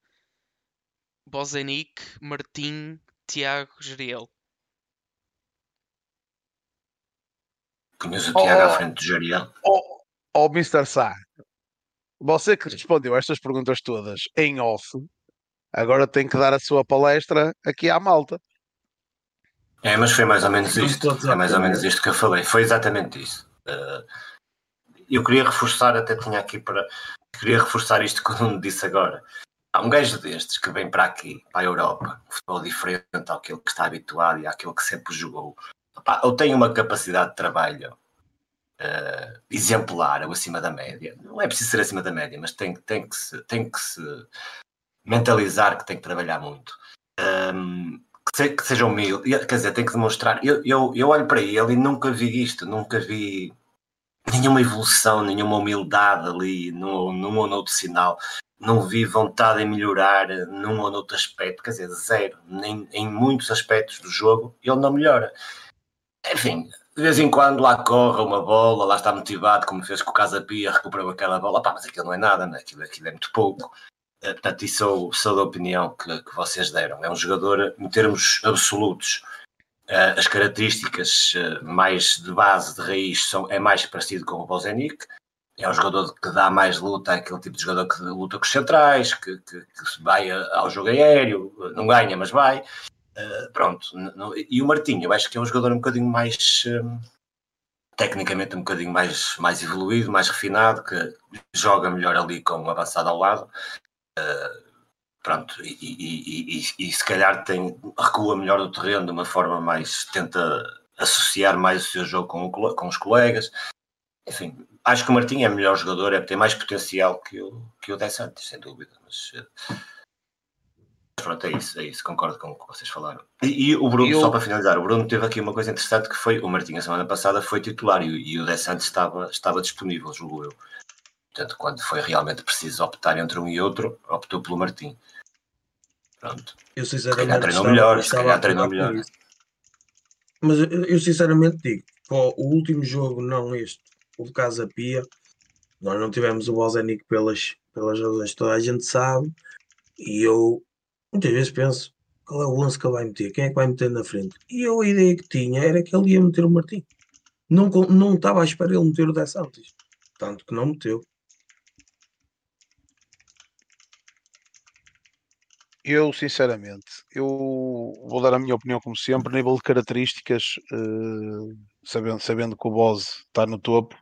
Bozenic, Martim, Tiago, Geriel. Punhas o Tiago à Oh. frente do Jariel. Ó oh, Mr. Sá, você que respondeu estas perguntas todas em off, agora tem que dar a sua palestra aqui à malta. É, mas foi mais ou menos isto. É mais ou menos isto que eu falei. Foi exatamente isso. Eh, eu queria reforçar, até tinha aqui para. Queria reforçar isto que o Nuno disse agora. Há um gajo destes que vem para aqui, para a Europa, um futebol diferente àquilo que está habituado e àquilo que sempre jogou. Eu tenho uma capacidade de trabalho eh, exemplar ou acima da média. Não é preciso ser acima da média, mas tem, tem, que, se, tem que se mentalizar que tem que trabalhar muito. Ahm, que, se- que seja humilde, quer dizer, tem que demonstrar. Eu, eu, eu olho para ele e nunca vi isto, nunca vi nenhuma evolução, nenhuma humildade ali, num, num ou noutro sinal. Não vi vontade em melhorar num ou noutro aspecto, quer dizer, zero. Nem, em muitos aspectos do jogo, ele não melhora. Enfim, de vez em quando lá corre uma bola, lá está motivado, como fez com o Casa Pia, recuperou aquela bola. Pá, mas aquilo não é nada, né? aquilo, aquilo é muito pouco. Eh, Portanto, isso sou, sou da opinião que, que vocês deram. É um jogador, em termos absolutos, eh, as características eh, mais de base, de raiz, são, é mais parecido com o Bozenic. É um jogador que dá mais luta, é aquele tipo de jogador que luta com os centrais, que, que, que vai ao jogo aéreo, não ganha, mas vai. Eh, pronto. E o Martinho, eu acho que é um jogador um bocadinho mais. eh, tecnicamente um bocadinho mais, mais evoluído, mais refinado, que joga melhor ali com um avançado ao lado. Eh, pronto, e, e- e- e- se calhar tem, recua melhor do terreno de uma forma mais, tenta associar mais o seu jogo com, o, com os colegas. Enfim, acho que o Martim é melhor jogador, é, tem mais potencial que o, que o De Santos, sem dúvida. Mas, pronto, é isso, é isso, concordo com o que vocês falaram. E, e o Bruno, eu... só para finalizar, o Bruno teve aqui uma coisa interessante que foi, o Martim a semana passada foi titular e, e o De Santos estava, estava disponível, julgo eu. Portanto, quando foi realmente preciso optar entre um e outro, optou pelo Martim. Pronto. Eu sinceramente. Se calhar treinou melhor, se calhar treinou melhor. Mas eu, eu, sinceramente digo, o último jogo, não este, o de Casa Pia, nós não tivemos o Bozenic pelas, pelas razões que toda a gente sabe, e eu muitas vezes penso qual é o 11 que ele vai meter, quem é que vai meter na frente. E eu a ideia que tinha era que ele ia meter o Martim. Não, não estava à espera ele meter o Dez Santos. Tanto que não meteu. Eu, sinceramente, eu vou dar a minha opinião como sempre, a nível de características, uh, sabendo, sabendo que o Bose está no topo,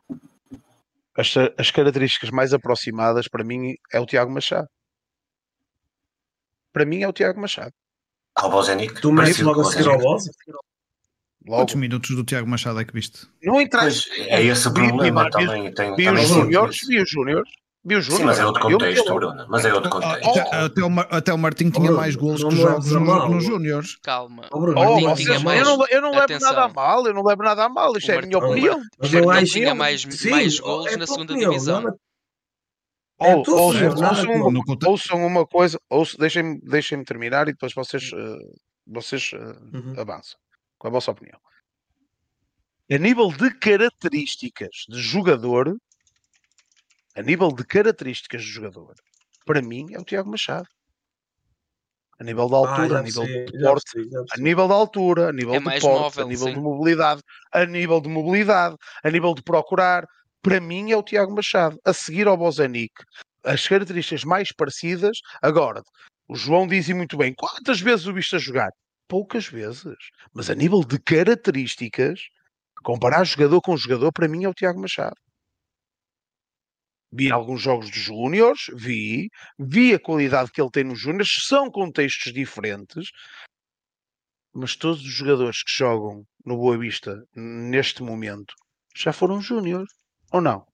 as, as características mais aproximadas para mim é o Tiago Machado. Para mim é o Tiago Machado. Ao Bozenic. Tu metes logo a seguir ao? Logo. Quantos minutos do Tiago Machado é que viste? Não interessa. É esse o problema vi, também. Vi, tem, vi os júniores, vi os júniores. Sim, mas é outro contexto, Bruno. Mas é outro contexto. Até, até, o, até o Martim tinha mais gols que jogos nos no Júniores. Calma. Oh, Bruno, oh, tinha mais... Eu não, eu não levo nada a mal, eu não levo nada a mal. Isto é a minha opinião. Mas eu acho tinha mais, mais gols é na segunda divisão. É ou, ouçam, uma, ouçam uma coisa, ouçam, deixem-me deixem terminar e depois vocês, uh, vocês uh, uhum. avançam. É a vossa opinião? A nível de características de jogador, a nível de características de jogador, para mim é o Tiago Machado. A nível de altura, ah, a nível sei, de porte, a nível de altura, a nível é de porte, móvel, a nível sim. de mobilidade, a nível de mobilidade, a nível de procurar, para mim é o Tiago Machado. A seguir ao Bozanic, as características mais parecidas. Agora, o João diz muito bem: quantas vezes o viste a jogar? Poucas vezes. Mas a nível de características, comparar jogador com jogador, para mim é o Tiago Machado. Vi alguns jogos de Júniores, vi, vi a qualidade que ele tem nos Júniores, são contextos diferentes, mas todos os jogadores que jogam no Boa Vista neste momento já foram Júniores, ou não?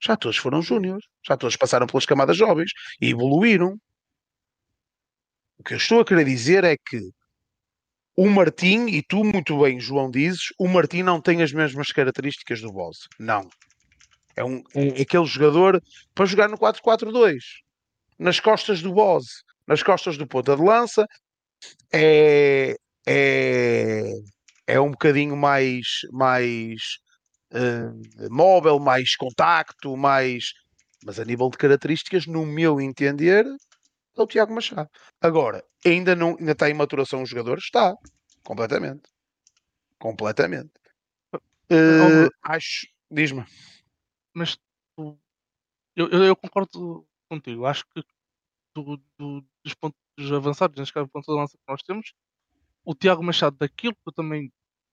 Já todos foram Júniores, já todos passaram pelas camadas jovens e evoluíram. O que eu estou a querer dizer é que o Martim, e tu muito bem, João, dizes, o Martim não tem as mesmas características do Boss. Não. É, um, é aquele jogador para jogar no 4-4-2. Nas costas do Bose, nas costas do ponta de lança, é, é, é um bocadinho mais, mais uh, móvel, mais contacto, mais. Mas a nível de características, no meu entender, é o Tiago Machado. Agora, ainda, não, ainda está em maturação o jogador? Está. Completamente. Completamente. Uh, acho. Diz-me mas tu, eu, eu, concordo contigo. Acho que do, do, dos pontos avançados, neste caso, pontos de avanço que nós temos, o Tiago Machado, daquilo que eu também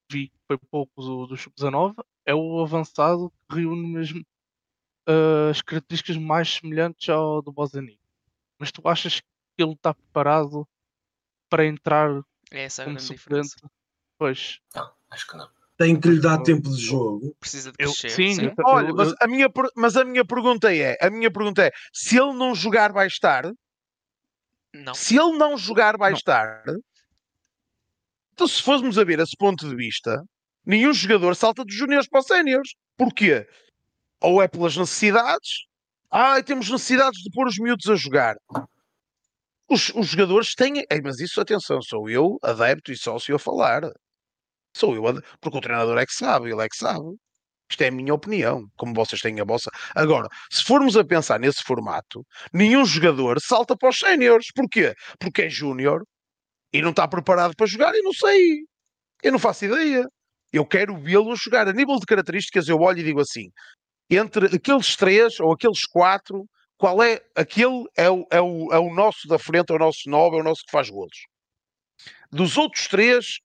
vi, que foi pouco do, do Sub-19, é o avançado que reúne mesmo uh, as características mais semelhantes ao do Bozanic. Mas tu achas que ele está preparado para entrar é essa como suplente? Pois. Não, acho que não tem que lhe dar tempo de jogo. Precisa de crescer. Eu, sim, sim. Eu, olha, mas a, minha, mas a minha pergunta é: a minha pergunta é: se ele não jogar, vai estar? Não. Se ele não jogar, vai não. estar. Então, se fôssemos a ver esse ponto de vista, nenhum jogador salta dos juniores para os séniores. Porquê? Ou é pelas necessidades. Ah, temos necessidades de pôr os miúdos a jogar. Os, os jogadores têm. Ei, mas isso, atenção, sou eu, adepto e sócio a falar. Sou eu, porque o treinador é que sabe, ele é que sabe. Isto é a minha opinião, como vocês têm a vossa. Agora, se formos a pensar nesse formato, nenhum jogador salta para os séniores. Porquê? Porque é júnior e não está preparado para jogar e não sei. Eu não faço ideia. Eu quero vê-lo jogar. A nível de características, eu olho e digo assim: entre aqueles três ou aqueles quatro, qual é aquele? É o, é o, é o nosso da frente, é o nosso nove, é o nosso que faz golos. Dos outros três,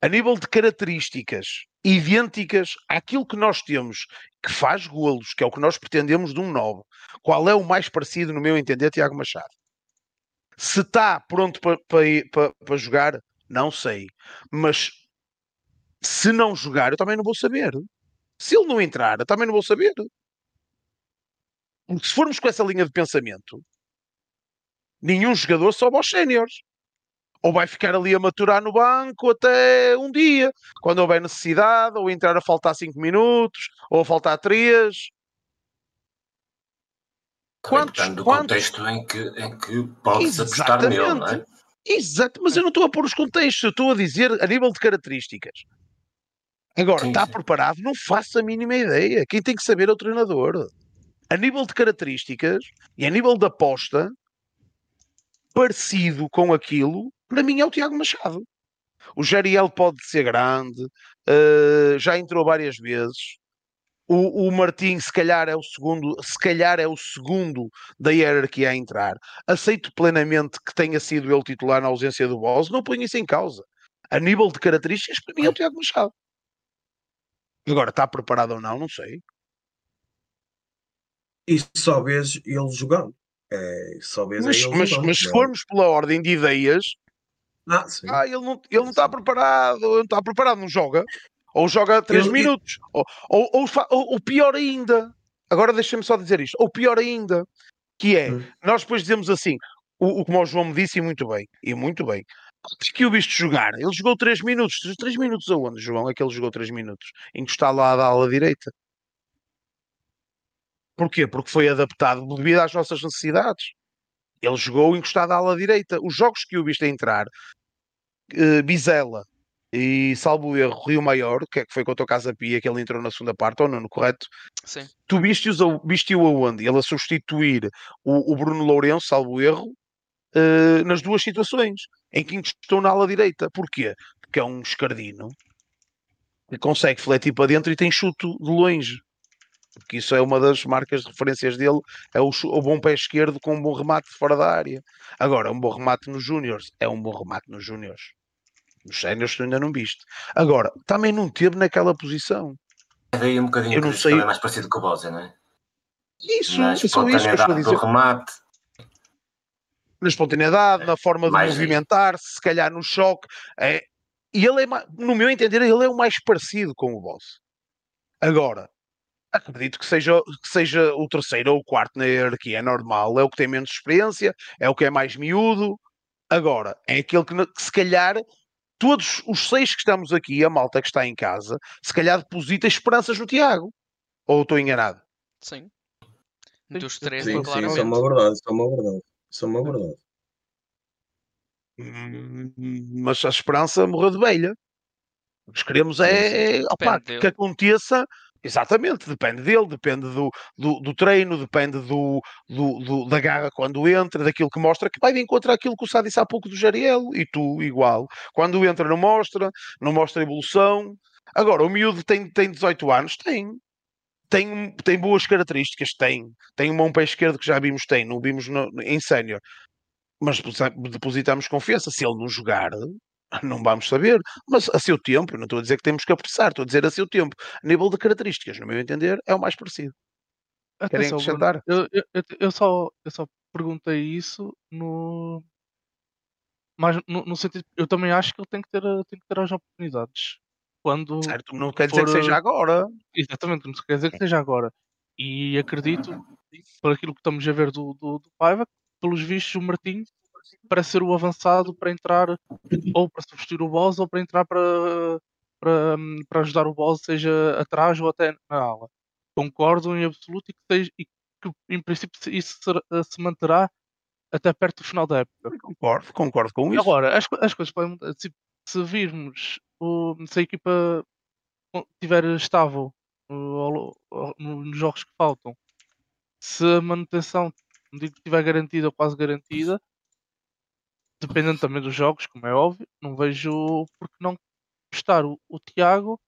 a nível de características idênticas àquilo que nós temos, que faz golos, que é o que nós pretendemos de um novo. Qual é o mais parecido, no meu entender, Tiago Machado? Se está pronto para, para, para, para jogar, não sei. Mas Se não jogar, eu também não vou saber. Se ele não entrar, eu também não vou saber. Porque se formos com essa linha de pensamento, nenhum jogador sobe aos séniores. Ou vai ficar ali a maturar no banco até um dia, quando houver necessidade, ou entrar a faltar 5 minutos, ou a faltar 3. Quantos- depende do quantos- contexto em que, em que pode-se apostar nele, não é? Exato, mas eu não estou a pôr os contextos, eu estou a dizer a nível de características. Agora, Sim, está sim. preparado? Não faço a mínima ideia. Quem tem que saber é o treinador. A nível de características e a nível de aposta, parecido com aquilo, para mim é o Tiago Machado. O Jariel pode ser grande, eh, já entrou várias vezes. O, o Martim, se calhar, é o segundo, se calhar é o segundo da hierarquia a entrar. Aceito plenamente que tenha sido ele titular na ausência do Boss, não ponho isso em causa. A nível de características, para mim é o Tiago Machado. Agora, está preparado ou não, não sei. E só vês ele jogando. É, só vês Mas, ele mas, jogando. mas se é? formos pela ordem de ideias, Ah, ah, ele não, ele não está preparado, ele não está preparado, não joga. Ou joga 3 Ele- minutos. Ou, ou, ou, fa- ou- ou pior ainda, agora deixa-me só dizer isto, ou pior ainda, que é, Hum. nós depois dizemos assim, o, o como o João me disse, e muito bem, e muito bem. Que o viste jogar, ele jogou 3 minutos. 3 minutos aonde, João? É que ele jogou 3 minutos. Encostado lá da ala direita. Porquê? Porque foi adaptado devido às nossas necessidades. Ele jogou encostado à ala direita. Os jogos que o viste entrar, eh, Bizela e salvo erro, Rio Maior, que é que foi contra o Casa Pia, que ele entrou na segunda parte, ou não, correto? Sim. Tu viste-o aonde? Ele a substituir o, o Bruno Lourenço, salvo erro, eh, nas duas situações, em que encostou na ala direita. Porquê? Porque é um escardino que consegue fletir para dentro e tem chuto de longe. Porque isso é uma das marcas de referências dele, é o, o bom pé esquerdo com um bom remate fora da área. Agora, um bom remate nos Júniors, é um bom remate nos Júniors. Nos Séniors tu ainda não viste. Agora, também não teve naquela posição. É daí um bocadinho Eu não isso sei- também é mais parecido com o Bose, não é? Isso, Na é só isso que eu estou a dizer. do remate, na espontaneidade, na forma de movimentar-se, se calhar no choque. É, e ele é, no meu entender, ele é o mais parecido com o boss. Agora, acredito que seja, que seja o terceiro ou o quarto na hierarquia, é normal, é o que tem menos experiência, é o que é mais miúdo. Agora, é aquele que, que se calhar todos os seis que estamos aqui, a malta que está em casa, se calhar deposita esperanças no Tiago. Ou estou enganado? Sim. Dos três, Sim, sim, isso é uma verdade, isso é uma verdade. Isso é uma verdade. Hum, Mas a esperança morreu de velha. O que queremos é, é Depende que aconteça. Exatamente, depende dele, depende do, do, do treino, depende do, do, da garra quando entra, daquilo que mostra, que vai de àquilo que o Sá disse há pouco do Jariel, e tu igual. Quando entra não mostra, não mostra evolução. Agora, o miúdo tem, tem 18 anos? Tem. Tem, tem boas características? Tem. Tem um bom pé esquerdo que já vimos, tem. Não vimos no- em sénior. Mas deposita- depositamos confiança. Se ele não jogar, não vamos saber. Mas a seu tempo, não estou a dizer que temos que apressar, estou a dizer a seu tempo. A nível de características, no meu entender, é o mais parecido. Querem Atenção, acrescentar? eu, eu, eu- só, eu só perguntei isso no. Mas no, no sentido. Eu também acho que ele tem que ter, tem que ter as oportunidades. Quando. Certo? Não quer dizer que seja agora. Exatamente, não quer dizer que seja agora. E acredito, por aquilo que estamos a ver do, do, do Paiva, pelos vistos o Martim parece ser o avançado para entrar ou para substituir o Boss ou para entrar para, para, para ajudar o Boss, seja atrás ou até na ala. Concordo em absoluto e que, seja, e que em princípio isso se manterá até perto do final da época. Concordo, concordo com isso. Agora, as, as coisas podem mudar. Se, se virmos o, se a equipa estiver estável ao- no- nos jogos que faltam, se a manutenção, digo que estiver garantida ou quase garantida, dependendo também dos jogos, como é óbvio, não vejo por que não testar o, o Tiago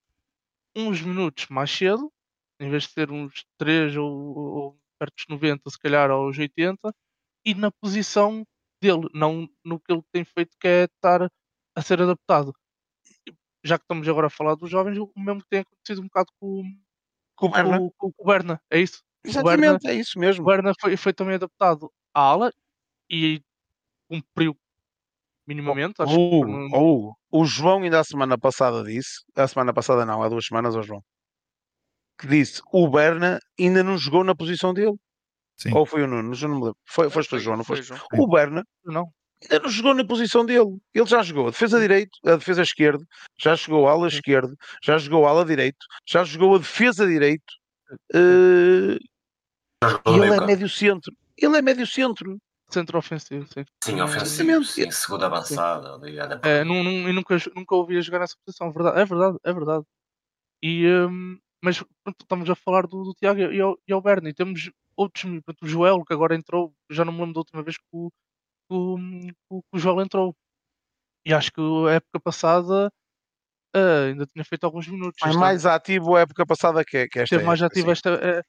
uns minutos mais cedo, em vez de ser uns 3 ou, ou perto dos 90, se calhar aos 80, e na posição dele, não no que ele tem feito, que é estar a ser adaptado. Já que estamos agora a falar dos jovens, o mesmo que tem acontecido um bocado com, Com o Berna. com, com o Berna, é isso? Exatamente, é isso O mesmo. Berna foi, foi também adaptado à ala e cumpriu minimamente. Não- oh, Hugo, o João ainda a semana passada disse, a semana passada não, há duas semanas, ó João, que disse o Berna ainda não jogou na posição dele. Sim. Ou foi o Nuno, já não me lembro. Foi, foste tu, Foi- João, não foi foste? João. O Berna não. ainda não jogou na posição dele. Ele já jogou a defesa direito, a defesa esquerda, já jogou a ala esquerda, já jogou a ala direito, já jogou a defesa direito. no ele é médio centro. Ele é médio centro. Centro ofensivo, sim. Sim, ofensivo, Exatamente. sim, segunda avançada, ligada É, eu nunca, nunca ouvi jogar nessa posição, verdade, é verdade, é verdade. E, hum, mas pronto, estamos a falar do, do Tiago e ao, e ao Bernie. Temos outros, pronto, o Joel, que agora entrou, já não me lembro da última vez que o, que o, que o- Joel entrou. E acho que a época passada ah, ainda tinha feito alguns minutos. Mas mais ativo a época passada que, que esta teve mais ativo sim. esta. eh,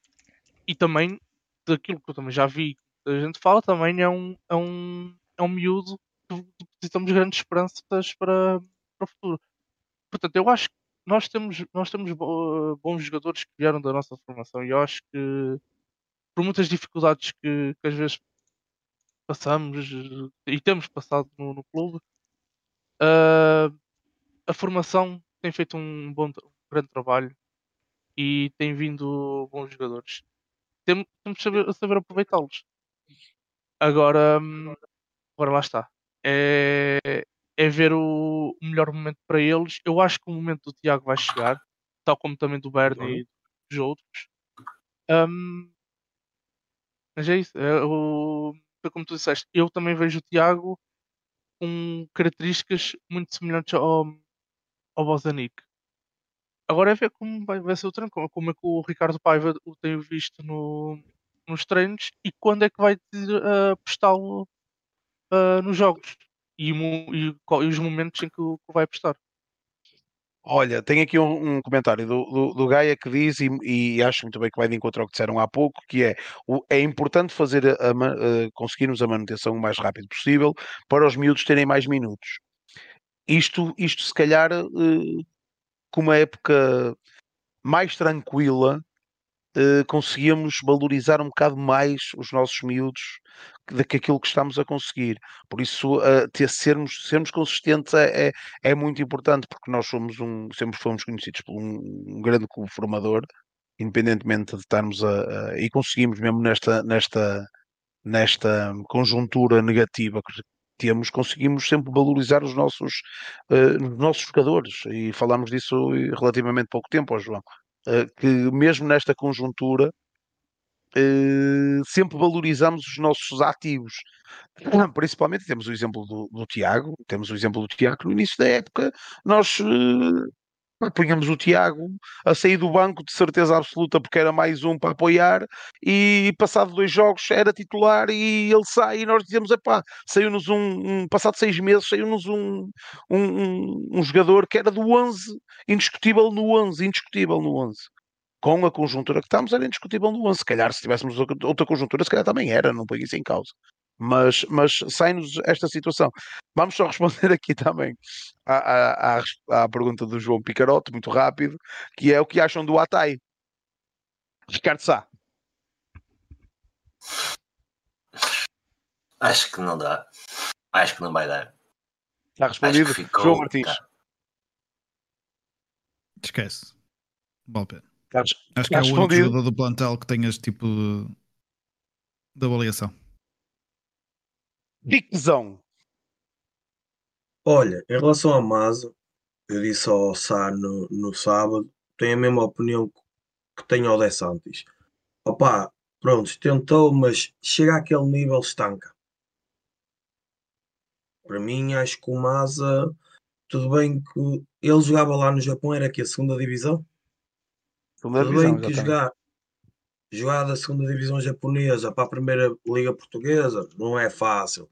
e também, daquilo que eu também já vi, a gente fala, também é um, é um, é um miúdo que depositamos grandes esperanças para, para o futuro. Portanto, eu acho que nós temos, nós temos bo- bons jogadores que vieram da nossa formação e eu acho que por muitas dificuldades que, que às vezes passamos eh, e temos passado no, no clube, ah, a formação tem feito um bom, um grande trabalho e tem vindo bons jogadores. Tem- Temos de saber, saber aproveitá-los. Agora, agora lá está. É, é ver o, melhor momento para eles. Eu acho que o momento do Tiago vai chegar, tal como também do Bernie e dos outros. Hum, mas é isso. É, o, foi como tu disseste, eu também vejo o Tiago com características muito semelhantes ao, ao Bozanic. Agora é ver como vai, vai ser o treino, como, como é que o Ricardo Paiva o tem visto no, nos treinos e quando é que vai uh, apostá-lo uh, nos jogos e, e e os momentos em que, que vai apostar. Olha, tem aqui um, um comentário do, do, do Gaia que diz, e, e acho muito bem que vai de encontro ao que disseram há pouco, que é o, é importante fazer a, a eh, conseguirmos a manutenção o mais rápido possível para os miúdos terem mais minutos. Isto, isto se calhar, eh, com uma época mais tranquila, eh, conseguíamos valorizar um bocado mais os nossos miúdos do que aquilo que estamos a conseguir. Por isso, eh, ter, sermos, sermos consistentes é, é, é muito importante, porque nós somos um, sempre fomos conhecidos por um, um grande clube formador, independentemente de estarmos a, a- e conseguimos mesmo nesta, nesta, nesta conjuntura negativa que temos, conseguimos sempre valorizar os nossos, eh, os nossos jogadores e falámos disso em relativamente pouco tempo, ó João, eh, que mesmo nesta conjuntura eh, sempre valorizamos os nossos ativos. Principalmente temos o exemplo do, do Tiago, temos o exemplo do Tiago no início da época nós eh, punhamos o Tiago a sair do banco de certeza absoluta porque era mais um para apoiar e passado dois jogos era titular e ele sai e nós dizemos, epá, saiu-nos um, um passado seis meses, saiu-nos um, um, um, jogador que era do 11, indiscutível no 11, indiscutível no 11 com a conjuntura que estamos, era indiscutível no 11. Se calhar, se tivéssemos outra conjuntura, se calhar também era, não ponho isso em causa. Mas, mas sai-nos esta situação. Vamos só responder aqui também à, à, à, pergunta do João Picarote, muito rápido, que é o que acham do Atai. Ricardo Sá. Acho que não dá. Acho que não vai dar. Está Acho respondido? ficou. João Martins. tá. Esquece. Não Vale a pena. Está res- Acho que é o único jogador do plantel que tem este tipo de, de avaliação. Diquezão. Olha, em relação à Masa, eu disse ao Sá no, no sábado, tenho a mesma opinião que- tenho ao De Santis. Opa, pronto, tentou, mas chega àquele nível estanca. Para mim, acho que o Masa, tudo bem que ele jogava lá no Japão, era que a segunda divisão? Segunda Tudo divisão, bem que jogar, jogar da segunda divisão japonesa para a primeira liga portuguesa não é fácil.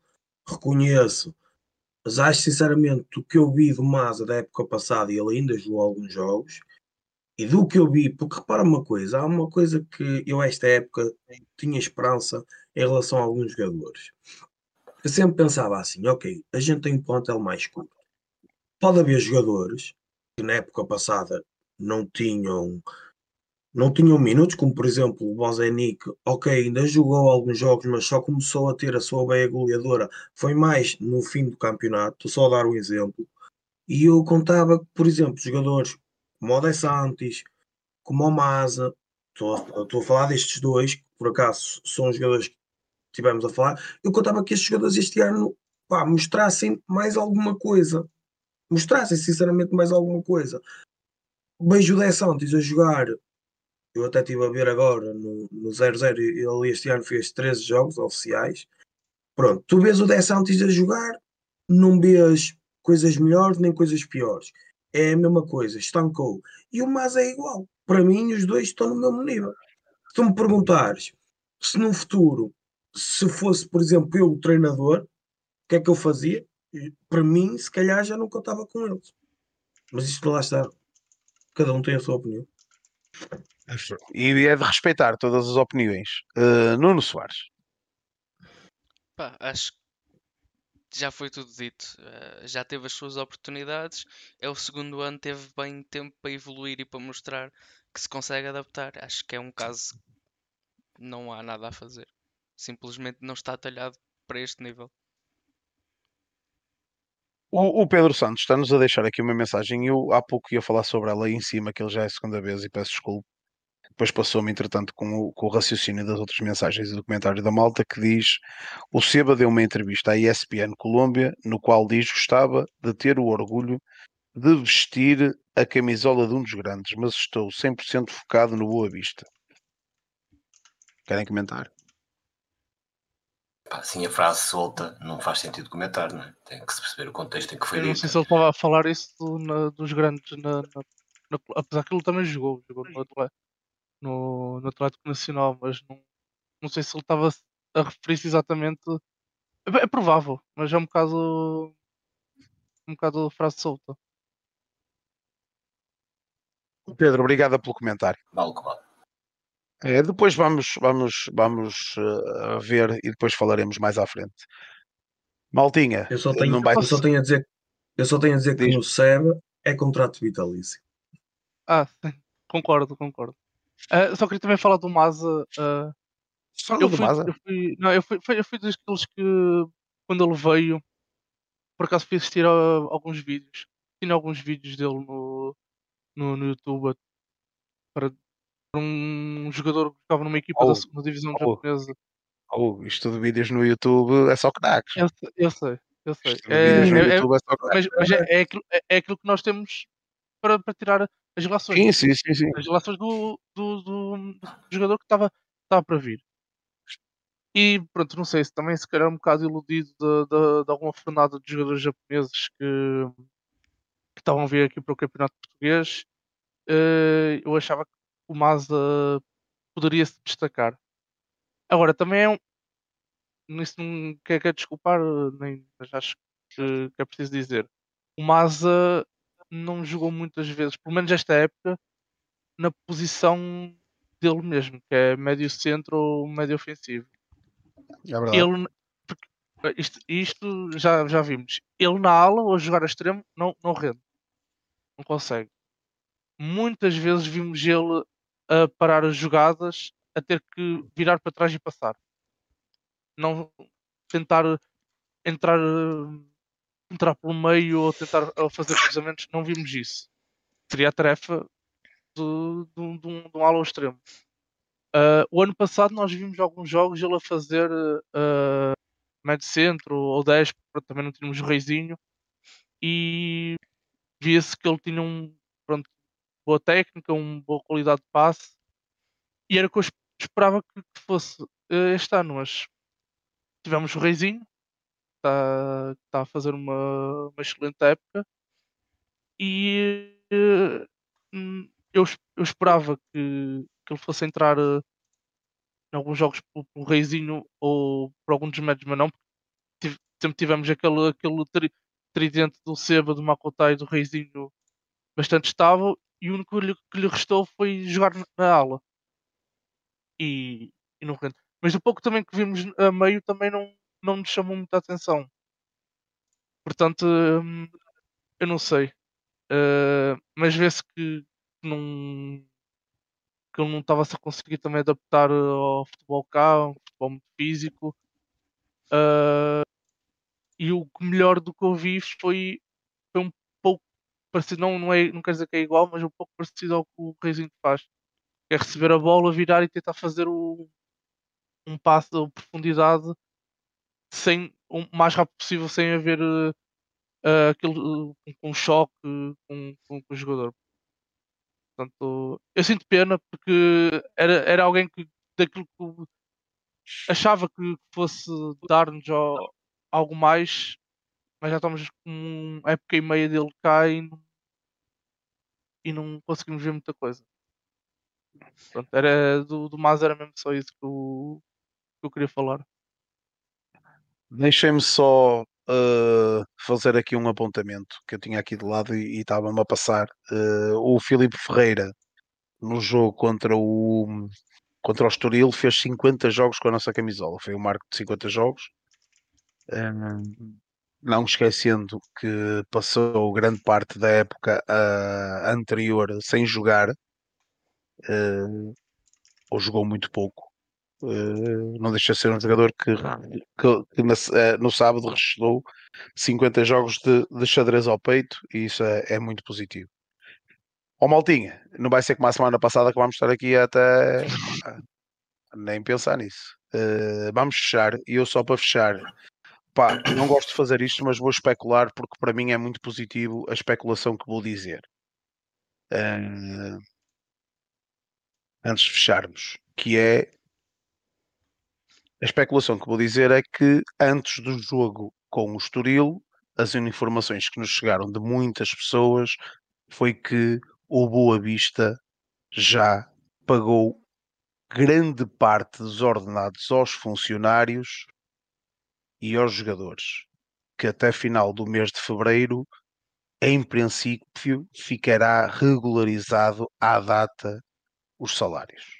Reconheço. Mas acho sinceramente do que eu vi do Masa da época passada e ele ainda jogou alguns jogos e do que eu vi, porque repara uma coisa, há uma coisa que eu esta época tinha esperança em relação a alguns jogadores. Eu sempre pensava assim, ok, a gente tem um plantel mais curto. Pode haver jogadores que na época passada não tinham não tinham minutos, como por exemplo o Bozenic, ok, ainda jogou alguns jogos, mas só começou a ter a sua veia goleadora, foi mais no fim do campeonato, estou só a dar um exemplo. E eu contava, por exemplo, jogadores como o De Santis, como o Maza, estou, a falar destes dois, que por acaso são jogadores que estivemos a falar, eu contava que estes jogadores este ano pá, mostrassem mais alguma coisa. Mostrassem sinceramente mais alguma coisa. Vejo o De Santis a jogar eu até estive a ver agora no, no 0-0, ele este ano fez 13 jogos oficiais. Pronto, tu vês o De Santis a jogar, não vês coisas melhores nem coisas piores. É a mesma coisa, estancou. E o Mas é igual. Para mim, os dois estão no mesmo nível. Se tu me perguntares se no futuro, se fosse, por exemplo, eu o treinador, o que é que eu fazia? Para mim, se calhar já nunca estava com eles. Mas isto lá está. Cada um tem a sua opinião. E é de respeitar todas as opiniões. Uh, Nuno Soares. Pá, acho que já foi tudo dito. Uh, já teve as suas oportunidades. É o segundo ano, teve bem tempo para evoluir e para mostrar que se consegue adaptar. Acho que é um caso não há nada a fazer. Simplesmente não está talhado para este nível. O, o Pedro Santos está-nos a deixar aqui uma mensagem. Eu há pouco ia falar sobre ela aí em cima, que ele já é a segunda vez e peço desculpa. Depois passou-me, entretanto, com o, com o raciocínio das outras mensagens e do comentário da malta que diz: O Seba deu uma entrevista à ESPN Colômbia, no qual diz que gostava de ter o orgulho de vestir a camisola de um dos grandes, mas estou 100% focado no Boa Vista. Querem comentar? Assim, a frase solta não faz sentido comentar, não é? Tem que se perceber o contexto em que foi Eu não sei se ele estava a falar isso do, na, dos grandes, na, na, na, apesar que ele também jogou, jogou no no, no Atlético Nacional, mas não, não sei se ele estava a referir-se exatamente. É, é provável, mas é um bocado. um bocado frase solta. Pedro, obrigado pelo comentário. Vale, vale. É, depois vamos, vamos, vamos uh, ver e depois falaremos mais à frente. Maltinha, eu só tenho, vai... eu só tenho a dizer, eu só tenho a dizer que no SEB é contrato vitalício. Ah, sim. concordo, concordo. Uh, só queria também falar do Maza. Uh, eu, fui, eu fui, não, eu fui, eu fui daqueles que quando ele veio, por acaso fui assistir a, alguns vídeos. Tinha alguns vídeos dele no, no, no YouTube para, para um jogador que estava numa equipa oh, da segunda divisão oh, japonesa. Oh, isto de vídeos no YouTube é só craques. Eu, eu sei, eu sei. É, é, é, mas, mas é, é, aquilo, é, é aquilo que nós temos para, para tirar as relações. Sim, sim, sim, sim. As relações do, do, do, do jogador que estava, para vir. E pronto, não sei se também se calhar um bocado iludido de, de, de alguma fornada de jogadores japoneses que, que estavam a vir aqui para o campeonato português. Uh, eu achava que o Maza poderia se destacar. Agora também é um. Nisso não quer, quer desculpar, nem, mas acho que, que é preciso dizer. O Maza não jogou muitas vezes, pelo menos esta época, na posição dele mesmo, que é médio centro ou médio ofensivo. É verdade. Ele, isto, isto já, já vimos. Ele na ala ou a jogar a extremo não, não rende. Não consegue. Muitas vezes vimos ele a parar as jogadas, a ter que virar para trás e passar. Não tentar entrar entrar pelo meio ou tentar ou fazer cruzamentos, não vimos isso. Seria a tarefa de, de, de, um, de um ala ao extremo. Uh, o ano passado nós vimos alguns jogos ele a fazer uh, médio centro ou 10, porque também não tínhamos o reizinho, e via-se que ele tinha um pronto, boa técnica, uma boa qualidade de passe, e era o que eu esperava que fosse uh, este ano, mas tivemos o reizinho, está, está a fazer uma, uma excelente época e uh, eu, eu esperava que, que ele fosse entrar uh, em alguns jogos pelo, pelo Reizinho ou por algum dos médios, mas não, porque sempre tivemos aquele, aquele tri, tridente do Seba, do Makotai e do Reizinho bastante estável e o único que lhe, restou foi jogar na ala e, e no rende. Mas o pouco também que vimos a meio também não, não me chamou muita atenção. Portanto, hum, eu não sei. Uh, mas vê-se que não, que ele não estava a conseguir também adaptar ao futebol cá, um futebol muito físico. Uh, e o melhor do que eu vi foi, foi um pouco parecido, não, não, é, não quer dizer que é igual, mas um pouco parecido ao que o Reizinho faz. É receber a bola, virar e tentar fazer o, um passo de profundidade sem, o mais rápido possível, sem haver uh, aquele, uh, um choque com, com, o jogador. Portanto, eu sinto pena porque era, era alguém que daquilo que achava que fosse dar-nos algo mais, mas já estamos com uma época e meia dele cá e não, e não conseguimos ver muita coisa. Pronto, era, do, do Mas era mesmo só isso que eu, que eu queria falar. Deixem-me só uh, fazer aqui um apontamento que eu tinha aqui de lado e, estava-me a passar. Uh, o Filipe Ferreira, no jogo contra o, contra o Estoril, fez 50 jogos com a nossa camisola. Foi um marco de 50 jogos. Uh, não esquecendo que passou grande parte da época anterior sem jogar, ou jogou muito pouco. Uh, não deixa de ser um jogador que, que, que uh, no sábado registrou 50 jogos de, de, xadrez ao peito e isso é, é muito positivo. Ó oh, Maltinha, não vai ser como a semana passada que vamos estar aqui até nem pensar nisso. Uh, vamos fechar e eu só para fechar, pá, não gosto de fazer isto, mas vou especular porque para mim é muito positivo a especulação que vou dizer. antes de fecharmos, que é a especulação que vou dizer é que antes do jogo com o Estoril, as informações que nos chegaram de muitas pessoas foi que o Boa Vista já pagou grande parte dos ordenados aos funcionários e aos jogadores, que até final do mês de fevereiro, em princípio, ficará regularizado à data os salários.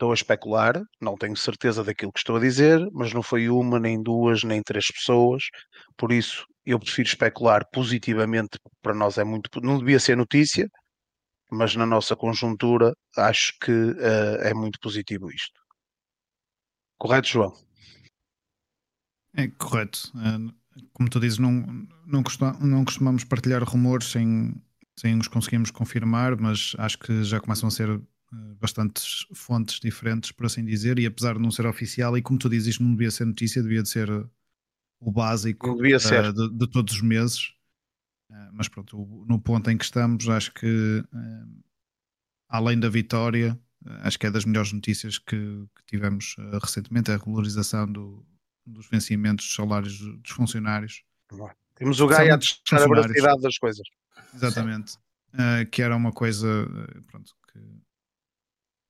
Estou a especular, não tenho certeza daquilo que estou a dizer, mas não foi uma, nem duas, nem três pessoas. Por isso, eu prefiro especular positivamente, para nós é muito. Não devia ser notícia, mas na nossa conjuntura acho que uh, é muito positivo isto. Correto, João? É correto. Como tu dizes, não, não, não costumamos partilhar rumores sem, sem os conseguirmos confirmar, mas acho que já começam a ser bastantes fontes diferentes, por assim dizer, e apesar de não ser oficial, e como tu dizes, isto não devia ser notícia, devia de ser eh, o básico uh, de, de, todos os meses. Uh, mas pronto, no ponto em que estamos, acho que uh, além da vitória, acho que é das melhores notícias que, que tivemos recentemente, a regularização do, dos vencimentos dos salários dos funcionários. Temos o Gaia a testar a veracidade das coisas. Exatamente. que era uma coisa pronto, que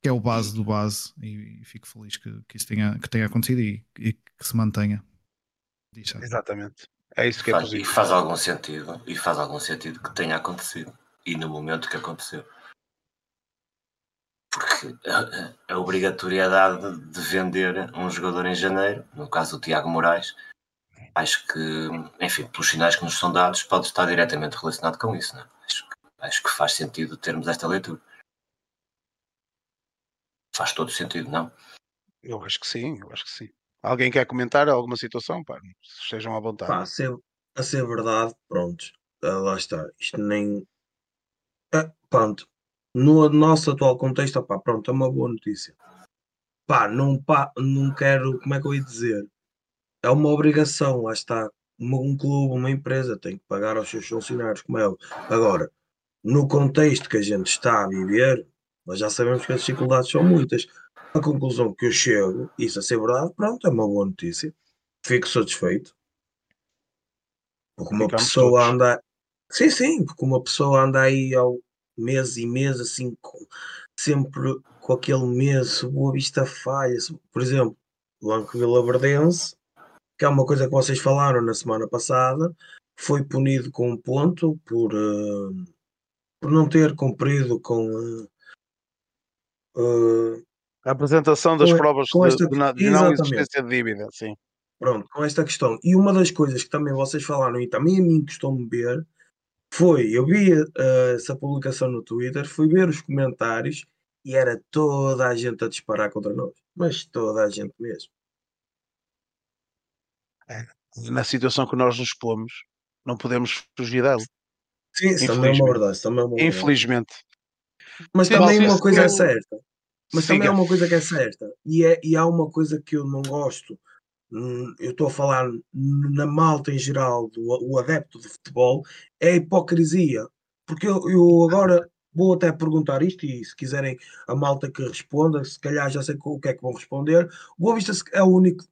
que é o base do base, e, e fico feliz que, que isso tenha, que tenha acontecido e, e que se mantenha. Exatamente. É isso que é faz, E faz algum sentido, e faz algum sentido que tenha acontecido, e no momento que aconteceu. Porque a, a obrigatoriedade de vender um jogador em janeiro, no caso do Tiago Moraes, acho que, enfim, pelos sinais que nos são dados, pode estar diretamente relacionado com isso. Não é? acho, acho que faz sentido termos esta leitura faz todo sentido, não? Eu acho que sim, eu acho que sim. Alguém quer comentar alguma situação? Pá, estejam à vontade. Pá, a, ser, a ser verdade, pronto, ah, lá está. Isto nem. É, pronto, no nosso atual contexto, pá, pronto, é uma boa notícia. Pá, não, pá, não quero, como é que eu ia dizer? É uma obrigação, lá está. Um clube, uma empresa tem que pagar aos seus funcionários, como é. Agora, no contexto que a gente está a viver, mas já sabemos que as dificuldades são muitas. A conclusão que eu chego, isso a ser verdade, pronto, é uma boa notícia. Fico satisfeito. Porque uma Ficamos pessoa todos. anda. Sim, sim, porque uma pessoa anda aí ao mês e mês, assim, com, sempre com aquele mês, Boa Vista falha. Por exemplo, Blanco Vila Verdense, que é uma coisa que vocês falaram na semana passada, foi punido com um ponto por, uh, por não ter cumprido com. Uh, Uh, a apresentação das com, provas com esta, de, de, de não existência de dívida, sim. Pronto, com esta questão. E uma das coisas que também vocês falaram e também a mim custou-me ver foi, eu vi uh, essa publicação no Twitter, fui ver os comentários e era toda a gente a disparar contra nós. Mas toda a gente mesmo. Na situação que nós nos pomos, não podemos fugir dela. Sim, isso também é uma verdade. também é uma verdade. Infelizmente. Mas Sim, também uma coisa é certa. Mas também Siga. há uma coisa que é certa. E, é, e há uma coisa que eu não gosto. Hum, Eu estou a falar na malta em geral, do o adepto de futebol, é a hipocrisia. Porque eu, eu agora vou até perguntar isto, e se quiserem a malta que responda, se calhar já sei o que é que vão responder. O Boa Vista é o único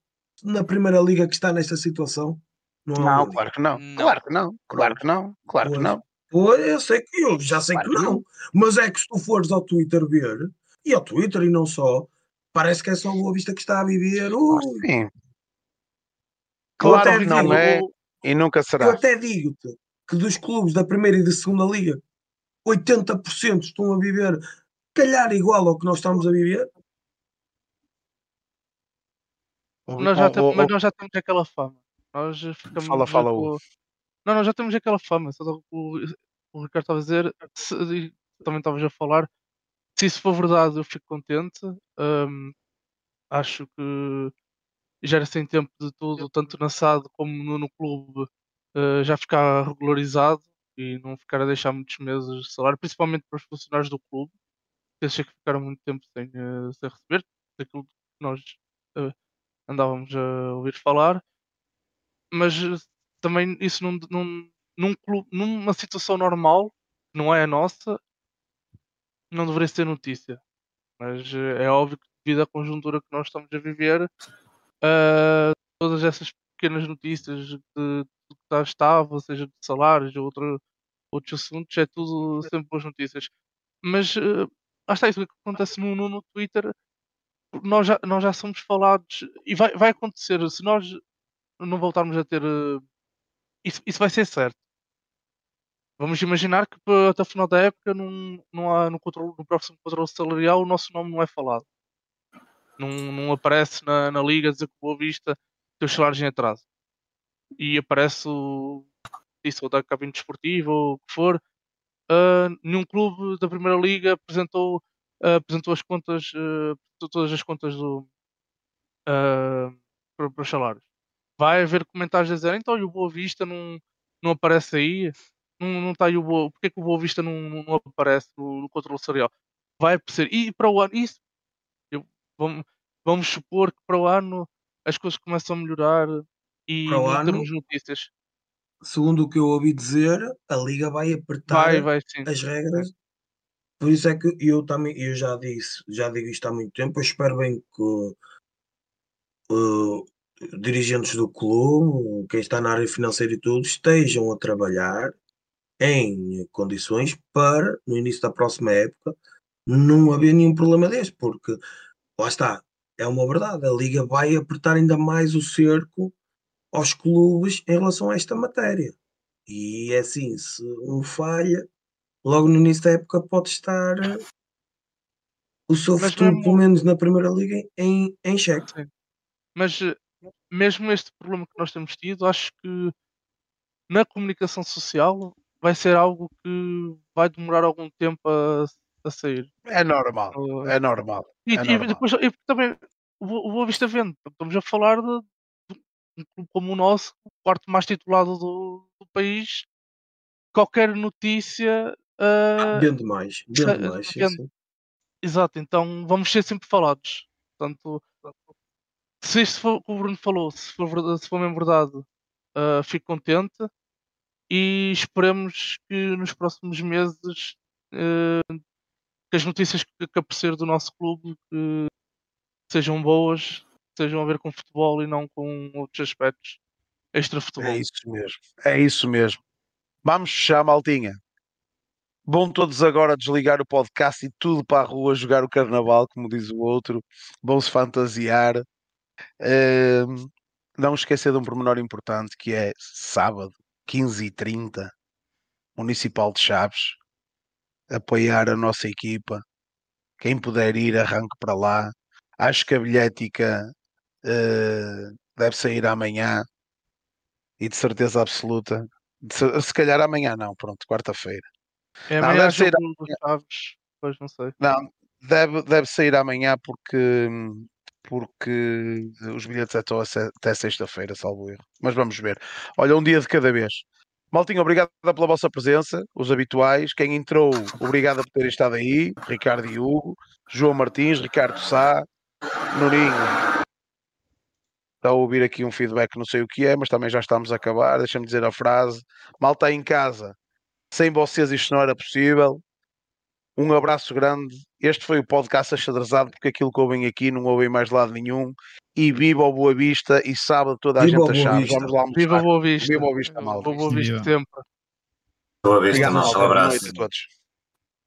na Primeira Liga que está nesta situação. Não é Não, claro que não. Não. Claro que não. Claro que não. Claro que não. Pois, eu sei que eu já sei Claro que que não. Mas é que se tu fores ao Twitter ver, e ao Twitter e não só, parece que é só o Boa Vista que está a viver. Ui, Sim. Eu Claro até que não digo, é e nunca eu será. até digo-te que dos clubes da primeira e da segunda liga, 80% estão a viver, calhar igual ao que nós estamos a viver. nós já Oh, temos, oh, mas nós já temos aquela fama. Nós ficamos Fala, fala, com-. Não, nós já temos aquela fama. Só o, o Ricardo estava a dizer, se, também estavas a falar, se isso for verdade, eu fico contente. Hum, acho que já era sem tempo de tudo, tanto na SAD como no, no clube, eh, já ficar regularizado e não ficar a deixar muitos meses de salário, principalmente para os funcionários do clube, que esses é que ficaram muito tempo sem, eh, sem receber, daquilo que nós eh, andávamos a ouvir falar. Mas também isso num, num, num clube, numa situação normal, que não é a nossa, não deveria ser notícia. Mas eh, é óbvio que devido à conjuntura que nós estamos a viver, ah, todas essas pequenas notícias de tudo que está estável, seja de salários ou outro, outros assuntos, é tudo sempre boas notícias. Mas lá está isso que acontece no, no, no Twitter, nós já, nós já somos falados e vai, vai acontecer, se nós não voltarmos a ter eh, isso, isso vai ser certo. Vamos imaginar que até o final da época não, não há, no, controle, no próximo controle salarial o nosso nome não é falado. Não, não aparece na, na liga dizer que Boa Vista tem os salários em atraso. E aparece o isso, ou da cabine desportiva ou o que for. ah, nenhum clube da primeira liga apresentou, ah, apresentou as contas, apresentou todas as contas do, para, para os salários. Vai haver comentários a dizer então e o Boa Vista não, não aparece aí? Não, não está aí o Boa, porque é que o Boa Vista não, não- aparece no, no controle salarial? Vai aparecer. E para o ano, isso, eu- vamos, vamos supor que para o ano as coisas começam a melhorar e Para o ano? temos notícias. Segundo o que eu ouvi dizer, a Liga vai apertar Vai, vai as regras. Por isso é que eu também, eu já disse, já digo isto há muito tempo, eu espero bem que eh, dirigentes do clube, quem está na área financeira e tudo, estejam a trabalhar em condições para, no início da próxima época, não haver nenhum problema deste, porque lá está, é uma verdade, a Liga vai apertar ainda mais o cerco aos clubes em relação a esta matéria. E é assim, se um falha, logo no início da época pode estar eh, o seu futuro, pelo menos na Primeira Liga, em, em xeque. Mas eh, mesmo este problema que nós temos tido, acho que na comunicação social vai ser algo que vai demorar algum tempo a, a sair. É normal. Uh, É normal. E, É e normal. depois e também o Bo- o Boa Vista vende. Estamos a falar de, de um clube como o nosso, o quarto mais titulado do, do país. Qualquer notícia. Vende mais, vende eh, mais, sim, sim. Exato, então vamos ser sempre falados. Portanto, se isto for o que o Bruno falou, se for, verdade, se for mesmo verdade, ah, fico contente e esperemos que nos próximos meses ah, que as notícias que, que aparecer do nosso clube sejam boas, sejam a ver com futebol e não com outros aspectos extra futebol. É isso mesmo. É isso mesmo. Vamos fechar, maltinha. Bom todos agora desligar o podcast e tudo para a rua jogar o carnaval, como diz o outro. Vão se fantasiar. Ahm, não esquecer de um pormenor importante que é sábado, 15h30, Municipal de Chaves. Apoiar a nossa equipa. Quem puder ir, arranque para lá. Acho que a bilhética eh, deve sair amanhã e de certeza absoluta. de se, calhar amanhã não, pronto, quarta-feira. É Não, amanhã deve jogo dos Chaves, pois não sei. Não, deve, deve sair amanhã porque, porque os bilhetes é até sexta-feira, salvo erro. Mas vamos ver. Olha, um dia de cada vez. Maltinho, obrigado pela vossa presença, os habituais. Quem entrou, obrigado por terem estado aí. Ricardo e Hugo, João Martins, Ricardo Sá, Nurinho. Está a ouvir aqui um feedback, não sei o que é, mas também já estamos a acabar. Deixa-me dizer a frase. Malta em casa, sem vocês isto não era possível. Um abraço grande. Este foi o podcast achadrezado, porque aquilo que ouvem aqui não ouvem mais lado nenhum. E viva o Boa Vista e sábado toda a Viva o gente a Boa chave. Vista. Vamos lá almoçar. Viva Boa Vista. Viva Boa Vista, malta. Boa Vista sempre. Boa vista, malta. Um Boa abraço. noite a todos.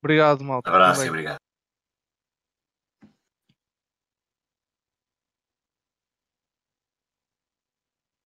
Obrigado, malta. Abraço e obrigado.